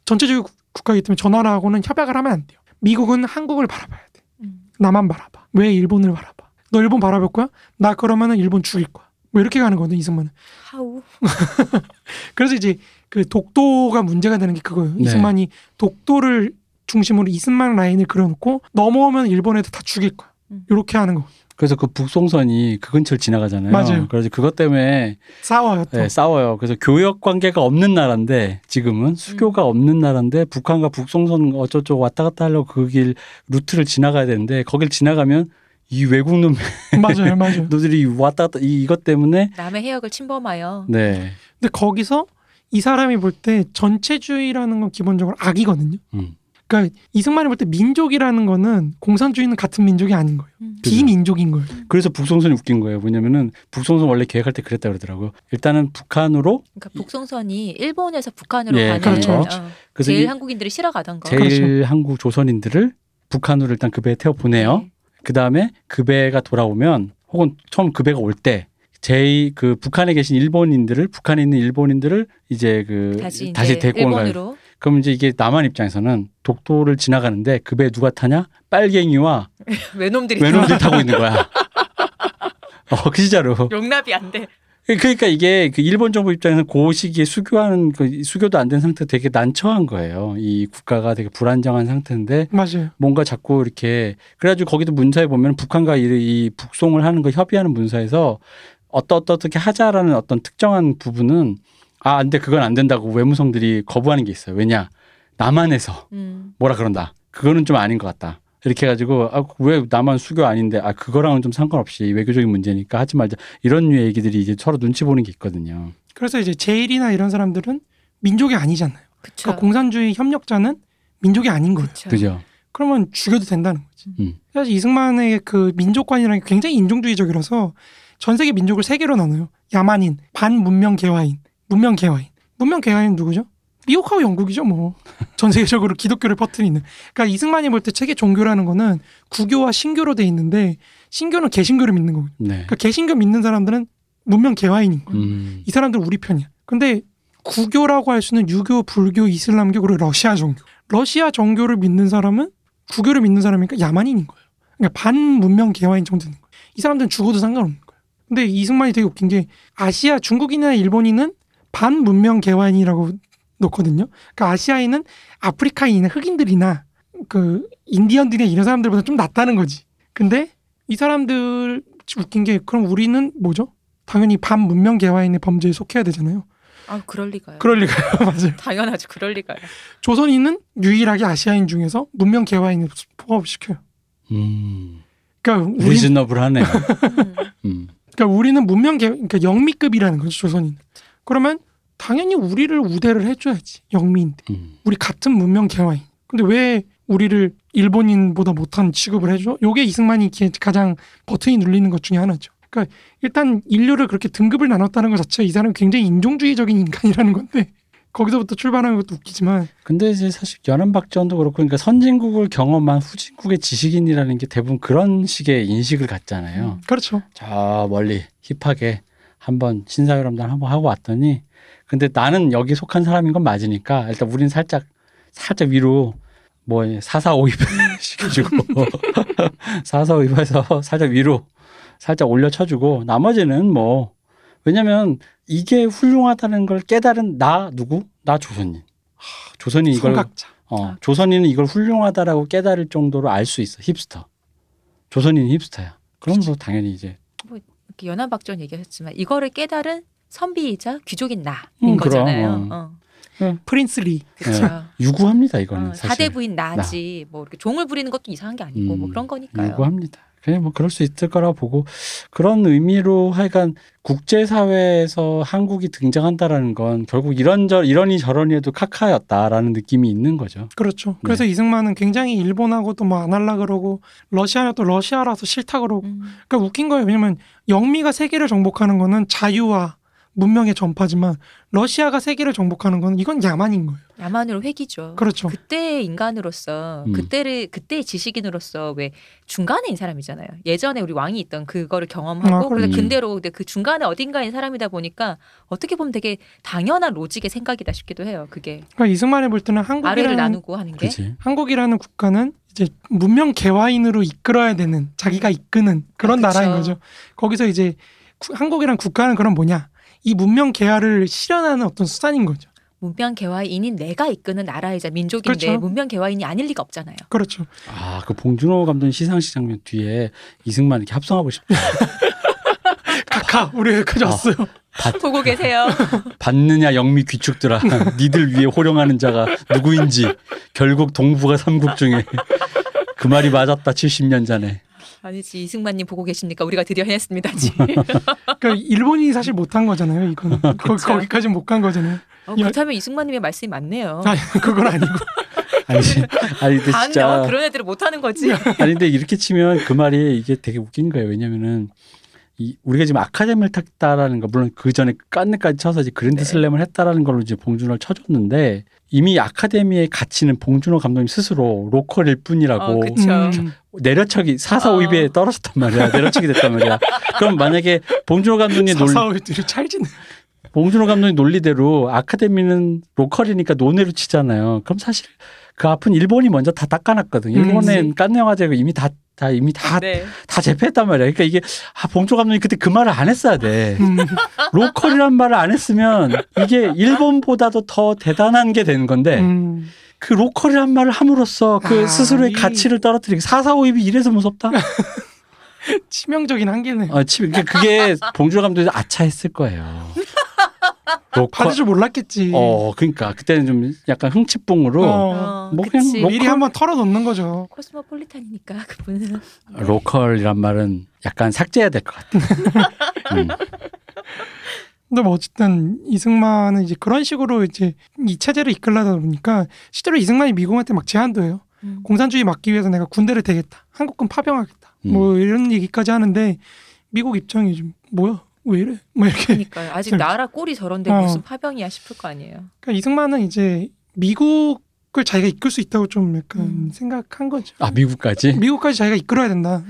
전체주의 국- 국가이기 때문에 저 나라하고는 협약을 하면 안 돼요. 미국은 한국을 바라봐야 돼. 음. 나만 바라봐. 왜 일본을 바라봐? 너 일본 바라볼 거야? 나 그러면은 일본 죽일 거야. 뭐 이렇게 가는 거거든 이승만은. 하우. 그래서 이제 그 독도가 문제가 되는 게 그거예요. 네. 이승만이 독도를 중심으로 이승만 라인을 그려놓고 넘어오면 일본 애들 다 죽일 거야. 음. 이렇게 하는 거. 그래서 그 북송선이 그 근처를 지나가잖아요. 맞아요. 그래서 그것 때문에 싸워요 또. 네, 싸워요. 그래서 교역 관계가 없는 나라인데 지금은 수교가 음. 없는 나라인데 북한과 북송선 어쩌고 왔다 갔다 하려고 그 길 루트를 지나가야 되는데 거길 지나가면 이 외국 놈 맞아요, 맞아요. 놈들이 왔다 갔다 이, 이것 때문에 남의 해역을 침범하여. 네. 근데 거기서 이 사람이 볼 때 전체주의라는 건 기본적으로 악이거든요. 음. 그러니까 이승만이 볼 때 민족이라는 거는 공산주의는 같은 민족이 아닌 거예요. 음. 비민족인 거예요. 그래서 북송선이 웃긴 거예요. 뭐냐면은 북송선 원래 계획할 때 그랬다 그러더라고요. 일단은 북한으로 그러니까 북송선이 일본에서 북한으로 예, 가는 그렇죠. 어, 그래서 제일 이- 한국인들이 싫어 가던 거. 제일 그렇죠. 한국 조선인들을 북한으로 일단 그 배에 태워 보내요. 네. 그 다음에 그 배가 돌아오면 혹은 처음 그 배가 올때 제이 그 북한에 계신 일본인들을 북한에 있는 일본인들을 이제 그 다시, 다시 데리고 온 거예요. 그럼 이제 이게 남한 입장에서는 독도를 지나가는데 그 배에 누가 타냐? 빨갱이와 외놈들이 외놈들이 타고 있는 거야. 어, 그 진짜로. 용납이 안 돼. 그러니까 이게 그 일본 정부 입장에서는 그 시기에 수교하는 그 수교도 안 된 상태 되게 난처한 거예요. 이 국가가 되게 불안정한 상태인데 맞아요. 뭔가 자꾸 이렇게 그래가지고 거기도 문서에 보면 북한과 이, 이 북송을 하는 거 협의하는 문서에서 어떠 어떠 어떻게 하자라는 어떤 특정한 부분은 아 안 돼 그건 안 된다고 외무성들이 거부하는 게 있어요. 왜냐 남한에서 음. 뭐라 그런다. 그거는 좀 아닌 것 같다. 이렇게 해가지고 아, 왜 남한 수교 아닌데 아 그거랑은 좀 상관없이 외교적인 문제니까 하지 말자 이런 류의 얘기들이 이제 서로 눈치 보는 게 있거든요. 그래서 이제 제일이나 이런 사람들은 민족이 아니잖아요. 그쵸. 그러니까 공산주의 협력자는 민족이 아닌. 그쵸. 그죠? 그러면 죽여도 된다는 거지. 음. 사실 이승만의 그 민족관이라는 게 굉장히 인종주의적이라서 전 세계 민족을 세 개로 나눠요. 야만인, 반문명 개화인, 문명 개화인. 문명 개화인 누구죠? 미국하고 영국이죠, 뭐. 전 세계적으로 기독교를 퍼뜨리는. 그러니까 이승만이 볼때 세계 종교라는 거는 구교와 신교로 돼 있는데 신교는 개신교를 믿는 거거든요. 네. 그러니까 개신교 믿는 사람들은 문명 개화인인 거예요. 음. 이 사람들 우리 편이야. 근데 구교라고 할 수는 유교, 불교, 이슬람교 그리고 러시아 종교. 러시아 종교를 믿는 사람은 구교를 믿는 사람이니까 야만인인 거예요. 그러니까 반문명 개화인 정도 되는 거예요. 이 사람들은 죽어도 상관없는 거예요. 근데 이승만이 되게 웃긴 게 아시아 중국인이나 일본인은 반문명 개화인이라고 놓거든요. 그러니까 아시아인은 아프리카인 흑인들이나 그 인디언들이나 이런 사람들보다 좀 낫다는 거지. 근데 이 사람들 웃긴 게 그럼 우리는 뭐죠? 당연히 반문명 개화인의 범죄에 속해야 되잖아요. 아 그럴 리가요. 그럴 리가요. 맞아요. 당연하죠. 그럴 리가요. 조선인은 유일하게 아시아인 중에서 문명 개화인을 포함시켜요. 음. 그러니까 우리 리즈너블하네요. 음. 음. 그러니까 우리는 문명 개 그러니까 영미급이라는 거죠 조선인. 그러면 당연히 우리를 우대를 해줘야지 영미인데 음. 우리 같은 문명 개화인. 근데 왜 우리를 일본인보다 못한 취급을 해줘? 요게 이승만이 가장 버튼이 눌리는 것 중에 하나죠. 그러니까 일단 인류를 그렇게 등급을 나눴다는 것 자체가 이 사람은 굉장히 인종주의적인 인간이라는 건데 거기서부터 출발하는 것도 웃기지만 근데 이제 사실 연안박전도 그렇고 그러니까 선진국을 경험한 후진국의 지식인이라는 게 대부분 그런 식의 인식을 갖잖아요. 그렇죠. 저 멀리 힙하게 한번 신사유람단 한번 하고 왔더니 근데 나는 여기 속한 사람인 건 맞으니까 일단 우리는 살짝 살짝 위로 뭐 사사 오입 시켜주고 사사 오입해서 살짝 위로 살짝 올려 쳐주고 나머지는 뭐 왜냐면 이게 훌륭하다는 걸 깨달은 나 누구? 나 조선인. 하, 조선이 이걸 성각자. 어, 조선인은 이걸 훌륭하다라고 깨달을 정도로 알 수 있어 힙스터. 조선인은 힙스터야. 그럼 뭐 당연히 이제 이렇게 연안박전 얘기하셨지만 이거를 깨달은 선비이자 귀족인 나인 음, 거잖아요. 그럼, 어. 프린스 리. 그렇죠. 유구합니다 이거는 어, 사실 사대부인 나지 뭐 이렇게 종을 부리는 것도 이상한 게 아니고 음, 뭐 그런 거니까요. 요구합니다. 그냥 뭐 그럴 수 있을 거라 보고 그런 의미로 하여간 국제 사회에서 한국이 등장한다라는 건 결국 이런 저 이러니 저러니 해도 카카였다라는 느낌이 있는 거죠. 그렇죠. 그래서 이승만은 굉장히 일본하고도 뭐안 할라 그러고 러시아는 또 러시아라서 싫다 그러고. 음. 그러니까 웃긴 거예요. 왜냐면 영미가 세계를 정복하는 거는 자유와 문명의 전파지만 러시아가 세계를 정복하는 거는 이건 야만인 거예요. 야만으로 회기죠. 그렇죠. 그때의 인간으로서 음. 그때를 그때의 지식인으로서 왜 중간에 인 사람이잖아요. 예전에 우리 왕이 있던 그거를 경험하고 아, 그런데 그렇죠. 근대로 근데 그 중간에 어딘가인 사람이다 보니까 어떻게 보면 되게 당연한 로직의 생각이다 싶기도 해요. 그게 그러니까 이승만이 볼 때는 아래를 한국이라는 나누고 하는 게 그렇지. 한국이라는 국가는 이제 문명 개화인으로 이끌어야 되는 자기가 이끄는 그런 아. 나라인 거죠. 거기서 이제 구- 한국이란 국가는 그럼 뭐냐? 이 문명 개화를 실현하는 어떤 수단인 거죠. 문명 개화인인 내가 이끄는 나라이자 민족인데 그렇죠. 문명 개화인이 아닐 리가 없잖아요. 그렇죠. 아, 그 봉준호 감독 시상식 장면 뒤에 이승만 이렇게 합성하고 싶다. 카카 우리 여기까지 아. 왔어요. 보고 계세요. 받느냐 영미 귀축들아. 니들 위에 호령하는 자가 누구인지 결국 동북아 삼국 중에 그 말이 맞았다 70년 전에. 아니지 이승만님 보고 계십니까? 우리가 드디어 해냈습니다. 지. 그러니까 일본이 사실 못한 거잖아요. 이거는 거. 거기까지 못 간 거잖아요. 어, 그렇다면 이승만님의 말씀이 맞네요. 아니 그건 아니고 아니, 아니 근데 영화 진짜 그런 애들은 못하는 거지. 아니 근데 이렇게 치면 그 말이 이게 되게 웃긴 거예요. 왜냐면은 이 우리가 지금 아카데미를 탔다라는 거 물론 그 전에 깐느까지 쳐서 이제 그랜드 네. 슬램을 했다라는 걸로 이제 봉준호를 쳐줬는데 이미 아카데미의 가치는 봉준호 감독님 스스로 로컬일 뿐이라고 어, 내려척이 사사 어. 오입에 떨어졌단 말이야. 내려척이 됐단 말이야. 그럼 만약에 봉준호 감독님 논리 사사오이들이 찰지네. 봉준호 감독님 논리대로 아카데미는 로컬이니까 논외로 치잖아요. 그럼 사실 그 앞은 일본이 먼저 다 닦아놨거든. 일본의 음. 깐네 영화제가 이미 다, 다 이미 다, 네. 다 제패했단 말이야. 그러니까 이게 아, 봉준호 감독님 그때 그 말을 안 했어야 돼. 음, 로컬이란 말을 안 했으면 이게 일본보다도 더 대단한 게 되는 건데 음. 그 로컬이란 말을 함으로써 그 아, 스스로의 이- 가치를 떨어뜨리고 사사오입이 이래서 무섭다. 치명적인 한계네. 어, 치- 그게, 그게 봉준호 감독이 아차했을 거예요. local. 줄 몰랐겠지. 어, 그러니까 그때는 좀 약간 흥칫뿡으로 어. 어, 뭐 그치. 그냥 미리 local- 한번 털어놓는 거죠. 코스모폴리탄이니까 그분은 local이란 말은 약간 삭제해야 될 것 같아. 음. 근데 뭐 어쨌든 이승만은 이제 그런 식으로 이제 이 체제를 이끌려다 보니까 실제로 이승만이 미국한테 막 제안도 해요. 음. 공산주의 막기 위해서 내가 군대를 대겠다. 한국군 파병하겠다. 음. 뭐 이런 얘기까지 하는데 미국 입장이 좀 뭐야? 왜 이래? 뭐 이렇게. 그러니까요. 아직. 나라 꼴이 저런데 어. 무슨 파병이야 싶을 거 아니에요. 그러니까 이승만은 이제 미국을 자기가 이끌 수 있다고 좀 약간 음. 생각한 거죠. 아 미국까지? 미국까지 자기가 이끌어야 된다.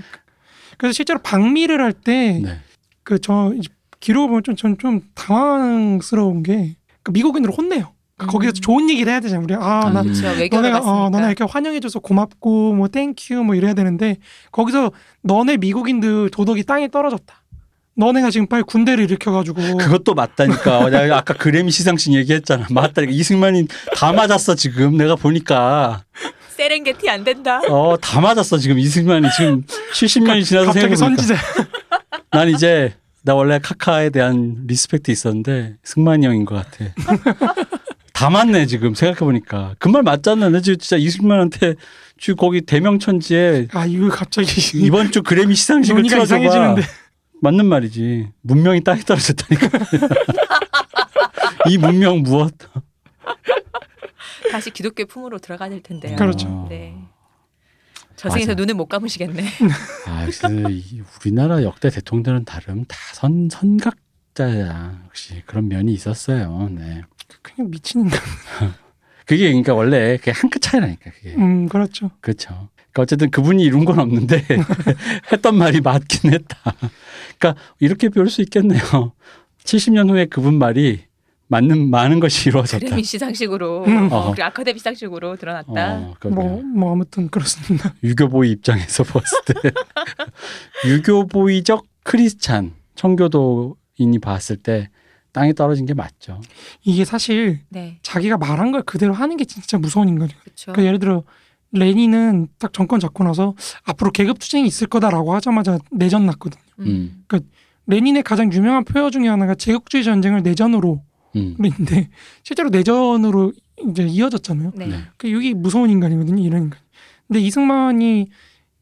그래서 실제로 방미를 할때 네. 그저 기록을 보면 좀전좀 당황스러운 게그 미국인으로 혼내요. 그러니까 거기서 음. 좋은 얘기를 해야 되잖아요. 우리 아, 음. 나 그렇죠. 외교가 너네가. 어, 너네 이렇게 환영해줘서 고맙고 뭐 thank you 뭐 이래야 되는데 거기서 너네 미국인들 도덕이 땅에 떨어졌다. 너네가 지금 빨리 군대를 일으켜가지고 그것도 맞다니까. 어, 내가 아까 그래미 시상식 얘기했잖아. 맞다니까. 이승만이 다 맞았어 지금. 내가 보니까 세렝게티 안 된다. 어 다 맞았어 지금 이승만이 지금 70년이 지나서 갑자기 생각해보니까 선지자. 난 이제 나 원래 가카에 대한 respect 있었는데 승만이 형인 것 같아. 다 맞네 지금 생각해 보니까 그 말 맞잖아. 나 지금 진짜 이승만한테 지금 거기 대명천지에 아 이거 갑자기 이번 주 그래미 시상식을 논의가 틀어줘봐. 이상해지는데. 맞는 말이지. 문명이 땅에 떨어졌다니까. 이 문명 무엇? 다시 기독교 품으로 들어가야 될 텐데요. 그렇죠. 네. 저승에서 맞아. 눈을 못 감으시겠네. 아, 역시 이 우리나라 역대 대통령들은 다름 다 선 선각자야. 역시 그런 면이 있었어요. 네. 그냥 미친 인간. 그게 그러니까 원래 그게 한 끗 차이라니까 그게. 음 그렇죠. 그렇죠. 그러니까 어쨌든 그분이 이룬 건 없는데 했던 말이 맞긴 했다. 그러니까 이렇게 배울 수 있겠네요. 70년 후에 그분 말이 맞는 많은 것이 이루어졌다. 그래미 시상식으로 음. 어, 어허. 그리고 아카데미 시상식으로 드러났다. 어. 뭐 뭐 아무튼 그렇습니다. 유교보이 입장에서 봤을 때 유교보이적 크리스찬 청교도인이 봤을 때 땅에 떨어진 게 맞죠. 이게 사실 네, 자기가 말한 걸 그대로 하는 게 진짜 무서운 인간이에요. 그러니까 예를 들어 레닌은 딱 정권 잡고 나서 앞으로 계급 투쟁이 있을 거다라고 하자마자 내전 났거든요. 음. 레닌의 가장 유명한 표어 중에 하나가 제국주의 전쟁을 내전으로 음. 그랬는데 실제로 내전으로 이제 이어졌잖아요. 네. 네. 그 여기 무서운 인간이거든요. 이런 인간. 근데 이승만이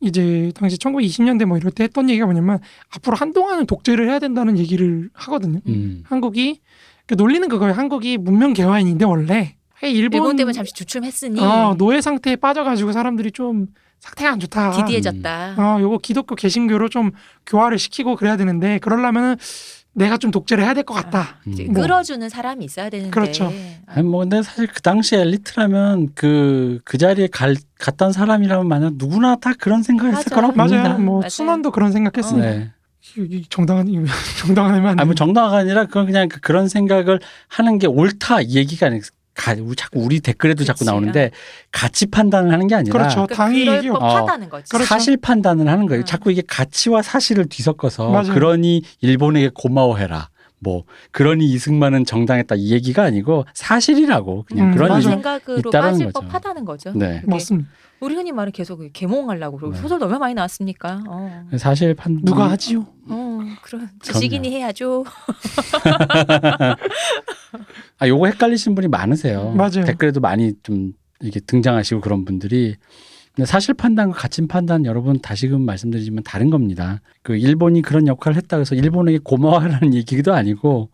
이제 당시 1920년대 뭐 이럴 때 했던 얘기가 뭐냐면 앞으로 한동안은 독재를 해야 된다는 얘기를 하거든요. 음. 한국이 그 논리는 그거예요. 한국이 문명 개화인인데 원래 일본, 일본 때문에 잠시 주춤했으니 어, 노예 상태에 빠져가지고 사람들이 좀 상태가 안 좋다. 디디해졌다. 어, 요거 기독교 개신교로 좀 교화를 시키고 그래야 되는데 그러려면은 내가 좀 독재를 해야 될 것 같다. 음. 이제 뭐. 끌어주는 사람이 있어야 되는데. 그렇죠. 아, 아니 뭐 근데 사실 그 당시 엘리트라면 그그 자리에 갈 갔던 사람이라면 만약 누구나 다 그런 생각을 했을 맞아. 거라고 봅니다. 맞아요. 뭐 맞아요. 순환도 그런 생각했으니까 네. 이 정당한 애만 아니 뭐 정당화가 아니라 그건 그냥 그- 그런 생각을 하는 게 옳다 이 얘기가 아니 가, 우리 자꾸 우리 댓글에도 자꾸 그치. 나오는데 가치 판단을 하는 게 아니라 그렇죠. 그러니까 당연히 그럴 법하다는 거지. 그렇죠. 사실 판단을 하는 거예요. 음. 자꾸 이게 가치와 사실을 뒤섞어서 맞아요. 그러니 일본에게 고마워해라. 뭐 그러니 이승만은 정당했다 이 얘기가 아니고 사실이라고 그냥 음, 그런 맞아. 생각으로 있다라는 빠질 거죠. 법하다는 거죠. 네. 그게 맞습니다. 우리 흔히 말해 계속 개몽하려고 그러고 네. 소설도 얼마나 많이 나왔습니까? 어. 사실 판단 누가 하지요? 어, 그런 지식인이 해야죠. 아 요거 헷갈리신 분이 많으세요. 맞아요. 댓글에도 많이 좀 이렇게 등장하시고 그런 분들이 근데 사실 판단과 가치 판단 여러분 다시금 말씀드리지만 다른 겁니다. 그 일본이 그런 역할을 했다 그래서 일본에게 고마워하라는 얘기도 아니고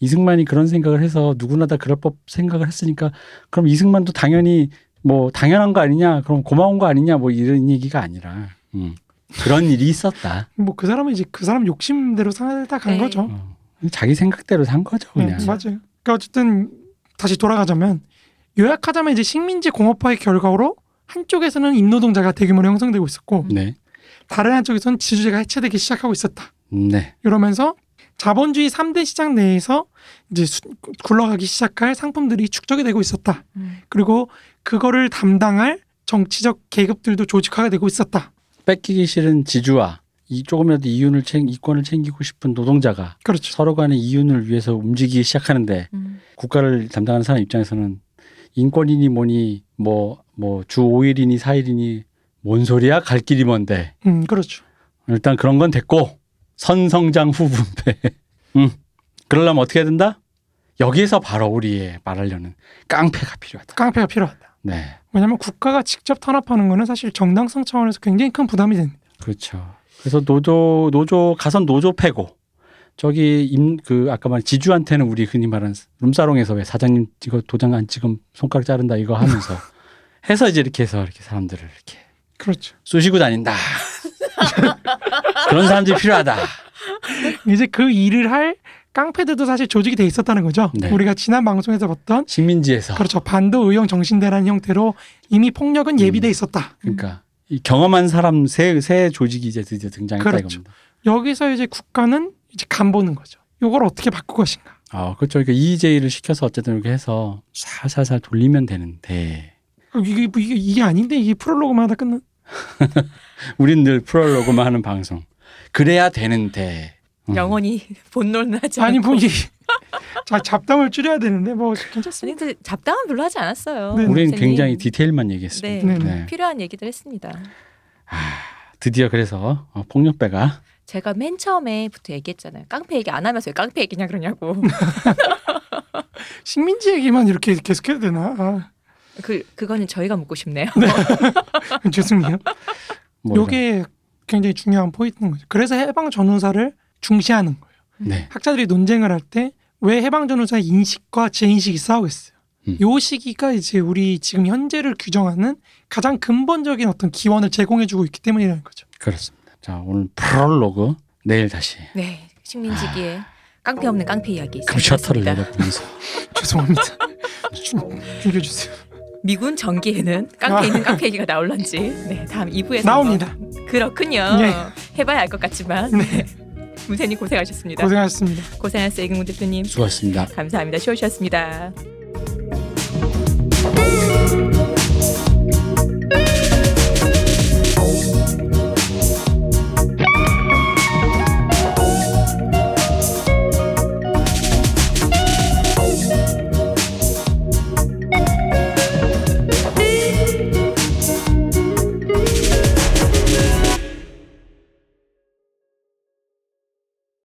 이승만이 그런 생각을 해서 누구나 다 그럴 법 생각을 했으니까 그럼 이승만도 당연히 뭐 당연한 거 아니냐 그럼 고마운 거 아니냐 뭐 이런 얘기가 아니라 음, 그런 일이 있었다. 뭐 그 사람은 이제 그 사람 욕심대로 살다 간 네. 거죠. 어, 자기 생각대로 산 거죠 네, 그냥. 맞아요. 그러니까 어쨌든 다시 돌아가자면 요약하자면 이제 식민지 공업화의 결과로 한쪽에서는 임노동자가 대규모로 형성되고 있었고 네, 다른 한쪽에서는 지주제가 해체되기 시작하고 있었다. 네, 이러면서 자본주의 3대 시장 내에서 이제 수- 굴러가기 시작할 상품들이 축적이 되고 있었다. 음. 그리고 그거를 담당할 정치적 계급들도 조직화가 되고 있었다. 뺏기기 싫은 지주와 이 조금이라도 이윤을 챙 이권을 챙기고 싶은 노동자가 그렇죠. 서로 간의 이윤을 위해서 움직이기 시작하는데 음. 국가를 담당하는 사람 입장에서는 인권이니 뭐니 뭐 뭐 주 5일이니 4일이니 뭔 소리야 갈 길이 먼데 음, 그렇죠. 일단 그런 건 됐고 선성장 후분배 음 그러려면 어떻게 해야 된다 여기에서 바로 우리의 말하려는 깡패가 필요하다 깡패가 필요하다. 네 왜냐하면 국가가 직접 탄압하는 거는 사실 정당성 차원에서 굉장히 큰 부담이 됩니다. 그렇죠 그래서 노조 노조 가선 노조 패고 저기 임 그 아까 말한 지주한테는 우리 흔히 말하는 룸사롱에서 왜 사장님 이거 도장 안 찍으면 손가락 자른다 이거 하면서 해서 이제 이렇게 해서 이렇게 사람들을 이렇게 그렇죠. 쑤시고 다닌다. 그런 사람들이 필요하다. 이제 그 일을 할 깡패들도 사실 조직이 돼 있었다는 거죠. 네. 우리가 지난 방송에서 봤던 식민지에서 그렇죠. 반도 의용 정신대라는 형태로 이미 폭력은 예비돼 있었다. 그러니까 이 경험한 사람 새, 새 조직이 이제 드디어 등장했다 그렇죠. 이겁니다. 여기서 이제 국가는 이제 간 보는 거죠. 요걸 어떻게 바꿀 것인가. 아 그렇죠. 그러니까 EJ를 시켜서 어쨌든 이렇게 해서 살살살 돌리면 되는데 어, 이게 뭐 이게, 이게 아닌데 이게 프롤로그만 하다 끝나. 우린 늘 프롤로그만 하는 방송. 그래야 되는데 음. 영원히 본론을 하지 아니. 뭐 이게 자 잡담을 줄여야 되는데 뭐 괜찮습니다. 근데 잡담은 별로 하지 않았어요. 네. 우리는. 굉장히 디테일만 얘기했습니다. 네. 네. 네. 필요한 얘기들 했습니다. 드디어 그래서 어, 폭력배가 제가 맨 처음에부터 얘기했잖아요. 깡패 얘기 안 하면서 왜 깡패 얘기냐 그러냐고. 식민지 얘기만 이렇게 계속해도 되나? 아, 그 그거는 저희가 묻고 싶네요. 죄송해요. 뭐 요게 굉장히 중요한 포인트인 거죠. 그래서 해방 전후사를 중시하는 거예요. 네. 학자들이 논쟁을 할 때 왜 해방 전후사의 인식과 제 인식이 싸우고 있어요. 음. 요 시기가 이제 우리 지금 현재를 규정하는 가장 근본적인 어떤 기원을 제공해주고 있기 때문이라는 거죠. 그렇습니다. 자 오늘 프롤로그 내일 다시 네, 식민지기에 깡패 없는 깡패 이야기 있습니다. 내려보면서 죄송합니다. 좀 줄여주세요. 미군 전기에는 깡패 있는 깡패 얘기가 나올런지 네, 다음 2부에서 나옵니다. 그렇군요. 예. 해봐야 알 것 같지만 네. 문세님 고생하셨습니다. 고생하셨습니다. 고생한 세이금우 대표님 수고하셨습니다. 감사합니다. 쉬우셨습니다.